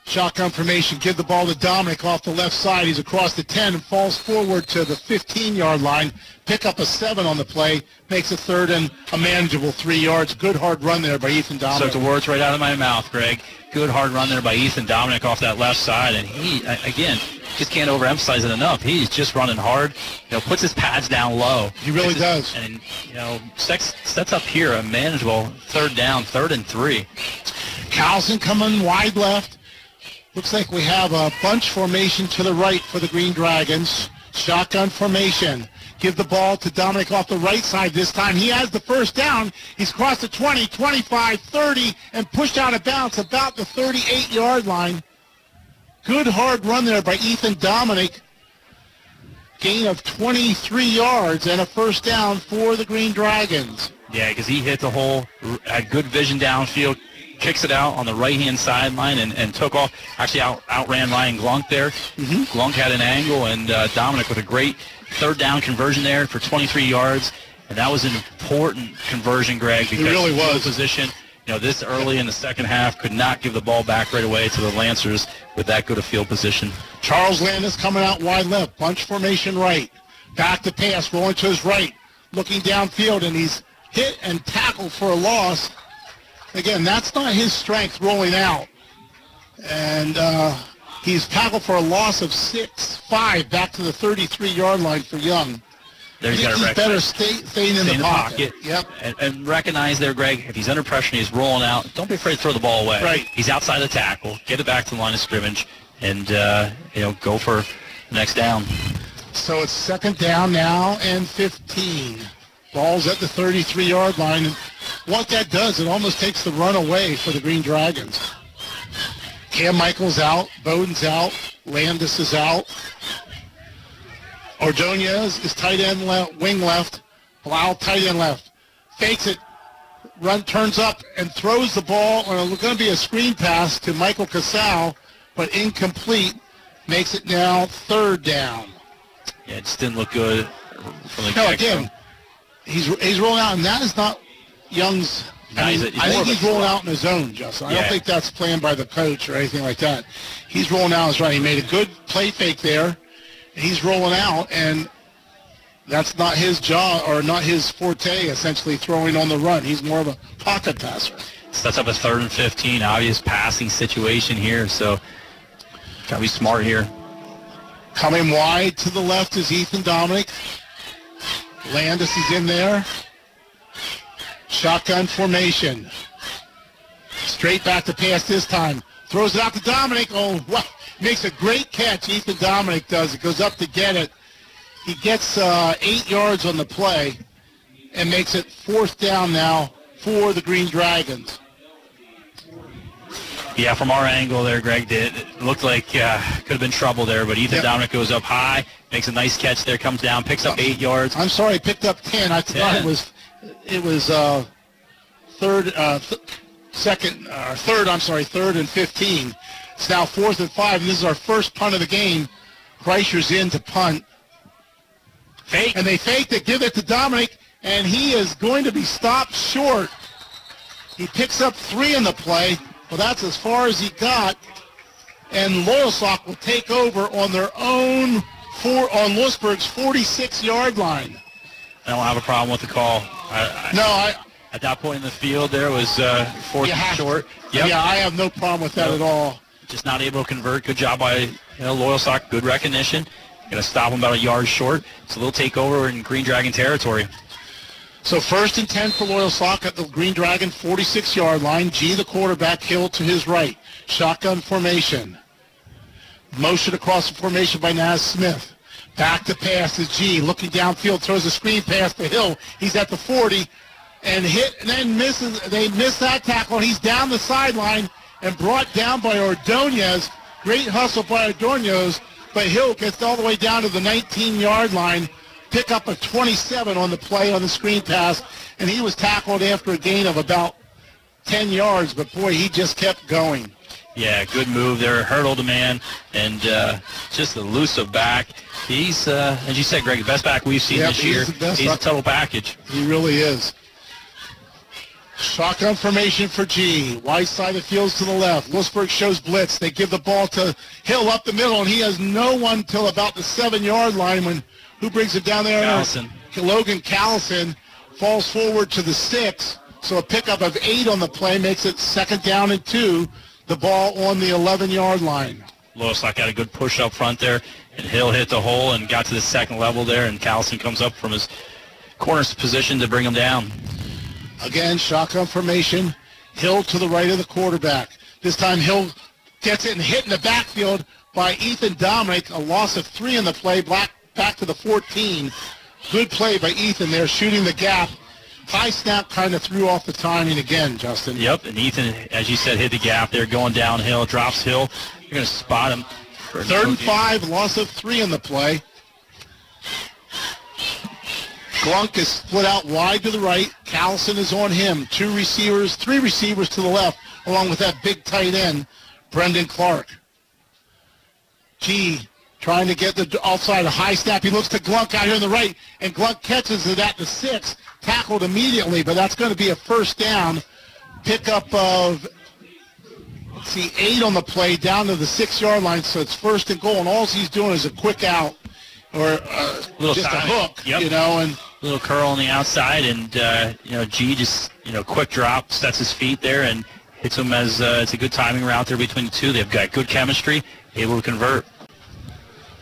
Shotgun formation. Give the ball to Dominic off the left side. He's across the 10 and falls forward to the 15-yard line. Pick up a seven on the play. Makes a third and a manageable three yards. Good hard run there by Ethan Dominic. Took the words right out of my mouth, Greg. Good hard run there by Ethan Dominic off that left side, and he again just can't overemphasize it enough. He's just running hard. You know, puts his pads down low. He really does. And you know, sets sets up here a manageable third down, third and three. Carlson coming wide left. Looks like we have a bunch formation to the right for the Green Dragons. Shotgun formation. Give the ball to Dominic off the right side this time. He has the first down. He's crossed the 20, 25, 30, and pushed out of bounds about the 38-yard line. Good hard run there by Ethan Dominic. Gain of 23 yards and a first down for the Green Dragons. Yeah, because he hit the hole, had good vision downfield, kicks it out on the right-hand sideline and, and took off. Actually, out, outran Ryan Glunk there. Mm-hmm. Glunk had an angle, and uh, Dominic with a great third down conversion there for 23 yards. And that was an important conversion, Greg, because really field was. position. You know, this early in the second half could not give the ball back right away to the Lancers with that good a field position. Charles Landis coming out wide left, bunch formation right. Back to pass, rolling to his right, looking downfield, and he's hit and tackled for a loss. Again, that's not his strength rolling out. And uh, He's tackled for a loss of six, five, back to the 33-yard line for Young. There he's I got to he's better stay, staying in Stay the, pocket. Yep. And, and recognize there, Greg, if he's under pressure and he's rolling out, don't be afraid to throw the ball away. Right. He's outside the tackle. Get it back to the line of scrimmage and, uh, you know, go for the next down. So it's second down now and 15. Ball's at the 33-yard line. And what that does, it almost takes the run away for the Green Dragons. Cam Michaels out. Bowden's out. Landis is out. Ordonez is tight end left, wing left. Blau tight end left. Fakes it. Run turns up and throws the ball on it's going to be a screen pass to Michael Casal, but incomplete. Makes it now third down. Yeah, it just didn't look good from the No, again, he's he's rolling out, and that is not Young's. No, I, mean, he's I think he's rolling out in his zone, Justin. I Yeah. don't think that's planned by the coach or anything like that. He's rolling out his right. He made a good play fake there. He's rolling out, and that's not his job or not his forte. Essentially, throwing on the run. He's more of a pocket passer. Sets up a third and 15, obvious passing situation here, so got to be smart here. Coming wide to the left is Ethan Dominic. Landis is in there. Shotgun formation. Straight back to pass this time. Throws it out to Dominic. Oh, wow. Makes a great catch. Ethan Dominic does. It goes up to get it. He gets uh, eight yards on the play and makes it fourth down now for the Green Dragons. Yeah, from our angle there, Greg did. It looked like uh, could have been trouble there, but Ethan Yep. Dominic goes up high, makes a nice catch there, comes down, picks up eight yards. I'm sorry, picked up 10. I thought it was it was uh, third, uh, th- second, uh, third, I'm sorry, third and 15. It's now fourth and five, and this is our first punt of the game. Kreischer's in to punt. Fake. And they fake it, give it to Dominic, and he is going to be stopped short. He picks up three in the play. Well, that's as far as he got. And Loyalsock will take over on their own four on Lewisburg's 46-yard line. I don't have a problem with the call. I, I, No, I, at that point in the field, there was uh, fourth and short. Yep. Yeah, I have no problem with that Nope. at all. Just not able to convert. Good job by you know, Loyalsock. Good recognition. Going to stop him about a yard short. It's a little takeover in Green Dragon territory. So first and 10 for Loyalsock at the Green Dragon 46-yard line. G, the quarterback, Hill to his right. Shotgun formation. Motion across the formation by Naz Smith. Back to pass is G. Looking downfield, throws a screen pass to Hill. He's at the 40 and hit, and then misses. They miss that tackle. He's down the sideline and brought down by Ordonez. Great hustle by Ordonez, but Hill gets all the way down to the 19-yard line. Pick up a 27 on the play on the screen pass, and he was tackled after a gain of about 10 yards. But boy, he just kept going. Yeah, good move there. Hurdled a man and uh, just elusive back. He's, uh, as you said, Greg, the best back we've seen Yep, this he's year. the best he's a total package. He really is. Shotgun formation for G. Wide side of the fields to the left. Lewisburg shows blitz. They give the ball to Hill up the middle, and he has no one till about the seven-yard line when who brings it down there? Callison. Logan Callison falls forward to the six. So a pickup of eight on the play makes it second down and two. The ball on the 11-yard line. Loyalsock got a good push up front there, and Hill hit the hole and got to the second level there, and Callison comes up from his corner position to bring him down. Again, shotgun formation. Hill to the right of the quarterback. This time Hill gets it and hit in the backfield by Ethan Dominic. A loss of three in the play. Black back to the 14. Good play by Ethan there, shooting the gap. High snap kind of threw off the timing again, Justin. Yep, and Ethan, as you said, hit the gap there, going downhill, drops Hill. You're going to spot him. for Third and five, loss of three in the play. Glunk is split out wide to the right. Callison is on him. Two receivers, three receivers to the left, along with that big tight end, Brendan Clark. G trying to get the outside a high snap. He looks to Glunk out here on the right, and Glunk catches it at the six, tackled immediately, but that's going to be a first down. Pickup of let's see, eight on the play down to the six-yard line, so it's first and goal, and all he's doing is a quick out or uh, Little just a hook, yep. you know, and little curl on the outside, and uh, you know G just you know quick drop, sets his feet there, and hits him as uh, it's a good timing route there between the two. They've got good chemistry, able to convert.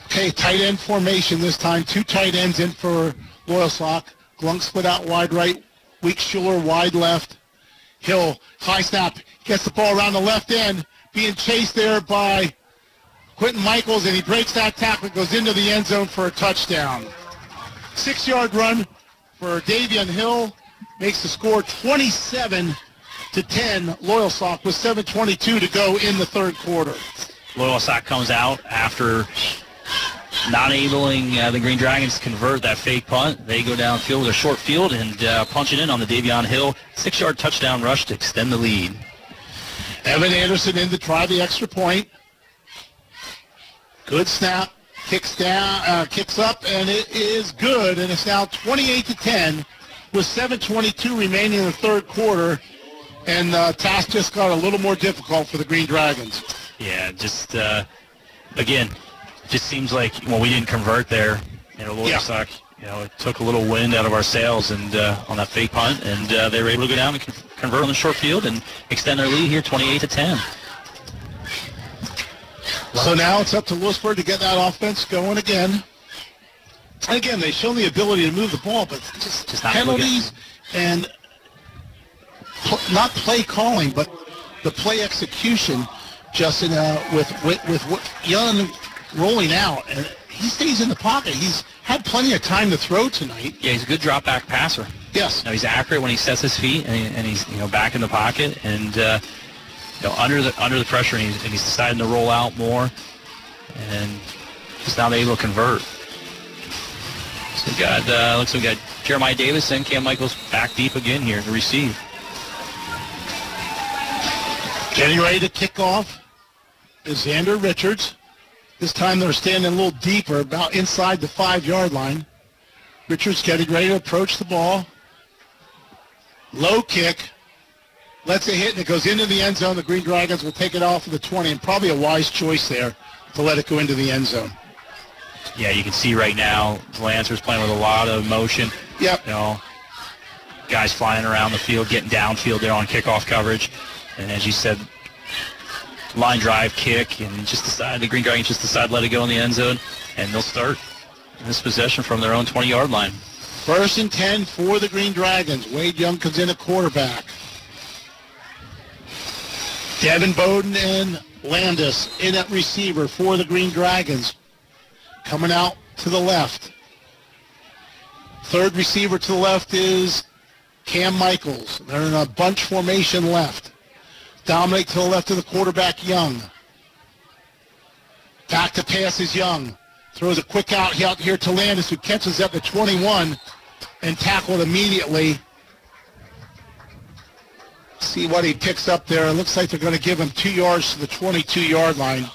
Okay, tight end formation this time. Two tight ends in for Loyalsock. Glunk split out wide right. Weak Schuler wide left. Hill, high snap, gets the ball around the left end, being chased there by Quentin Michaels, and he breaks that tackle, goes into the end zone for a touchdown. Six-yard run for Davion Hill makes the score 27 to 10. Loyalsock with 7:22 to go in the third quarter. Loyalsock comes out after not enabling uh, the Green Dragons to convert that fake punt. They go downfield with a short field and uh, punch it in on the Davion Hill six-yard touchdown rush to extend the lead. Evan Anderson in to try the extra point. Good snap, kicks down, uh, kicks up, and it is good. And it's now 28 to 10 with 7:22 remaining in the third quarter. And uh, task just got a little more difficult for the Green Dragons. Yeah, just uh, again, just seems like well we didn't convert there. You know, Loyalsock, you know, it took a little wind out of our sails and uh, on that fake punt, and uh, they were able to go down and con- convert on the short field and extend their lead here, 28 to 10. So now it's up to Lewisburg to get that offense going again. And again, they show the ability to move the ball, but just, Just not penalties and pl- not play calling, but the play execution. Justin, uh, with with with Young rolling out, and he stays in the pocket. He's had plenty of time to throw tonight. Yeah, he's a good drop back passer. Yes. You know, he's accurate when he sets his feet and, he, and he's you know back in the pocket and uh, you know under the under the pressure and he's, and he's deciding to roll out more and he's now able to convert. So we got uh, looks like we got Jeremiah Davis and Cam Michaels back deep again here to receive. Getting ready to kick off is Xander Richards. This time they're standing a little deeper, about inside the five-yard line. Richards getting ready to approach the ball. Low kick. Lets it hit, and it goes into the end zone. The Green Dragons will take it off of the 20, and probably a wise choice there to let it go into the end zone. Yeah, you can see right now the Lancers playing with a lot of motion. Yep. You know, guys flying around the field, getting downfield there on kickoff coverage. And as you said, line drive kick, and just decide the Green Dragons just decide to let it go in the end zone, and they'll start this possession from their own 20-yard line. First and 10 for the Green Dragons. Wade Young comes in at quarterback. Devin Bowden and Landis in at receiver for the Green Dragons. Coming out to the left. Third receiver to the left is Cam Michaels. They're in a bunch formation left. Dominic to the left of the quarterback, Young. Back to pass is Young. Throws a quick out out here to Landis, who catches up to 21 and tackled immediately. See what he picks up there. It looks like they're going to give him two yards to the 22-yard line.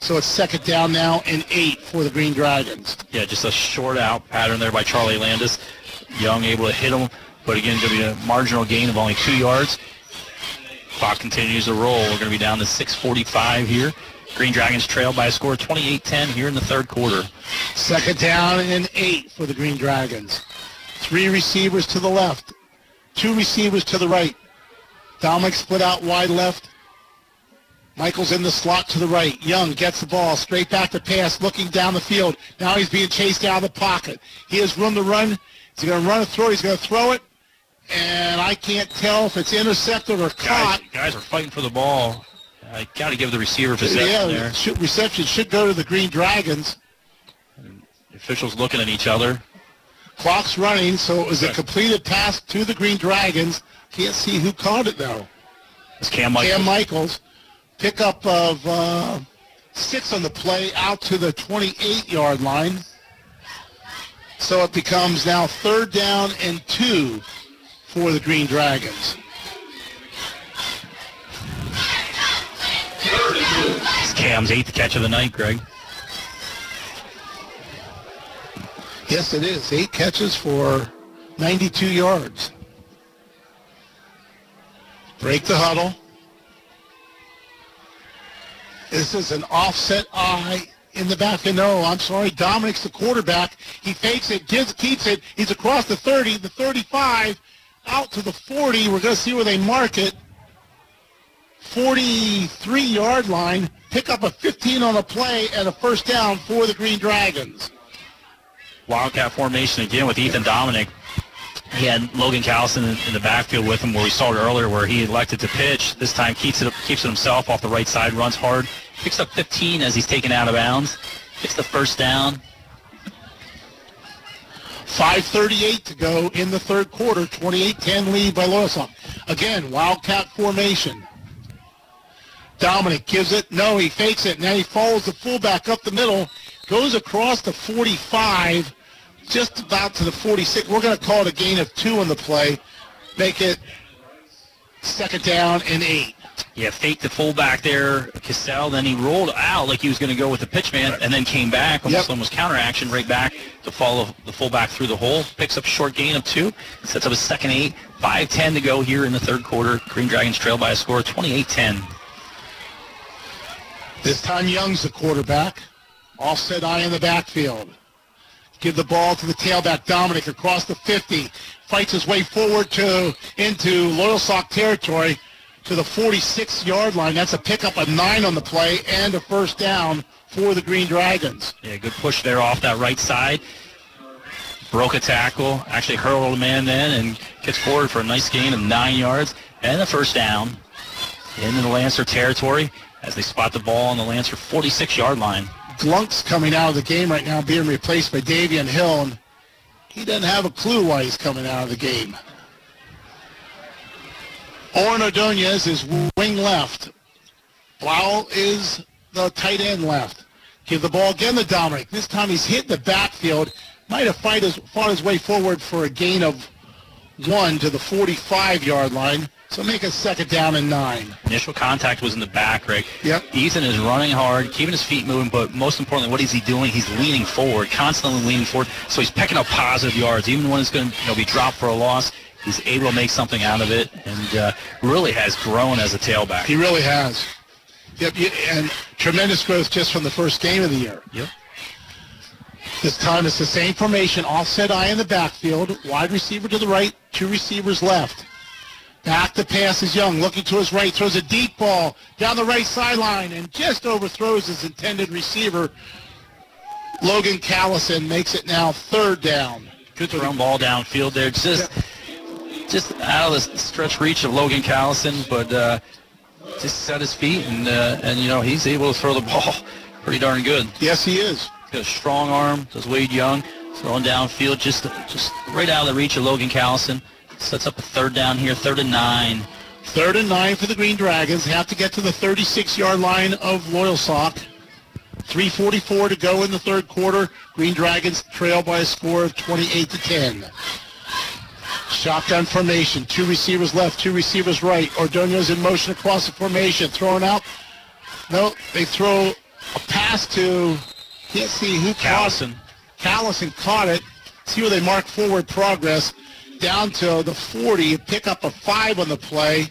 So it's second down now and eight for the Green Dragons. Yeah, just a short out pattern there by Charlie Landis. Young able to hit him, but again, going to be a marginal gain of only two yards. Clock continues to roll. We're going to be down to 6.45 here. Green Dragons trail by a score of 28-10 here in the third quarter. Second down and eight for the Green Dragons. Three receivers to the left, two receivers to the right. Dominic split out wide left. Michael's in the slot to the right. Young gets the ball straight back to pass, looking down the field. Now he's being chased out of the pocket. He has room to run. He's going to run a throw? He's going to throw it. And I can't tell if it's intercepted or caught. Guys, guys are fighting for the ball. I got to give the receiver possession yeah, there. should, reception should go to the Green Dragons. The officials looking at each other. Clock's running, so it was a completed pass to the Green Dragons. Can't see who caught it though. It's Cam Michaels. Cam Michaels. Pickup of uh, six on the play out to the 28-yard line. So it becomes now third down and two for the Green Dragons. It's Cam's eighth catch of the night, Greg. Yes, it is. Eight catches for 92 yards. Break the huddle. This is an offset eye in the back. And no, I'm sorry. Dominic's the quarterback. He fakes it, gives, keeps it. He's across the 30, the 35, out to the 40. We're going to see where they mark it. 43-yard line, pick up a 15 on a play, and a first down for the Green Dragons. Wildcat formation again with Ethan Dominic. He had Logan Callison in, in the backfield with him where we saw it earlier where he elected to pitch. This time keeps it keeps it himself off the right side, runs hard, picks up 15 as he's taken out of bounds, gets the first down. 5.38 to go in the third quarter. 28-10 lead by Loyalsock. Again, Wildcat formation. Dominic gives it. No, he fakes it. Now he follows the fullback up the middle. Goes across the 45, just about to the 46. We're going to call it a gain of two on the play. Make it second down and eight. Yeah, faked the fullback there, Cassell. Then he rolled out like he was going to go with the pitch man, and then came back, almost almost counter action right back to follow the fullback through the hole. Picks up a short gain of two, sets up a second eight. 5-10 to go here in the third quarter. Green Dragons trail by a score of 28-10. This time Young's the quarterback. Offset eye in the backfield. Give the ball to the tailback, Dominic, across the 50. Fights his way forward to into Loyalsock territory to the 46-yard line. That's a pickup of nine on the play and a first down for the Green Dragons. Yeah, good push there off that right side. Broke a tackle, actually hurled a man then, and gets forward for a nice gain of nine yards and a first down into the Lancer territory as they spot the ball on the Lancer 46-yard line. Glunk's coming out of the game right now, being replaced by Davion Hill, and he doesn't have a clue why he's coming out of the game. Owen Ordonez is wing left. Blau is the tight end left. Give the ball again to Dominic. This time he's hit the backfield. Might have fight his, fought his way forward for a gain of one to the 45-yard line. So make a second down and nine. Initial contact was in the back, Rick. Yep. Ethan is running hard, keeping his feet moving, but most importantly, what is he doing? He's leaning forward, constantly leaning forward. So he's picking up positive yards, even when it's going to you know, be dropped for a loss. He's able to make something out of it, and uh, really has grown as a tailback. He really has. Yep, and tremendous growth just from the first game of the year. Yep. This time it's the same formation, offset eye in the backfield, wide receiver to the right, two receivers left. Back to pass is Young, looking to his right, throws a deep ball down the right sideline and just overthrows his intended receiver. Logan Callison makes it now third down. Good thrown ball downfield there. Just just out of the stretch reach of Logan Callison, but uh, just set his feet and uh, and you know he's able to throw the (laughs) ball pretty darn good. Yes, he is. He's got a strong arm. Does Wade Young throwing downfield just just right out of the reach of Logan Callison. Sets up a third down here, third and nine. Third and nine for the Green Dragons. Have to get to the 36-yard line of Loyalsock. 3.44 to go in the third quarter. Green Dragons trail by a score of 28 to 10. Shotgun formation. Two receivers left, two receivers right. Ordonez in motion across the formation. Throwing out. No, they throw a pass to, can't see who Callison. Callison caught it. See where they mark forward progress. Down to the 40. Pick up a five on the play.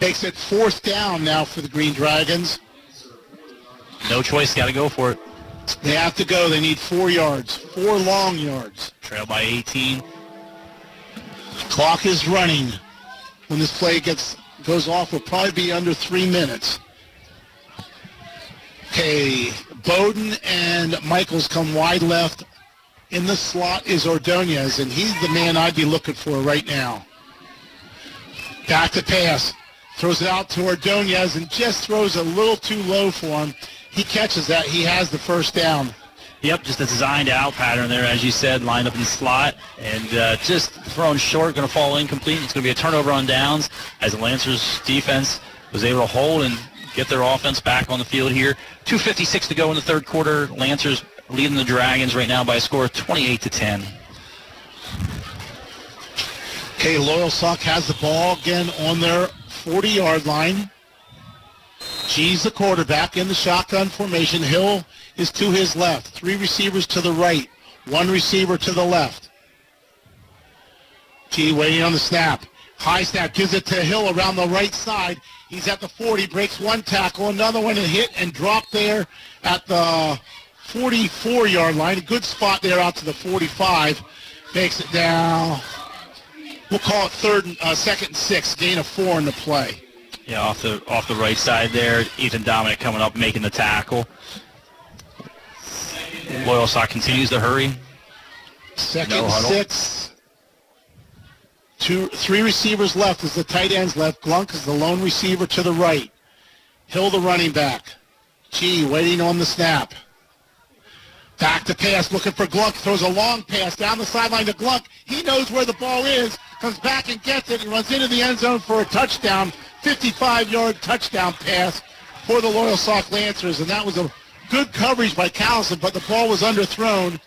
Makes it fourth down now for the Green Dragons. No choice. Got to go for it. They have to go. They need four yards. Four long yards. Trail by 18. Clock is running. When this play gets goes off, will probably be under three minutes. Okay, Bowden and Michaels come wide left. In the slot is Ordonez, and he's the man I'd be looking for right now. Back to pass. Throws it out to Ordonez and just throws a little too low for him. He catches that. He has the first down. Yep, just a designed out pattern there, as you said, lined up in the slot, and uh, just thrown short, going to fall incomplete. It's going to be a turnover on downs as the Lancers defense was able to hold and get their offense back on the field here. 2.56 to go in the third quarter. Lancers leading the Dragons right now by a score of 28 to 10. Okay, Loyalsock has the ball again on their 40-yard line. G's the quarterback in the shotgun formation. Hill is to his left. Three receivers to the right. One receiver to the left. G waiting on the snap. High snap gives it to Hill around the right side. He's at the 40, breaks one tackle, another one and hit and drop there at the 44-yard line. A good spot there out to the 45. Makes it down we'll call it third, and, uh, second and six, gain of four in the play. Yeah, off the off the right side there, Ethan Dominic coming up making the tackle. Loyalsock continues to hurry. Second No six. Two, three receivers left as the tight ends left. Glunk is the lone receiver to the right. Hill the running back. G waiting on the snap. Back to pass, looking for Glunk. Throws a long pass down the sideline to Glunk. He knows where the ball is. Comes back and gets it. He runs into the end zone for a touchdown. 55-yard touchdown pass for the Loyalsock Lancers. And that was a good coverage by Callison, but the ball was underthrown.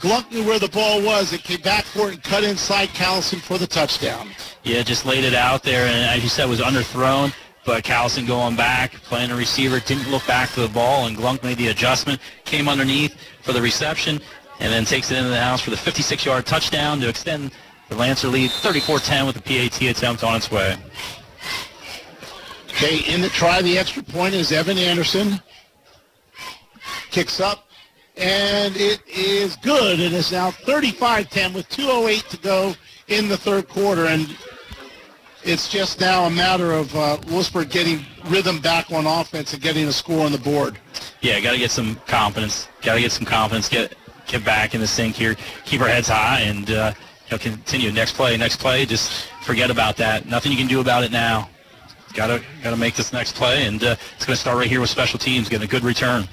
Glunk knew where the ball was. It came back for it and cut inside Callison for the touchdown. Yeah, just laid it out there, and as you said, was underthrown. But Callison going back, playing a receiver, didn't look back to the ball, and Glunk made the adjustment, came underneath for the reception, and then takes it into the house for the 56-yard touchdown to extend the Lancer lead 34-10 with the PAT attempt on its way. Okay, in the try the extra point is Evan Anderson. Kicks up, and it is good. It is now 35-10 with 2.08 to go in the third quarter, and it's just now a matter of uh, Lewisburg getting rhythm back on offense and getting a score on the board. Yeah, got to get some confidence. Got to get some confidence. Get get back in the sink here. Keep our heads high and uh, continue. Next play, next play. Just forget about that. Nothing you can do about it now. Got to got to make this next play, and uh, it's going to start right here with special teams. Getting a good return.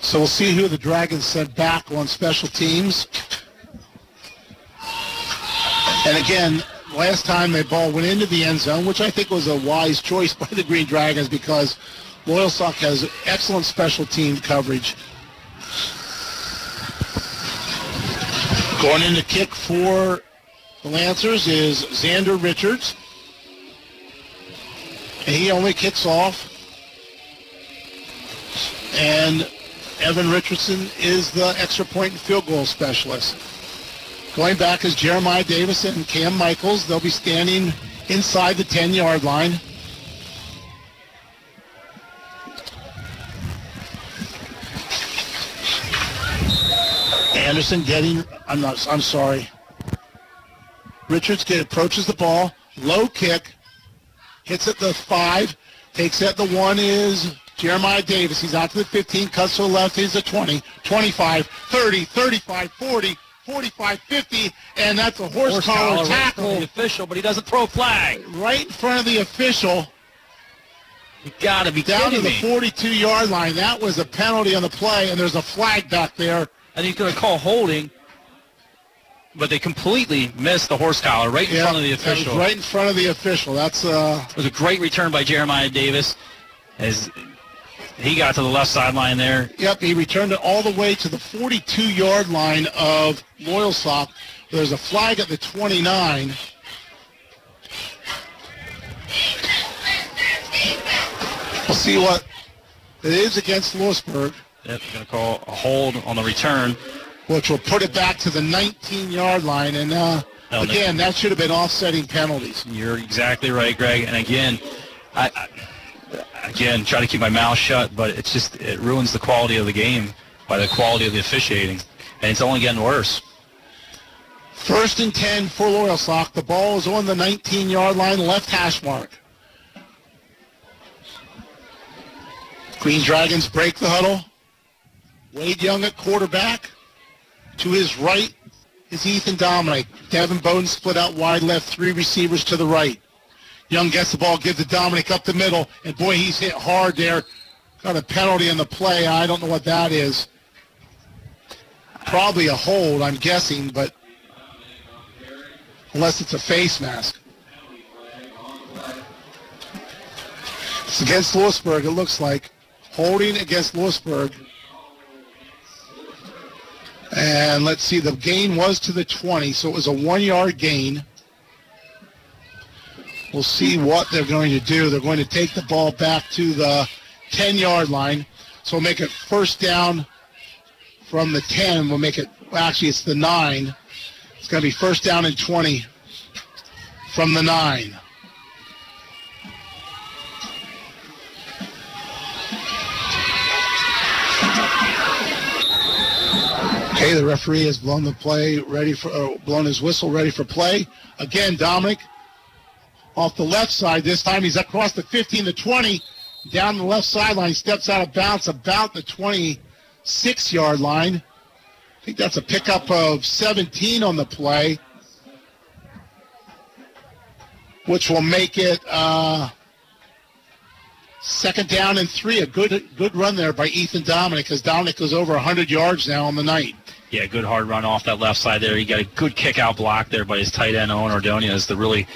So we'll see who the Dragons send back on special teams. And again, last time the ball went into the end zone, which I think was a wise choice by the Green Dragons because Loyalsock has excellent special team coverage. Going in to kick for the Lancers is Xander Richards. He only kicks off. And Evan Richardson is the extra point and field goal specialist. Going back is Jeremiah Davis and Cam Michaels. They'll be standing inside the 10-yard line. Anderson getting, I'm not, I'm sorry. Richards get, approaches the ball, low kick, hits at the five, takes at the one is Jeremiah Davis. He's out to the 15, cuts to the left, he's a 20, 25, 30, 35, 40, 45, 50, and that's a horse, Horse collar collar tackle. from the official, but he doesn't throw a flag. Right in front of the official. You got to be Down to the me. 42-yard line. That was a penalty on the play, and there's a flag back there. And he's to call holding, but they completely missed the horse collar right in Yeah, front of the official. right in front of the official. That's uh, It was a great return by Jeremiah Davis as he got to the left sideline there. Yep, he returned it all the way to the 42-yard line of Loyalsock. There's a flag at the 29. We'll see what it is against Lewisburg, Yep, going to call a hold on the return. Which will put it back to the 19-yard line. And uh, Oh, again, that should have been offsetting penalties. You're exactly right, Greg. And again, I, I again try to keep my mouth shut, but it's just it ruins the quality of the game by the quality of the officiating, and it's only getting worse. First and 10 for Loyalsock. The ball is on the 19-yard line, left hash mark. Green Dragons break the huddle. Wade Young at quarterback. To his right is Ethan Dominic. Devin Bowden split out wide left, three receivers to the right. Young gets the ball, gives it Dominic up the middle, and boy, he's hit hard there. Got a penalty in the play. I don't know what that is. Probably a hold, I'm guessing, but unless it's a face mask. It's against Lewisburg, it looks like. Holding against Lewisburg. And let's see, the gain was to the 20, so it was a one-yard gain. We'll see what they're going to do. They're going to take the ball back to the 10-yard line. So we'll make it first down from the 10. We'll make it, well, actually, it's the 9. It's going to be first down and 20 from the 9. Okay, the referee has blown the play ready for, uh, blown his whistle ready for play. Again, Dominic off the left side. This time he's across the 15 to 20, down the left sideline, steps out of bounds about the 26 yard line. I think that's a pickup of 17 on the play, which will make it uh, second down and three. A good good run there by Ethan Dominic because Dominic is over 100 yards now on the night. Yeah, good hard run off that left side there. He got a good kick out block there by his tight end Owen Ordonez to really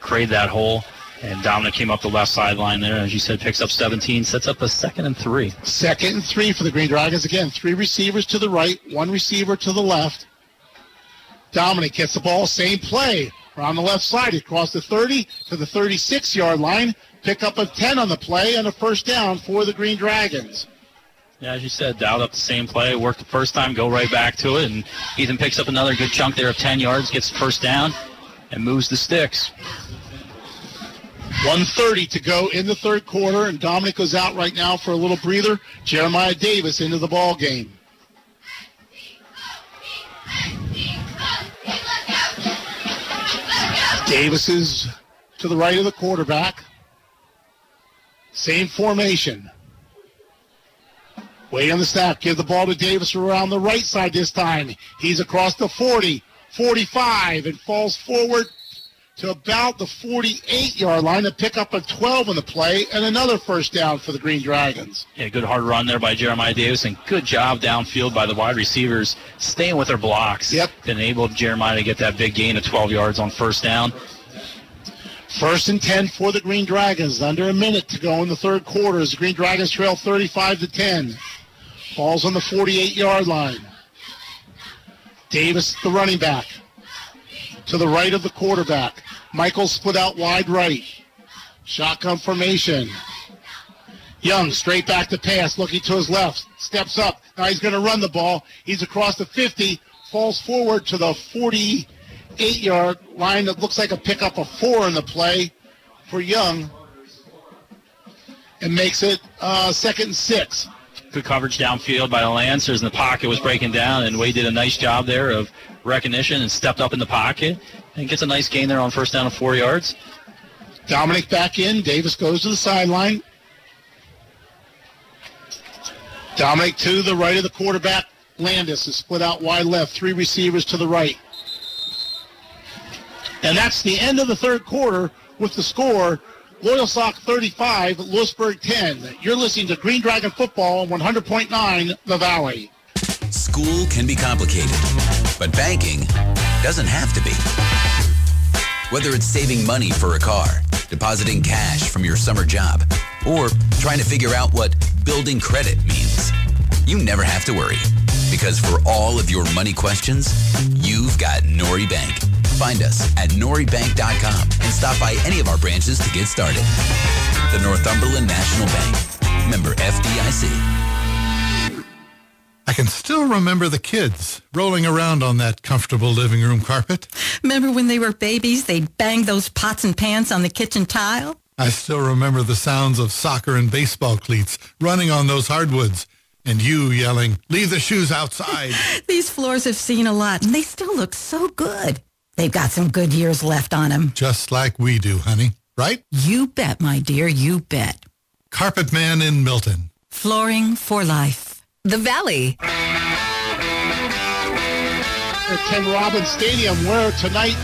create that hole. And Dominic came up the left sideline there, as you said, picks up 17, sets up a second and three. Second and three for the Green Dragons. Again, three receivers to the right, one receiver to the left. Dominic gets the ball, same play. Around the left side, across the 30 to the 36 yard line. Pickup of 10 on the play and a first down for the Green Dragons. Yeah, as you said, dialed up the same play, worked the first time, go right back to it, and Ethan picks up another good chunk there of 10 yards, gets first down, and moves the sticks. 130 to go in the third quarter, and Dominic goes out right now for a little breather. Jeremiah Davis into the ball game. Davis is to the right of the quarterback. Same formation. Way on the snap. Give the ball to Davis around the right side this time. He's across the 40, 45, and falls forward to about the 48 yard line to pick up a 12 in the play and another first down for the Green Dragons. Yeah, good hard run there by Jeremiah Davis, and good job downfield by the wide receivers, staying with their blocks. Yep. Enabled Jeremiah to get that big gain of 12 yards on first down. First and 10 for the Green Dragons. Under a minute to go in the third quarter as the Green Dragons trail 35 to 10. Falls on the 48 yard line. Davis, the running back, to the right of the quarterback. Michael split out wide right. Shotgun formation. Young straight back to pass, looking to his left. Steps up. Now he's going to run the ball. He's across the 50, falls forward to the 48 yard line. That looks like a pickup of four in the play for Young. And makes it uh, second and six. Good coverage downfield by the Lancers, and the pocket was breaking down, and Wade did a nice job there of recognition and stepped up in the pocket and gets a nice gain there on first down of four yards. Dominic back in. Davis goes to the sideline. Dominic to the right of the quarterback. Landis is split out wide left. Three receivers to the right. And that's the end of the third quarter with the score Loyalsock 35, Lewisburg 10. You're listening to Green Dragon Football on 100.9 The Valley. School can be complicated, but banking doesn't have to be. Whether it's saving money for a car, depositing cash from your summer job, or trying to figure out what building credit means, you never have to worry. Because for all of your money questions, you've got Norry Bank. Find us at norrybank.com and stop by any of our branches to get started. The Northumberland National Bank. Member FDIC. I can still remember the kids rolling around on that comfortable living room carpet. Remember when they were babies, they'd bang those pots and pans on the kitchen tile? I still remember the sounds of soccer and baseball cleats running on those hardwoods and you yelling, leave the shoes outside. (laughs) These floors have seen a lot and they still look so good. They've got some good years left on them. Just like we do, honey. Right? You bet, my dear, you bet. Carpet Man in Milton. Flooring for life. The Valley. At Ken Robbins Stadium, where tonight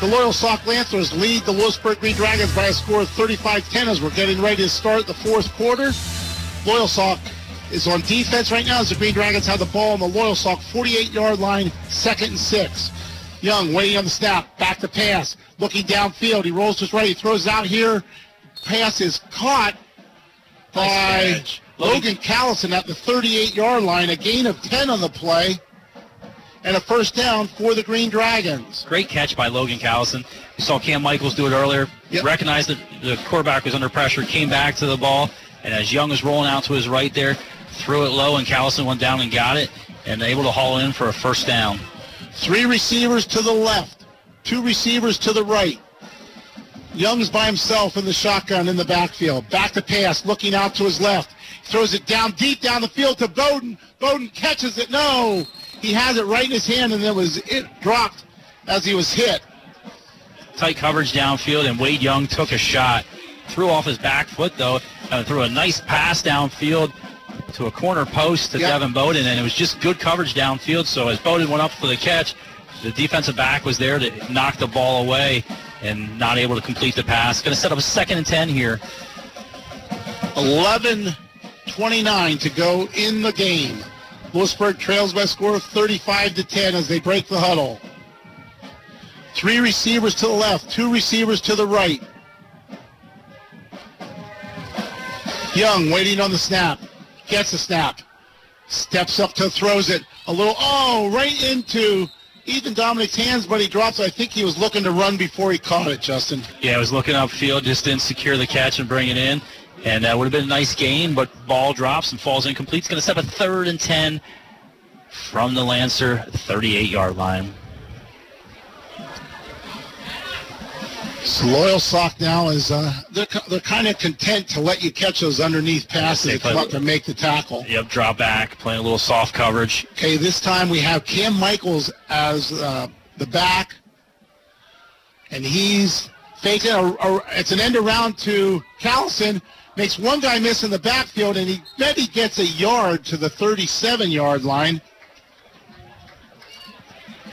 the Loyalsock Lancers lead the Lewisburg Green Dragons by a score of 35-10 as we're getting ready to start the fourth quarter. Loyalsock is on defense right now as the Green Dragons have the ball on the Loyalsock 48-yard line, second and six. Young waiting on the snap, back to pass, looking downfield. He rolls to his right, he throws out here. Pass is caught by Logan Callison at the 38-yard line, a gain of 10 on the play, and a first down for the Green Dragons. Great catch by Logan Callison. We saw Cam Michaels do it earlier. Recognized that the quarterback was under pressure, came back to the ball, and as Young was rolling out to his right there, threw it low, and Callison went down and got it, and able to haul in for a first down. Three receivers to the left, two receivers to the right. Young's by himself in the shotgun in the backfield. Back to pass, looking out to his left. Throws it down deep down the field to Bowden. Bowden catches it. No. he has it right in his hand, and then was it dropped as he was hit. Tight coverage downfield, and Wade Young took a shot. Threw off his back foot, though, threw a nice pass downfield to a corner post to Yep. Devin Bowden, and it was just good coverage downfield. So as Bowden went up for the catch, the defensive back was there to knock the ball away and not able to complete the pass. Going to set up a second and 10 here. 11:29 to go in the game. Lewisburg trails by a score of 35 to 10 as they break the huddle. Three receivers to the left, two receivers to the right. Young waiting on the snap, gets the snap, steps up to throws it a little. Oh, right into Ethan Dominic's hands, but he drops. I think he was looking to run before he caught it. Justin. Yeah, I was looking upfield, just didn't secure the catch and bring it in. And that would have been a nice gain, but ball drops and falls incomplete. It's going to set up a third and 10 from the Lancer 38-yard line. So Loyalsock now is uh, they're, they're kind of content to let you catch those underneath passes they that come up to make the tackle. Yep, drop back, playing a little soft coverage. Okay, this time we have Cam Michaels as uh, the back, and he's faking a, a it's an end around to Callison. Makes one guy miss in the backfield, and he bet he gets a yard to the 37-yard line.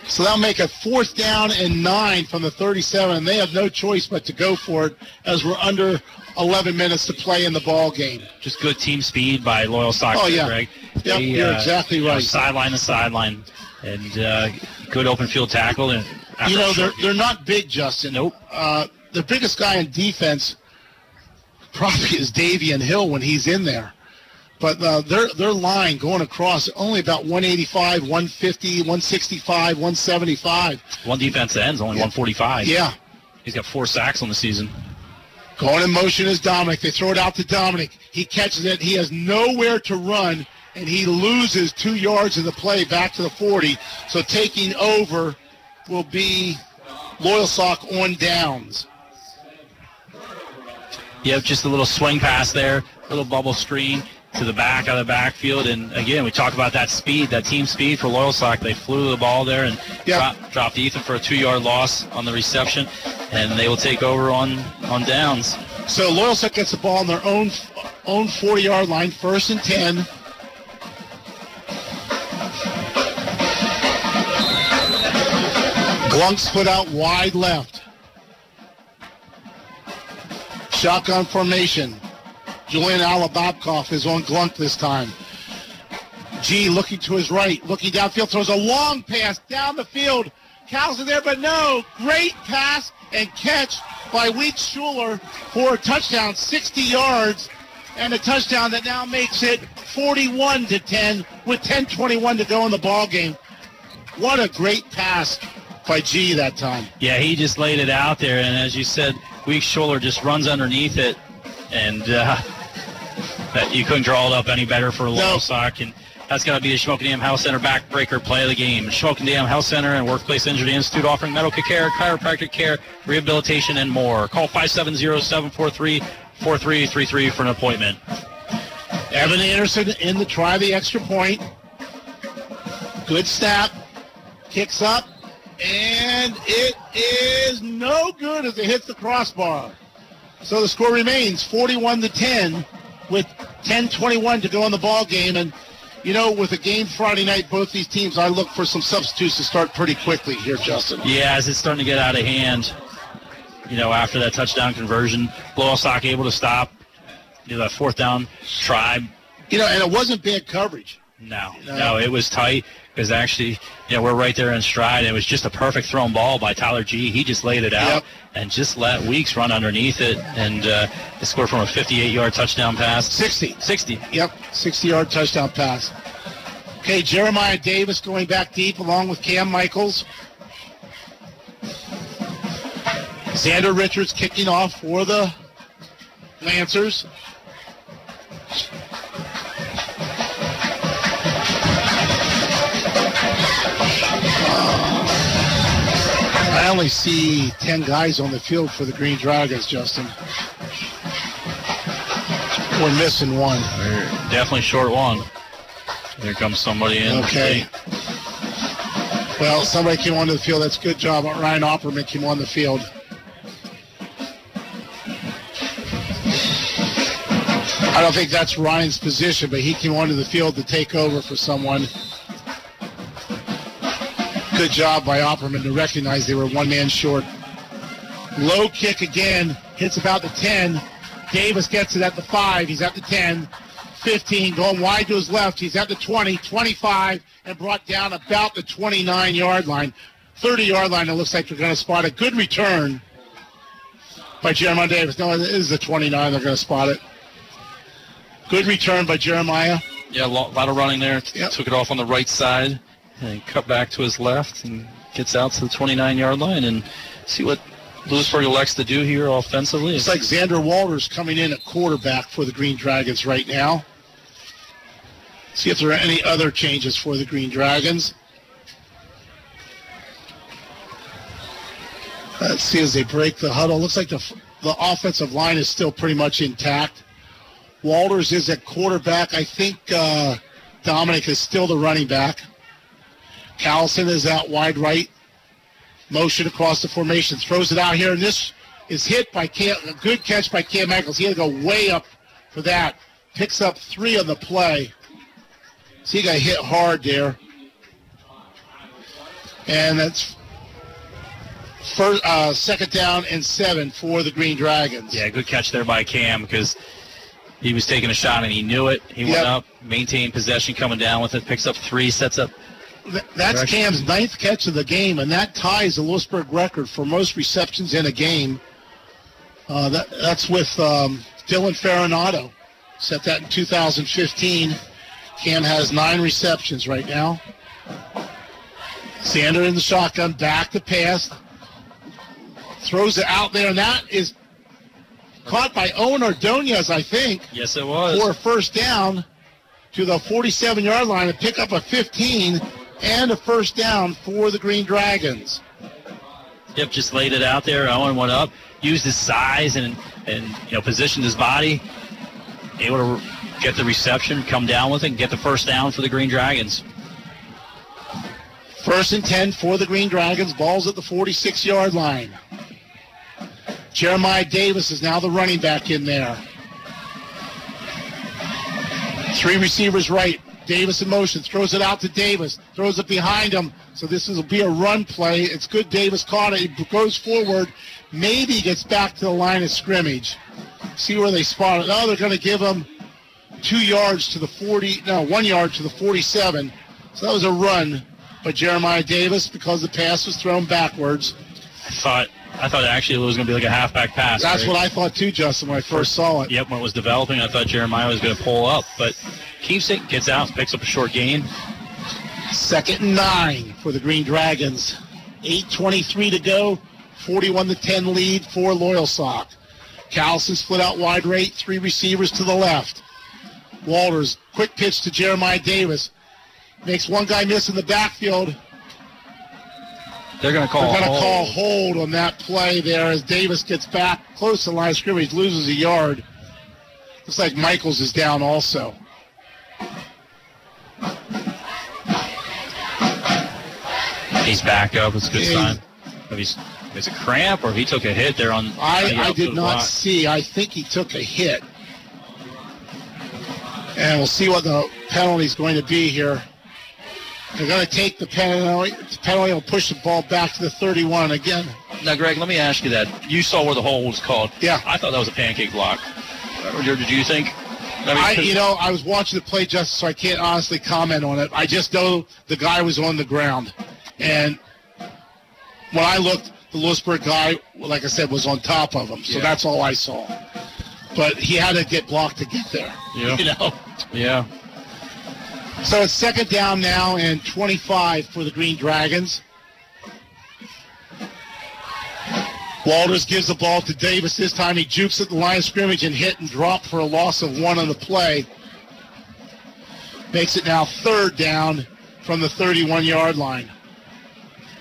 So that'll make a fourth down and nine from the 37, and they have no choice but to go for it as we're under 11 minutes to play in the ball game. Just good team speed by Loyal Sox, Oh, yeah. Greg. Yep, you're exactly you know, right. sideline to sideline, and uh, good open field tackle. And you know they're they're not big, Justin. Nope. Uh, the biggest guy in defense probably is Davion Hill when he's in there. But uh, their their line going across only about 185, 150, 165, 175. one defense ends only 145. Yeah. he's got four sacks on the season. Going in motion is Dominic. They throw it out to Dominic. He catches it. He has nowhere to run, and he loses two yards in the play back to the 40. So taking over will be Loyalsock on downs. Yep, just a little swing pass there, little bubble screen to the back of the backfield. And again, we talk about that speed, that team speed for Loyalsock. They flew the ball there and drop, dropped Ethan for a two-yard loss on the reception, and they will take over on on downs. So Loyalsock gets the ball on their own own 40-yard line, first and 10. Glunk's put out wide left. Shotgun formation. Julian Alababkoff is on Glunk this time. G looking to his right, looking downfield, throws a long pass down the field. Cal's there, but no. Great pass and catch by Weeks Schuler for a touchdown, 60 yards, and a touchdown that now makes it 41 to 10 with 10:21 to go in the ball game. What a great pass by G that time. Yeah, he just laid it out there, and as you said, Week Schuler just runs underneath it, and uh, that you couldn't draw it up any better for a Loyalsock, and that's got to be the Shamokin Dam Health Center backbreaker play of the game. Shamokin Dam Health Center and Workplace Injury Institute offering medical care, chiropractic care, rehabilitation, and more. Call 570-743-4333 for an appointment. Evan Anderson in the try the extra point. Good snap. Kicks up. And it is no good as it hits the crossbar. So the score remains 41 to 10 with 10-21 to go in the ball game. And you know, with a game Friday night, both these teams, I look for some substitutes to start pretty quickly here, Justin. Yeah, as it's starting to get out of hand, you know, after that touchdown conversion, Sock able to stop, you know, that fourth down try. You know, and it wasn't bad coverage. No, no, it was tight because actually, you know, we're right there in stride. It was just a perfect thrown ball by Tyler G. He just laid it out and just let Weeks run underneath it and uh, they scored from a 58-yard touchdown pass. 60. 60. Yep, 60-yard touchdown pass. Okay, Jeremiah Davis going back deep along with Cam Michaels. Xander Richards kicking off for the Lancers. I only see 10 guys on the field for the Green Dragons, Justin. We're missing one. We're definitely short one. Here comes somebody in. Okay. Well, somebody came onto the field. That's a good job. Ryan Opperman came on the field. I don't think that's Ryan's position, but he came onto the field to take over for someone. Good job by Opperman to recognize they were one man short. Low kick again, hits about the 10. Davis gets it at the 5. He's at the 10. 15, going wide to his left. He's at the 20, 25, and brought down about the 29 yard line. 30 yard line, it looks like they're going to spot a good return by Jeremiah Davis. No, it is the 29. They're going to spot it. Good return by Jeremiah. Yeah, a lot, lot of running there. Took it off on the right side and cut back to his left and gets out to the 29 yard line and see what Lewisburg elects to do here offensively. It's like Xander Walters coming in at quarterback for the Green Dragons right now. See if there are any other changes for the Green Dragons. Let's see as they break the huddle. Looks like the the offensive line is still pretty much intact. Walters is at quarterback. I think uh, Dominic is still the running back. Callison is out wide right. Motion across the formation. Throws it out here, and this is hit by Cam. A good catch by Cam Ankles. He had to go way up for that. Picks up three on the play. So he got hit hard there. And that's first, uh, second down and seven for the Green Dragons. Yeah, good catch there by Cam because he was taking a shot and he knew it. He Yep. went up, maintained possession, coming down with it, picks up three, sets up. Th- That's Correction. Cam's ninth catch of the game, and that ties the Lewisburg record for most receptions in a game. Uh, that, that's with um, Dylan Farinato. Set that in 2015. Cam has nine receptions right now. Xander in the shotgun, back to pass. Throws it out there, and that is caught by Owen Ordonez, I think Yes, it was. for a first down to the 47 yard line and pick up a 15 and a first down for the Green Dragons. Yep, just laid it out there. Owen went up, used his size and and you know positioned his body, able to get the reception, come down with it, and get the first down for the Green Dragons. First and 10 for the Green Dragons. Ball's at the 46 yard line. Jeremiah Davis is now the running back in there. Three receivers right. Davis in motion. Throws it out to Davis. Throws it behind him. So this will be a run play. It's good Davis caught it. He goes forward. Maybe gets back to the line of scrimmage. See where they spot it. Oh, they're going to give him two yards to the 40. No, one yard to the 47. So that was a run by Jeremiah Davis because the pass was thrown backwards. I thought I thought actually it was going to be like a halfback pass. That's right? what I thought too, Justin, when I first saw it. Yep, when it was developing, I thought Jeremiah was going to pull up, but keeps it, gets out, picks up a short gain. Second and nine for the Green Dragons. 8.23 to go. 41 to 10 lead for Loyalsock. Callison split out wide right. Three receivers to the left. Walters, quick pitch to Jeremiah Davis. Makes one guy miss in the backfield. They're going to call. They're going to call hold. on that play there as Davis gets back close to the line of scrimmage, loses a yard. Looks like Michaels is down also. He's back up. It's a good sign. If he's it's a cramp or if he took a hit there on. I, I did not block. see. I think he took a hit. And we'll see what the penalty is going to be here. They're going to take the penalty. The penalty will push the ball back to the 31 again. Now, Greg, let me ask you that. You saw where the hole was called. Yeah. I thought that was a pancake block. Or did you think? I mean, I, you know, I was watching the play just so I can't honestly comment on it. I just know the guy was on the ground, and when I looked, the Lewisburg guy, like I said, was on top of him. So Yeah. that's all I saw. But he had to get blocked to get there. Yeah. (laughs) You know. Yeah. So it's second down now and 25 for the Green Dragons. Walters gives the ball to Davis. This time he jukes at the line of scrimmage and hit and drop for a loss of one on the play. Makes it now third down from the 31 yard line.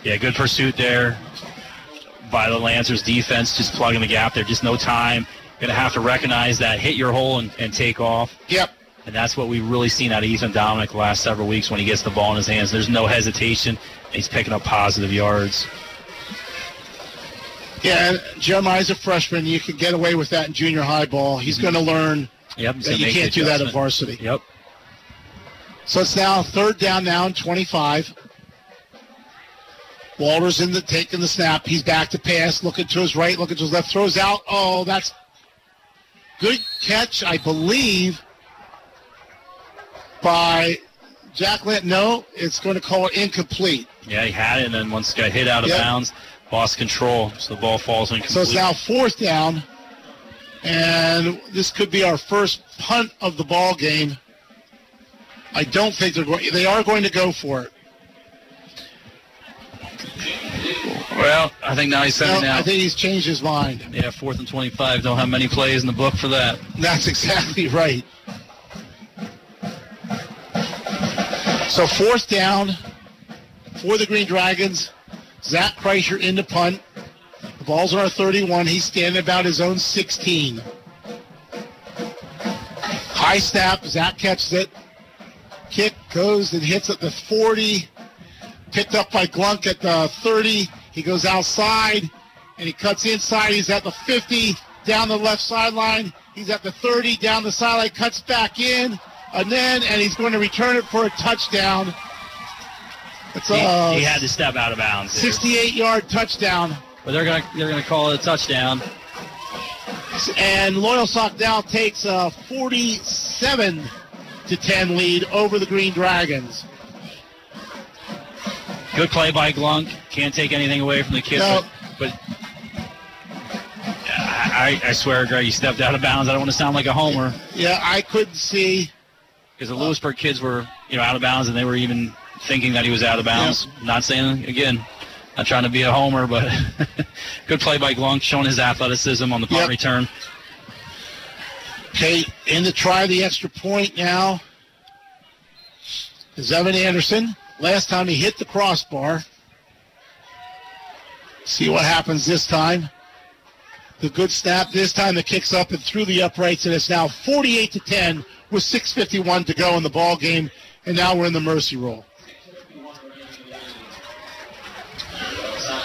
Yeah, good pursuit there by the Lancers defense, just plugging the gap there. Just no time. Going to have to recognize that, hit your hole and, and take off. Yep. And that's what we've really seen out of Ethan Dominic the last several weeks when he gets the ball in his hands. There's no hesitation. He's picking up positive yards. Yeah, Jeremiah's a freshman. You can get away with that in junior high ball. He's mm-hmm. going to learn Yep, that you can't do that at varsity. Yep. So it's now third down now and 25. Walters in the taking the snap. He's back to pass, looking to his right, looking to his left, throws out. Oh, that's good catch, I believe, by Jack Lent. No, it's going to call it incomplete. Yeah, he had it, and then once it got hit out of Yep. bounds, lost control, so the ball falls incomplete. So it's now fourth down, and this could be our first punt of the ball game. I don't think they're going. They are going to go for it. Well, I think now he's sending No, out. I think he's changed his mind. Yeah, fourth and 25. Don't have many plays in the book for that. That's (laughs) exactly right. So fourth down for the Green Dragons. Zach Kreischer in the punt. The ball's on our 31. He's standing about his own 16. High snap. Zach catches it. Kick goes and hits at the 40. Picked up by Glunk at the 30. He goes outside and he cuts inside. He's at the 50, down the left sideline. He's at the 30, down the sideline, cuts back in, and then, and he's going to return it for a touchdown. It's He, a he had to step out of bounds. there. 68-yard touchdown. But they're gonna they're gonna call it a touchdown. And Loyalsock now takes a 47 to 10 lead over the Green Dragons. Good play by Glunk. Can't take anything away from the kid. No. But, but I, I swear, Greg, he stepped out of bounds. I don't want to sound like a homer Yeah, I couldn't see. Because the Lewisburg kids were, you know, out of bounds, and they were even thinking that he was out of bounds. Not saying again, not trying to be a homer, but (laughs) good play by Glunk, showing his athleticism on the punt Yep. return. Okay, in to try the extra point now is Evan Anderson. Last time he hit the crossbar. See what happens this time. The good snap. This time the kick's up and through the uprights, and it's now 48 to 10 with 6:51 to go in the ball game, and now we're in the mercy rule.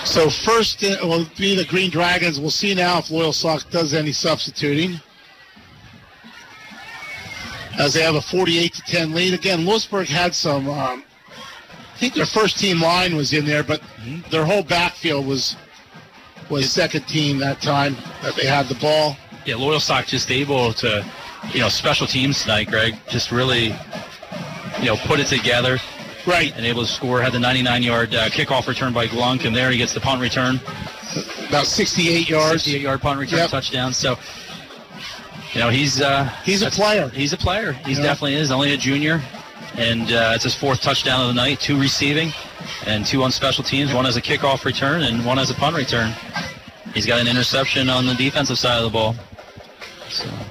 So first uh, will be the Green Dragons. We'll see now if Loyalsock does any substituting as they have a 48 to 10 lead. Again, Lewisburg had some. Um, I think their first team line was in there, but their whole backfield was was second team that time that they had the ball. Yeah, Loyalsock just able to, you know, special teams tonight, Greg. Just really, you know, put it together. Right. And able to score. Had the 99-yard uh, kickoff return by Glunk, and there he gets the punt return. About 68 yards. 68-yard punt return Yep. touchdown. So, you know, he's uh, He's a player. He's a player. He Yeah. definitely is. Only a junior, and uh, it's his fourth touchdown of the night. Two receiving, and two on special teams. One as a kickoff return, and one as a punt return. He's got an interception on the defensive side of the ball.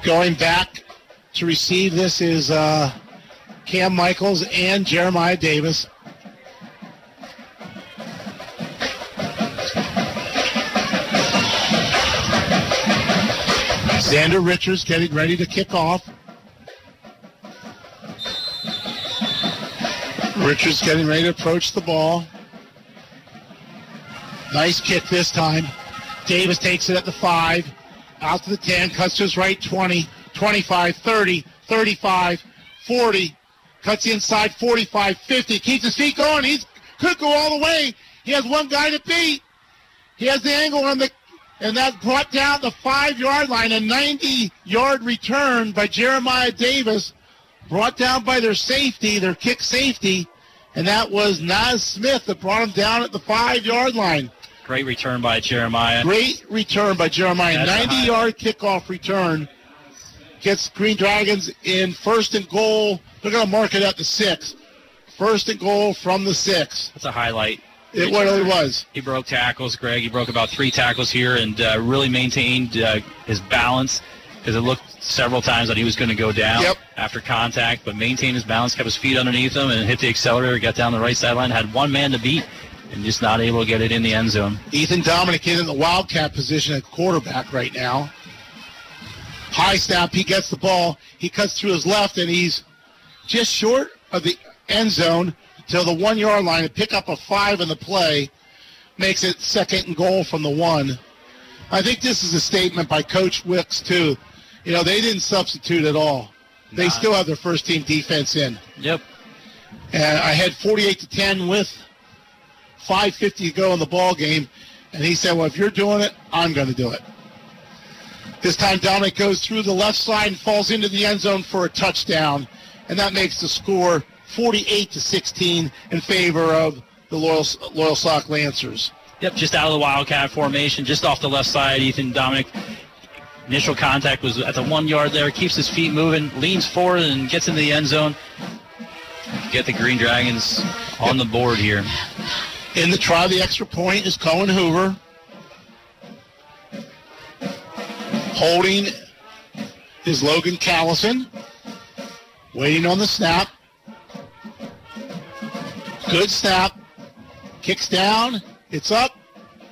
Going back to receive this is uh, Cam Michaels and Jeremiah Davis. Xander Richards getting ready to kick off. Richards getting ready to approach the ball. Nice kick this time. Davis takes it at the 5, out to the 10, cuts to his right 20, 25, 30, 35, 40, cuts inside 45, 50, keeps his feet going. He could go all the way. He has one guy to beat. He has the angle on the, and that brought down the five yard line, a 90 yard return by Jeremiah Davis, brought down by their safety, their kick safety, and that was Naz Smith that brought him down at the five yard line. Great return by Jeremiah. Great return by Jeremiah. That's 90 high- yard kickoff return. Gets Green Dragons in first and goal. They're going to mark it at the six. First and goal from the six. That's a highlight. It really was. He broke tackles, Greg. He broke about three tackles here and uh, really maintained uh, his balance because it looked several times that he was going to go down Yep. after contact, but maintained his balance, kept his feet underneath him, and hit the accelerator, got down the right sideline, had one man to beat, and just not able to get it in the end zone. Ethan Dominic is in the wildcat position at quarterback right now. High snap. He gets the ball. He cuts through his left, and he's just short of the end zone till the one yard line. To pick up a five in the play makes it second and goal from the one. I think this is a statement by Coach Wicks too. You know, they didn't substitute at all. They still have their first team defense in. Yep. And I had 48 to 10 with 5.50 to go in the ball game. And he said, well, if you're doing it, I'm going to do it. This time Dominic goes through the left side and falls into the end zone for a touchdown. And that makes the score 48 to 16 in favor of the Loyal, Loyalsock Lancers. Yep, just out of the Wildcat formation, just off the left side. Ethan Dominic. Initial contact was at the one yard there. Keeps his feet moving, leans forward, and gets into the end zone. Get the Green Dragons on the board here. In the try, the extra point is Cohen Hoover. Holding is Logan Callison. Waiting on the snap. Good snap. Kicks down. It's up.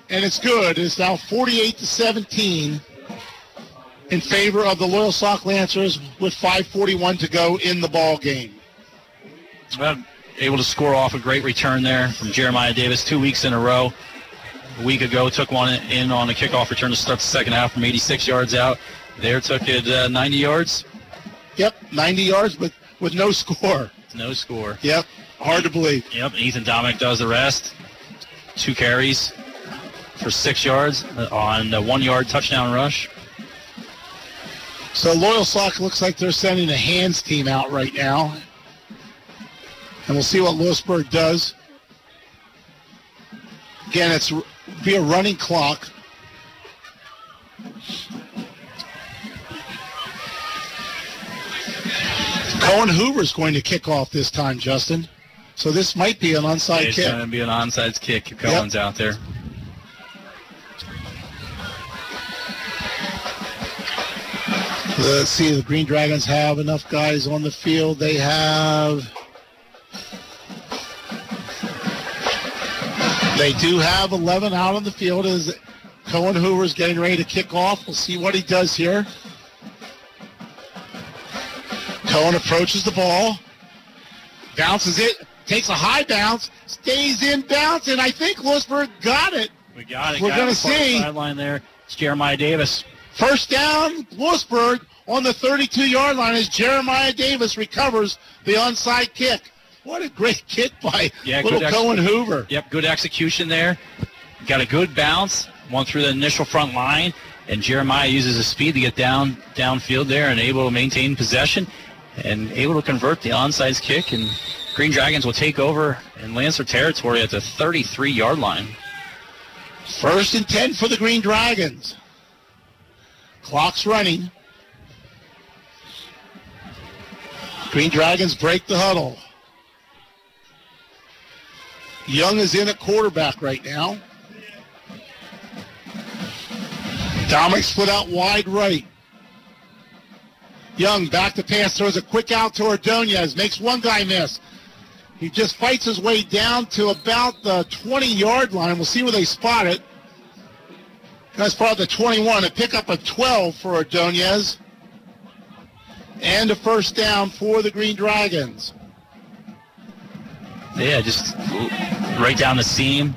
And it's good. It's now 48 to 17 in favor of the Loyalsock Lancers with 541 to go in the ball game. Well, able to score off a great return there from Jeremiah Davis two weeks in a row. A week ago, took one in on a kickoff return to start the second half from 86 yards out. There took it uh, 90 yards. Yep, 90 yards with, with no score. No score. Yep, hard to believe. Yep, Ethan Dominic does the rest. Two carries for six yards on a one-yard touchdown rush. So Loyalsock looks like they're sending a hands team out right now. And we'll see what Lewisburg does. Again, it's be a running clock. Cohen Hoover's going to kick off this time, Justin. So this might be an onside It's kick. going to be an onside kick if Cohen's out there. Let's see, the Green Dragons have enough guys on the field. They have. They do have 11 out on the field as Cohen Hoover's getting ready to kick off. We'll see what he does here. Cohen approaches the ball, bounces it, takes a high bounce, stays in bounce, and I think Lewisburg got it. We got it. We're it the see. Sideline there. It's Jeremiah Davis. First down, Lewisburg on the 32-yard line as Jeremiah Davis recovers the onside kick. What a great kick by Yeah, little ex- Cohen Hoover. Yep, good execution there. Got a good bounce, one through the initial front line, and Jeremiah uses his speed to get down downfield there and able to maintain possession and able to convert the onside kick. And Green Dragons will take over and Lancer territory at the 33-yard line. First and 10 for the Green Dragons. Clock's running. Green Dragons break the huddle. Young is in at quarterback right now. Dominic split out wide right. Young back to pass, throws a quick out to Ordonez, makes one guy miss. He just fights his way down to about the 20-yard line. We'll see where they spot it. Guys spot the 21. A pick up a 12 for Ordonez. And a first down for the Green Dragons. Yeah, just right down the seam.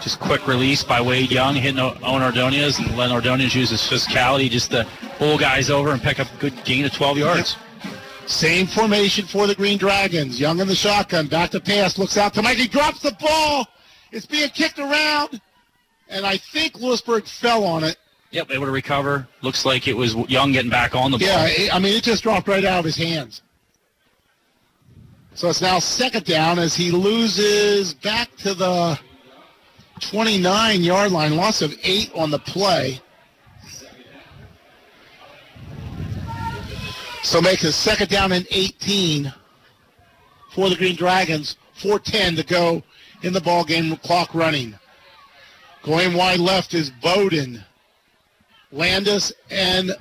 Just quick release by Wade Young, hitting O- Owen Ordonez, and letting Ordonez use his physicality just to pull guys over and pick up a good gain of 12 yards. Same formation for the Green Dragons. Young in the shotgun, back to pass, looks out to Mike. He drops the ball. It's being kicked around. And I think Lewisburg fell on it. Yep, able to recover. Looks like it was Young getting back on the ball. Yeah, I mean, it just dropped right out of his hands. So it's now second down as he loses back to the 29 yard line, loss of eight on the play. So make it second down and 18 for the Green Dragons. 4:10 to go in the ball game. Clock running. Going wide left is Bowden, Landis, and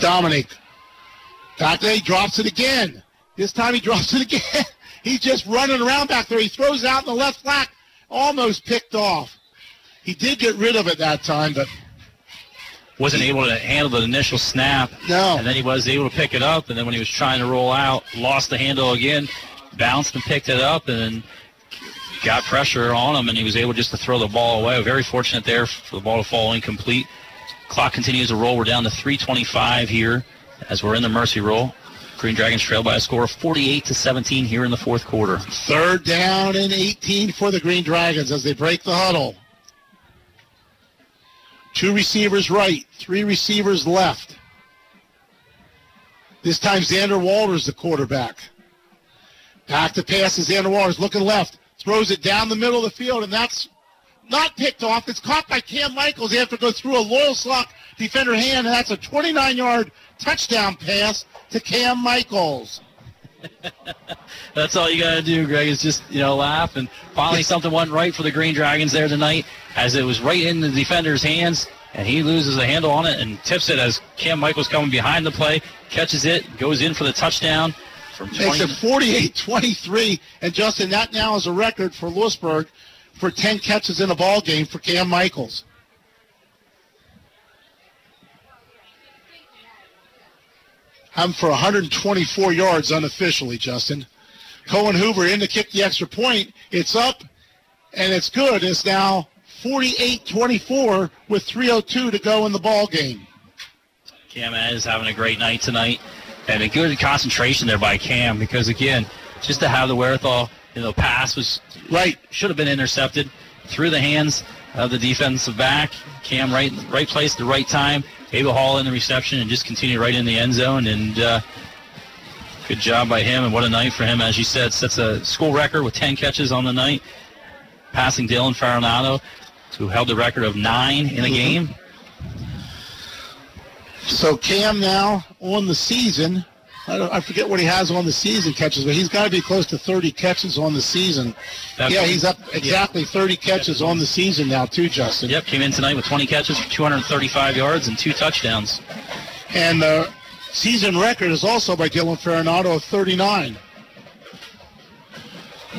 Dominic. Back there, he drops it again. This time he (laughs) drops it again. He's just running around back there. He throws it out in the left flat, almost picked off. He did get rid of it that time, but wasn't able to handle the initial snap. No. And then he was able to pick it up, and then when he was trying to roll out, lost the handle again, bounced and picked it up, and then got pressure on him, and he was able just to throw the ball away. Very fortunate there for the ball to fall incomplete. Clock continues to roll. We're down to 325 here as we're in the mercy rule. Green Dragons trail by a score of 48 to 17 here in the fourth quarter. Third down and 18 for the Green Dragons as they break the huddle. Two receivers right, three receivers left. This time Xander Walters the quarterback. Back to pass is Xander Walters looking left, throws it down the middle of the field, and that's not picked off. It's caught by Cam Michaels. They have to go through a Loyalsock defender hand, and that's a 29-yard touchdown pass to Cam Michaels. (laughs) That's all you got to do, Greg, is just, you know, laugh. And finally, something went right for the Green Dragons there tonight as it was right in the defender's hands, and he loses a handle on it and tips it as Cam Michaels coming behind the play, catches it, goes in for the touchdown. From 20 Makes it 48-23, and Justin, that now is a record for Lewisburg for 10 catches in a ball game for Cam Michaels. I'm for 124 yards unofficially, Justin. Cohen Hoover in to kick the extra point. It's up, and it's good. It's now 48-24 with 3:02 to go in the ball game. Cam is having a great night tonight, and a good concentration there by Cam because again, just to have the wherewithal, you know, pass was right should have been intercepted through the hands of the defensive back. Cam right right place at the right time, able Hall in the reception and just continue right in the end zone. And uh, good job by him, and what a night for him. As you said, sets a school record with 10 catches on the night, passing Dylan Farinado, who held the record of nine in a game. So Cam now on the season. I, I forget what he has on the season catches, but he's got to be close to 30 catches on the season. That's yeah, he's up exactly 30 catches on the season now, too, Justin. Yep, came in tonight with 20 catches for 235 yards and two touchdowns. And the season record is also by Dylan Farinado of 39.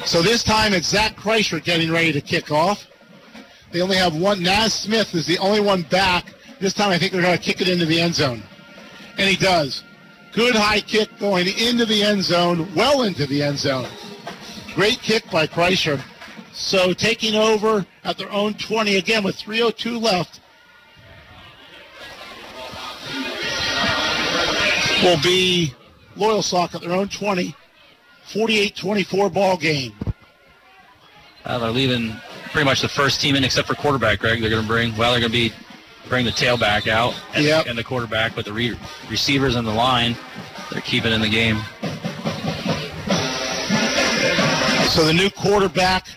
So this time it's Zach Kreischer getting ready to kick off. They only have one. Naz Smith is the only one back. This time I think they're going to kick it into the end zone. And he does. Good high kick going into the end zone, well into the end zone. Great kick by Kreischer. So taking over at their own 20 again with 3.02 left will be Loyalsock at their own 20. 48-24 ball game. Uh, they're leaving pretty much the first team in except for quarterback, Greg. They're going to bring, well, they're going to be bring the tailback out and, Yep. and the quarterback, but the re- receivers and the line, they're keeping in the game. So the new quarterback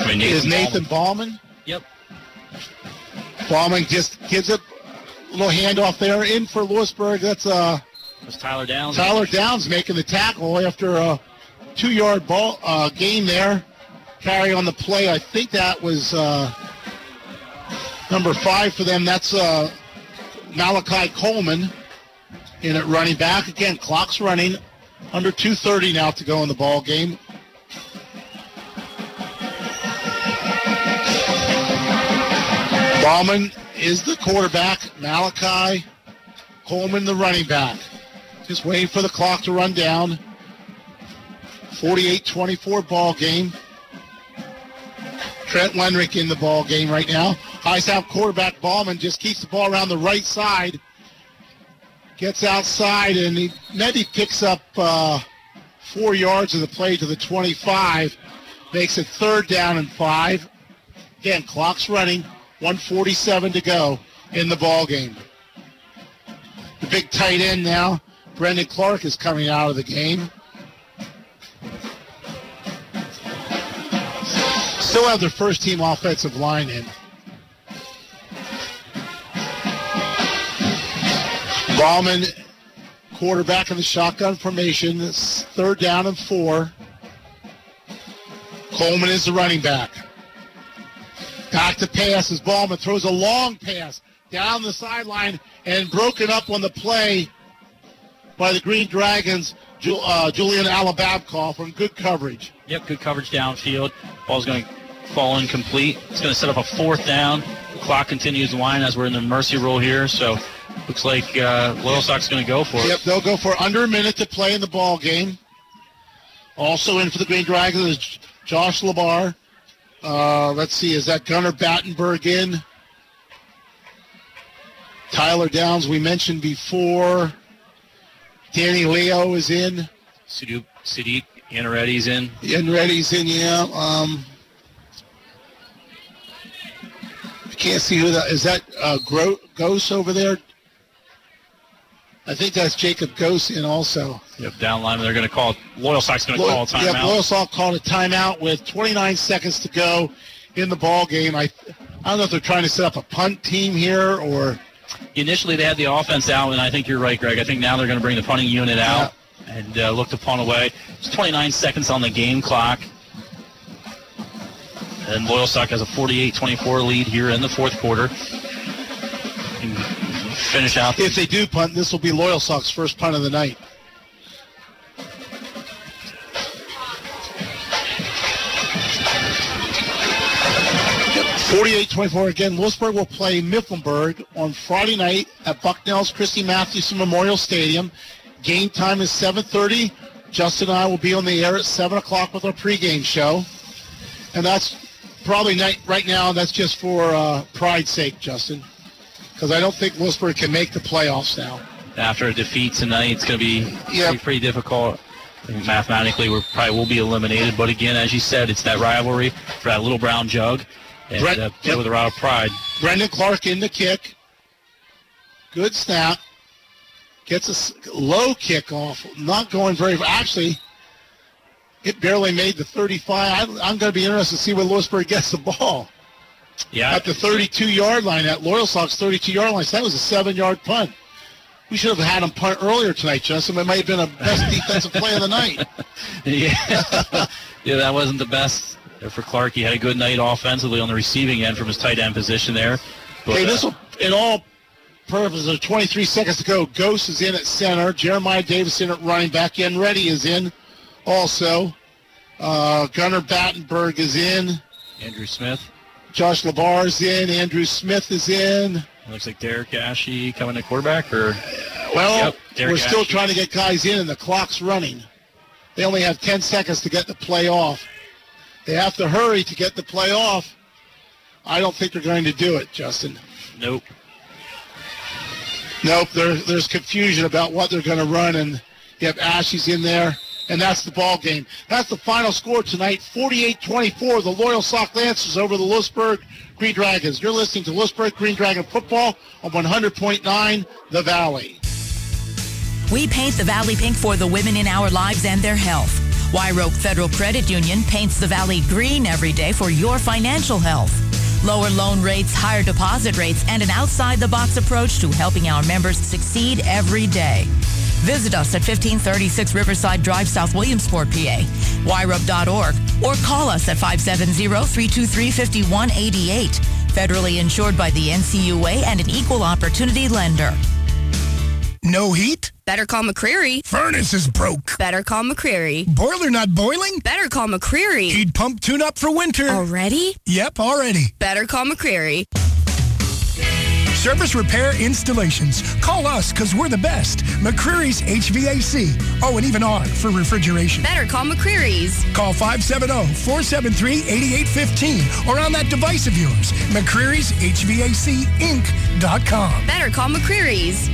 I mean, is Nathan Nathan Ballman. Yep. Ballman just gives it a little handoff there in for Lewisburg. That's uh, Was Tyler Downs? Tyler Downs making the tackle after a two-yard ball uh, gain there. Carry on the play. I think that was uh, number five for them. That's uh, Malachi Coleman in at running back. Again, clock's running. Under 2.30 now to go in the ball game. Ballman is the quarterback. Malachi Coleman the running back. Just waiting for the clock to run down. 48-24 ball game. Trent Lenrick in the ball game right now. High South quarterback Ballman just keeps the ball around the right side. Gets outside and he maybe picks up uh, four yards of the play to the 25. Makes it third down and five. Again, clock's running. 147 to go in the ball game. The big tight end now, Brendan Clark, is coming out of the game. Still have their first team offensive line in. Ballman, quarterback in the shotgun formation. Third down and four. Coleman is the running back. Back to pass as Ballman throws a long pass down the sideline and broken up on the play by the Green Dragons, uh, Julian Alababkoff from good coverage. Yep, good coverage downfield. Ball's going to fall incomplete. It's going to set up a fourth down clock continues to wind as we're in the mercy rule here. So looks like uh, Loyalsock's going to go for it. Yep, they'll go for under a minute to play in the ball game. Also in for the Green Dragons is Josh Labar. Uh, let's see, is that Gunnar Battenberg in? Tyler Downs, we mentioned before. Danny Leo is in. Sadiq, Anaretti's in. Andretti's in, yeah. Um, can't see who that is. That uh, Gro- Ghost over there. I think that's Jacob Ghost in also. Yep, down line. They're going to call. Loyalsock's going to call a timeout. Yeah, Loyal Sox called a timeout with 29 seconds to go in the ball game. I, I don't know if they're trying to set up a punt team here or. Initially, they had the offense out, and I think you're right, Greg. I think now they're going to bring the punting unit out and uh, look to punt away. It's 29 seconds on the game clock. And Loyalsock has a 48-24 lead here in the fourth quarter. Finish out. If they do punt, this will be Loyalsock's first punt of the night. Forty-eight twenty-four again. Lewisburg will play Mifflinburg on Friday night at Bucknell's Christy Mathewson Memorial Stadium. Game time is 7.30. Justin and I will be on the air at 7 o'clock with our pregame show. And that's probably night, right now, that's just for uh, pride's sake, Justin. Because I don't think Lewisburg can make the playoffs now. After a defeat tonight, it's going to be pretty, pretty difficult. Mathematically, we probably will be eliminated. But again, as you said, it's that rivalry for that little brown jug. And Brett- uh, play with a lot of pride. Brendan Clark in the kick. Good snap. Gets a low kickoff. Not going very. Actually, it barely made the 35. I, I'm going to be interested to see where Lewisburg gets the ball. Yeah. At the 32 yard line, at Loyalsock's 32 yard line. So that was a seven yard punt. We should have had him punt earlier tonight, Justin. It might have been a best (laughs) defensive play of the night. yeah, (laughs) yeah, that wasn't the best for Clark. He had a good night offensively on the receiving end from his tight end position there. But, uh, this will, in all purposes, there's 23 seconds to go. Ghost is in at center. Jeremiah Davis in at running back. In Ready is in also. Uh, Gunnar Battenberg is in. Andrew Smith. Josh Labar is in. Andrew Smith is in. Looks like Derek Ashe coming to quarterback, or Well, Yep, we're still Ashe. trying to get guys in, and the clock's running. They only have 10 seconds to get the play off. They have to hurry to get the play off. I don't think they're going to do it, Justin. Nope. Nope, there, there's confusion about what they're going to run, and you have Ashes in there, and that's the ball game. That's the final score tonight, 48-24, the Loyalsock Lancers over the Lewisburg Green Dragons. You're listening to Lewisburg Green Dragon football on 100.9 The Valley. We paint the Valley pink for the women in our lives and their health. Wyrope Federal Credit Union paints the Valley green every day for your financial health. Lower loan rates, higher deposit rates, and an outside-the-box approach to helping our members succeed every day. Visit us at 1536 Riverside Drive, South Williamsport, PA, wyrope.org, or call us at 570-323-5188. Federally insured by the NCUA and an equal opportunity lender. No heat? Better call McCreary. Furnace is broke. Better call McCreary. Boiler not boiling? Better call McCreary. Heat pump tune up for winter. Already? Yep, already. Better call McCreary. Service repair installations. Call us because we're the best. McCreary's HVAC. Oh, and even R for refrigeration. Better call McCreary's. Call 570-473-8815 or on that device of yours. McCreary's HVAC Inc.com. Better call McCreary's.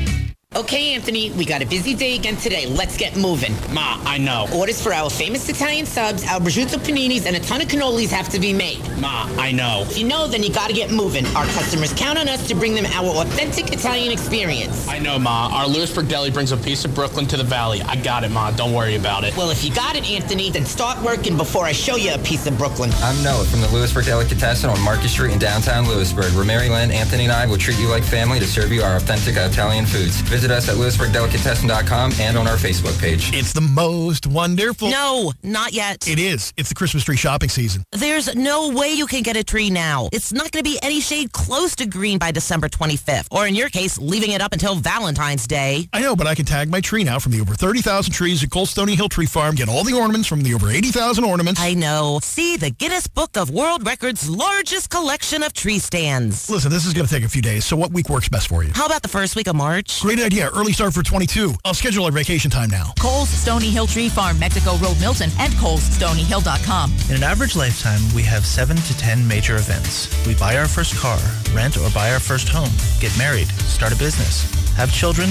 Okay, Anthony, we got a busy day again today. Let's get moving. Ma, I know. Orders for our famous Italian subs, our prosciutto paninis, and a ton of cannolis have to be made. Ma, I know. If you know, then you gotta get moving. Our customers count on us to bring them our authentic Italian experience. I know, Ma. Our Lewisburg Deli brings a piece of Brooklyn to the Valley. I got it, Ma. Don't worry about it. Well, if you got it, Anthony, then start working before I show you a piece of Brooklyn. I'm Noah from the Lewisburg Delicatessen on Market Street in downtown Lewisburg, where Mary Lynn, Anthony, and I will treat you like family to serve you our authentic Italian foods. Visit Visit us at LewisburgDelicatessen.com and on our Facebook page. It's the most wonderful. No, not yet. It is. It's the Christmas tree shopping season. There's no way you can get a tree now. It's not going to be any shade close to green by December 25th, or in your case, leaving it up until Valentine's Day. I know, but I can tag my tree now from the over 30,000 trees at Coles Stony Hill Tree Farm, get all the ornaments from the over 80,000 ornaments. I know. See the Guinness Book of World Records largest collection of tree stands. Listen, this is going to take a few days, so what week works best for you? How about the first week of March? Great idea. Yeah, early start for 22. I'll schedule our vacation time now. Coles Stony Hill Tree Farm, Mexico Road, Milton, and ColesStonyHill.com. In an average lifetime, we have 7 to 10 major events. We buy our first car, rent or buy our first home, get married, start a business, have children,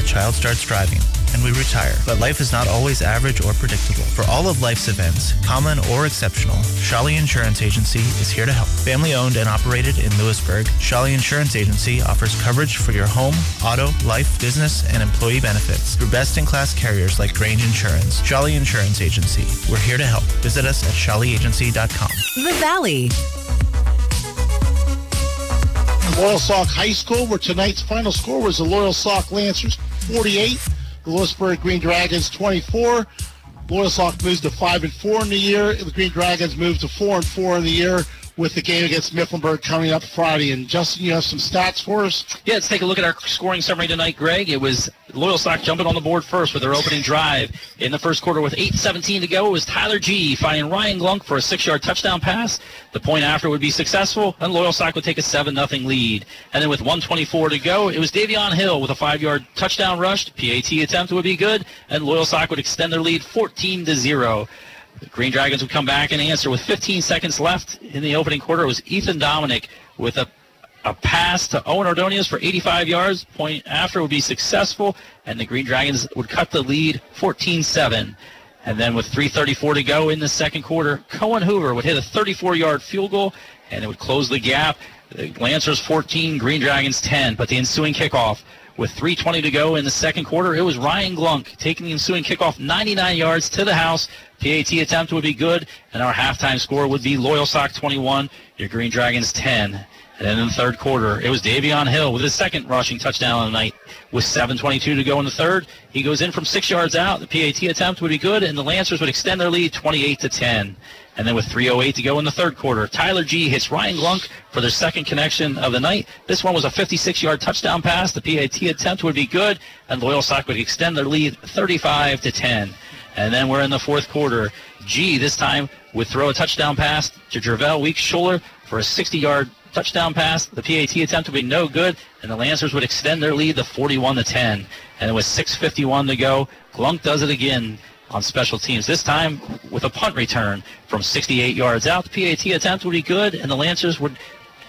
a child starts driving, and we retire. But life is not always average or predictable. For all of life's events, common or exceptional, Shali Insurance Agency is here to help. Family owned and operated in Lewisburg, Shali Insurance Agency offers coverage for your home, auto, life, business, and employee benefits through best-in-class carriers like Grange Insurance. Shali Insurance Agency. We're here to help. Visit us at shaliagency.com. The Valley. Loyalsock High School, where tonight's final score was the Loyalsock Lancers 48, the Lewisburg Green Dragons 24. Loyalsock moves to 5 and 4 in the year. The Green Dragons move to 4 and 4 in the year with the game against Mifflinburg coming up Friday. And Justin, you have some stats for us? Yeah, let's take a look at our scoring summary tonight, Greg. It was Loyalsock jumping on the board first with their opening drive. In the first quarter with 8.17 to go, it was Tyler G finding Ryan Glunk for a six-yard touchdown pass. The point after would be successful, and Loyalsock would take a 7-0 lead. And then with 124 to go, it was Davion Hill with a five-yard touchdown rush. PAT attempt would be good, and Loyalsock would extend their lead 14 to 0. The Green Dragons would come back and answer with 15 seconds left in the opening quarter. It was Ethan Dominic with a, a pass to Owen Ordonez for 85 yards. Point after would be successful, and the Green Dragons would cut the lead 14-7. And then with 3.34 to go in the second quarter, Cohen Hoover would hit a 34-yard field goal, and it would close the gap. The Lancers 14, Green Dragons 10. But the ensuing kickoff with 3.20 to go in the second quarter, it was Ryan Glunk taking the ensuing kickoff 99 yards to the house. PAT attempt would be good, and our halftime score would be Loyalsock 21, your Green Dragons 10. And then in the third quarter, it was Davion Hill with his second rushing touchdown of the night with 7.22 to go in the third. He goes in from six yards out. The PAT attempt would be good, and the Lancers would extend their lead 28 to 10. And then with 3.08 to go in the third quarter, Tyler G hits Ryan Glunk for their second connection of the night. This one was a 56-yard touchdown pass. The PAT attempt would be good, and Loyalsock would extend their lead 35 to 10. And then we're in the fourth quarter. G this time would throw a touchdown pass to Jervel Weeks Schuler for a 60-yard touchdown pass. The PAT attempt would be no good, and the Lancers would extend their lead to 41 to 10. And with 6:51 to go, Glunk does it again on special teams. This time with a punt return from 68 yards out. The PAT attempt would be good, and the Lancers would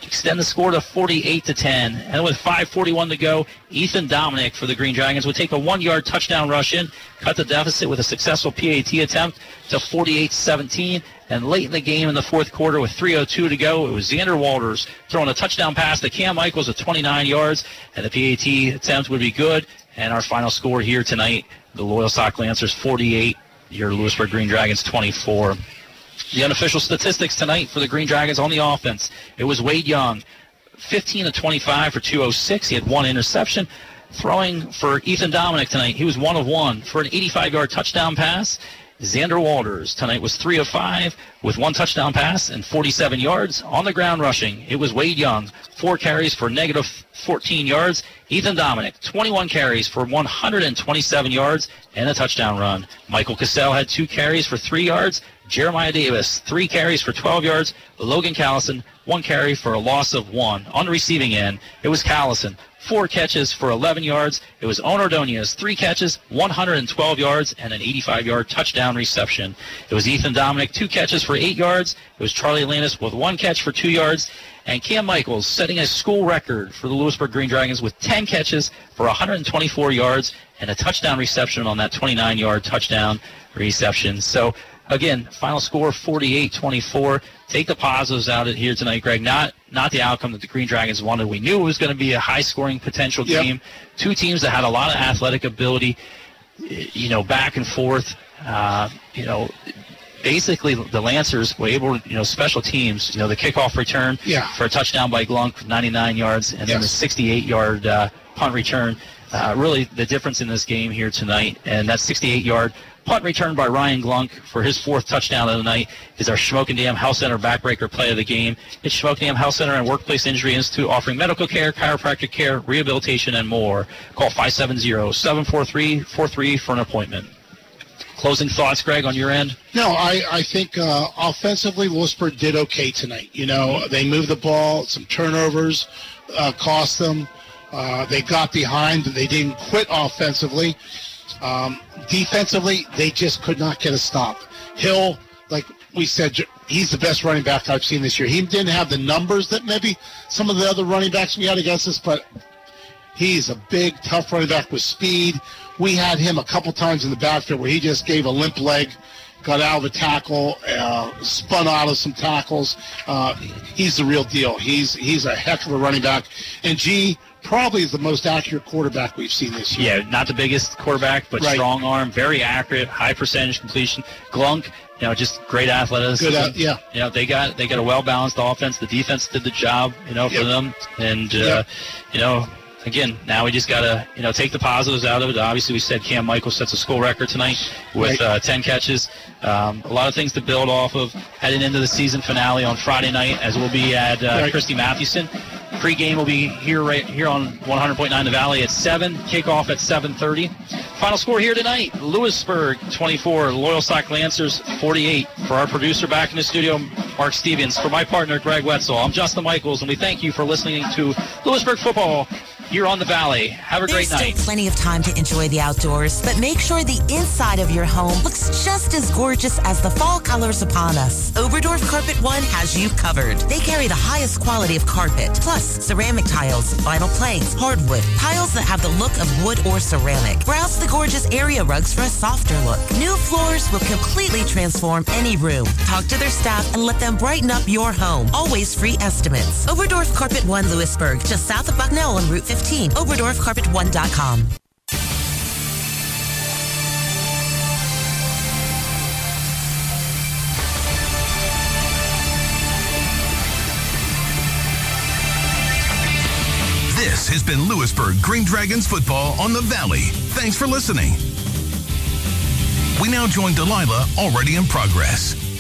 extend the score to 48 to 10. And with 5:41 to go, Ethan Dominic for the Green Dragons would take a one-yard touchdown rush in, cut the deficit with a successful PAT attempt to 48-17. And late in the game in the fourth quarter with 3:02 to go, it was Xander Walters throwing a touchdown pass to Cam Michaels at 29 yards, and the PAT attempt would be good. And our final score here tonight, the Loyalsock Lancers 48, your Lewisburg Green Dragons 24. The unofficial statistics tonight for the Green Dragons on the offense. It was Wade Young, 15 to 25 for 206. He had one interception. Throwing for Ethan Dominic tonight, he was one of one for an 85-yard touchdown pass. Xander Walters tonight was 3 of 5 with one touchdown pass and 47 yards. On the ground rushing, it was Wade Young, four carries for negative 14 yards. Ethan Dominic, 21 carries for 127 yards and a touchdown run. Michael Cassell had two carries for three yards. Jeremiah Davis, three carries for 12 yards. Logan Callison, one carry for a loss of one. On the receiving end, it was Callison, four catches for 11 yards. It was Owen Ordonez, three catches, 112 yards, and an 85-yard touchdown reception. It was Ethan Dominic, two catches for eight yards. It was Charlie Landis with one catch for two yards. And Cam Michaels setting a school record for the Lewisburg Green Dragons with 10 catches for 124 yards and a touchdown reception on that 29-yard touchdown reception. So again, final score 48-24. Take the positives out of here tonight, Greg. Not not the outcome that the Green Dragons wanted. We knew it was going to be a high-scoring potential Yep. game. Two teams that had a lot of athletic ability, you know, back and forth. Uh, you know, basically the Lancers were able to, you know, special teams, you know, the kickoff return Yeah. for a touchdown by Glunk, 99 yards, and then the 68-yard uh, punt return uh, really the difference in this game here tonight. And that 68-yard punt return by Ryan Glunk for his fourth touchdown of the night is our Shamokin Dam Health Center backbreaker play of the game. It's Shamokin Dam Health Center and Workplace Injury Institute offering medical care, chiropractic care, rehabilitation, and more. Call 570-743-43 for an appointment. Closing thoughts, Greg, on your end? No, I, I think uh, offensively, Lewisburg did okay tonight. You know, they moved the ball, some turnovers uh, cost them. Uh, they got behind, but they didn't quit offensively. Um, defensively, they just could not get a stop. Hill, like we said, he's the best running back I've seen this year. He didn't have the numbers that maybe some of the other running backs we had against us, but He's a big, tough running back with speed. We had him a couple times in the backfield where he just gave a limp leg, got out of a tackle, uh, spun out of some tackles. Uh, he's the real deal. He's he's a heck of a running back. And G probably is the most accurate quarterback we've seen this year. Yeah, not the biggest quarterback, but Right. strong arm, very accurate, high percentage completion. Glunk, you know, just great athleticism. Good yeah. You know, they got they got a well balanced offense. The defense did the job, you know, for Yep. them. And uh, Yep. you know, again, now we just gotta you know take the positives out of it. Obviously, we said Cam Michael sets a school record tonight with Right. uh, 10 catches. Um, a lot of things to build off of heading into the season finale on Friday night, as we'll be at uh, Right. Christy Mathewson. Pre-game will be here right here on 100.9 The Valley at 7. Kickoff at 7:30. Final score here tonight: Lewisburg 24, Loyalsock Lancers 48. For our producer back in the studio, Mark Stevens. For my partner Greg Wetzel, I'm Justin Michaels, and we thank you for listening to Lewisburg football here on the Valley. Have a There's great night. still plenty of time to enjoy the outdoors, but make sure the inside of your home looks just as gorgeous as the fall colors upon us. Oberdorf Carpet One has you covered. They carry the highest quality of carpet, plus ceramic tiles, vinyl planks, hardwood, tiles that have the look of wood or ceramic. Browse the gorgeous area rugs for a softer look. New floors will completely transform any room. Talk to their staff and let them brighten up your home. Always free estimates. Oberdorf Carpet One Lewisburg, just south of Bucknell on Route 15. OberdorfCarpet1.com. This has been Lewisburg Green Dragons football on the Valley. Thanks for listening. We now join Delilah already in progress.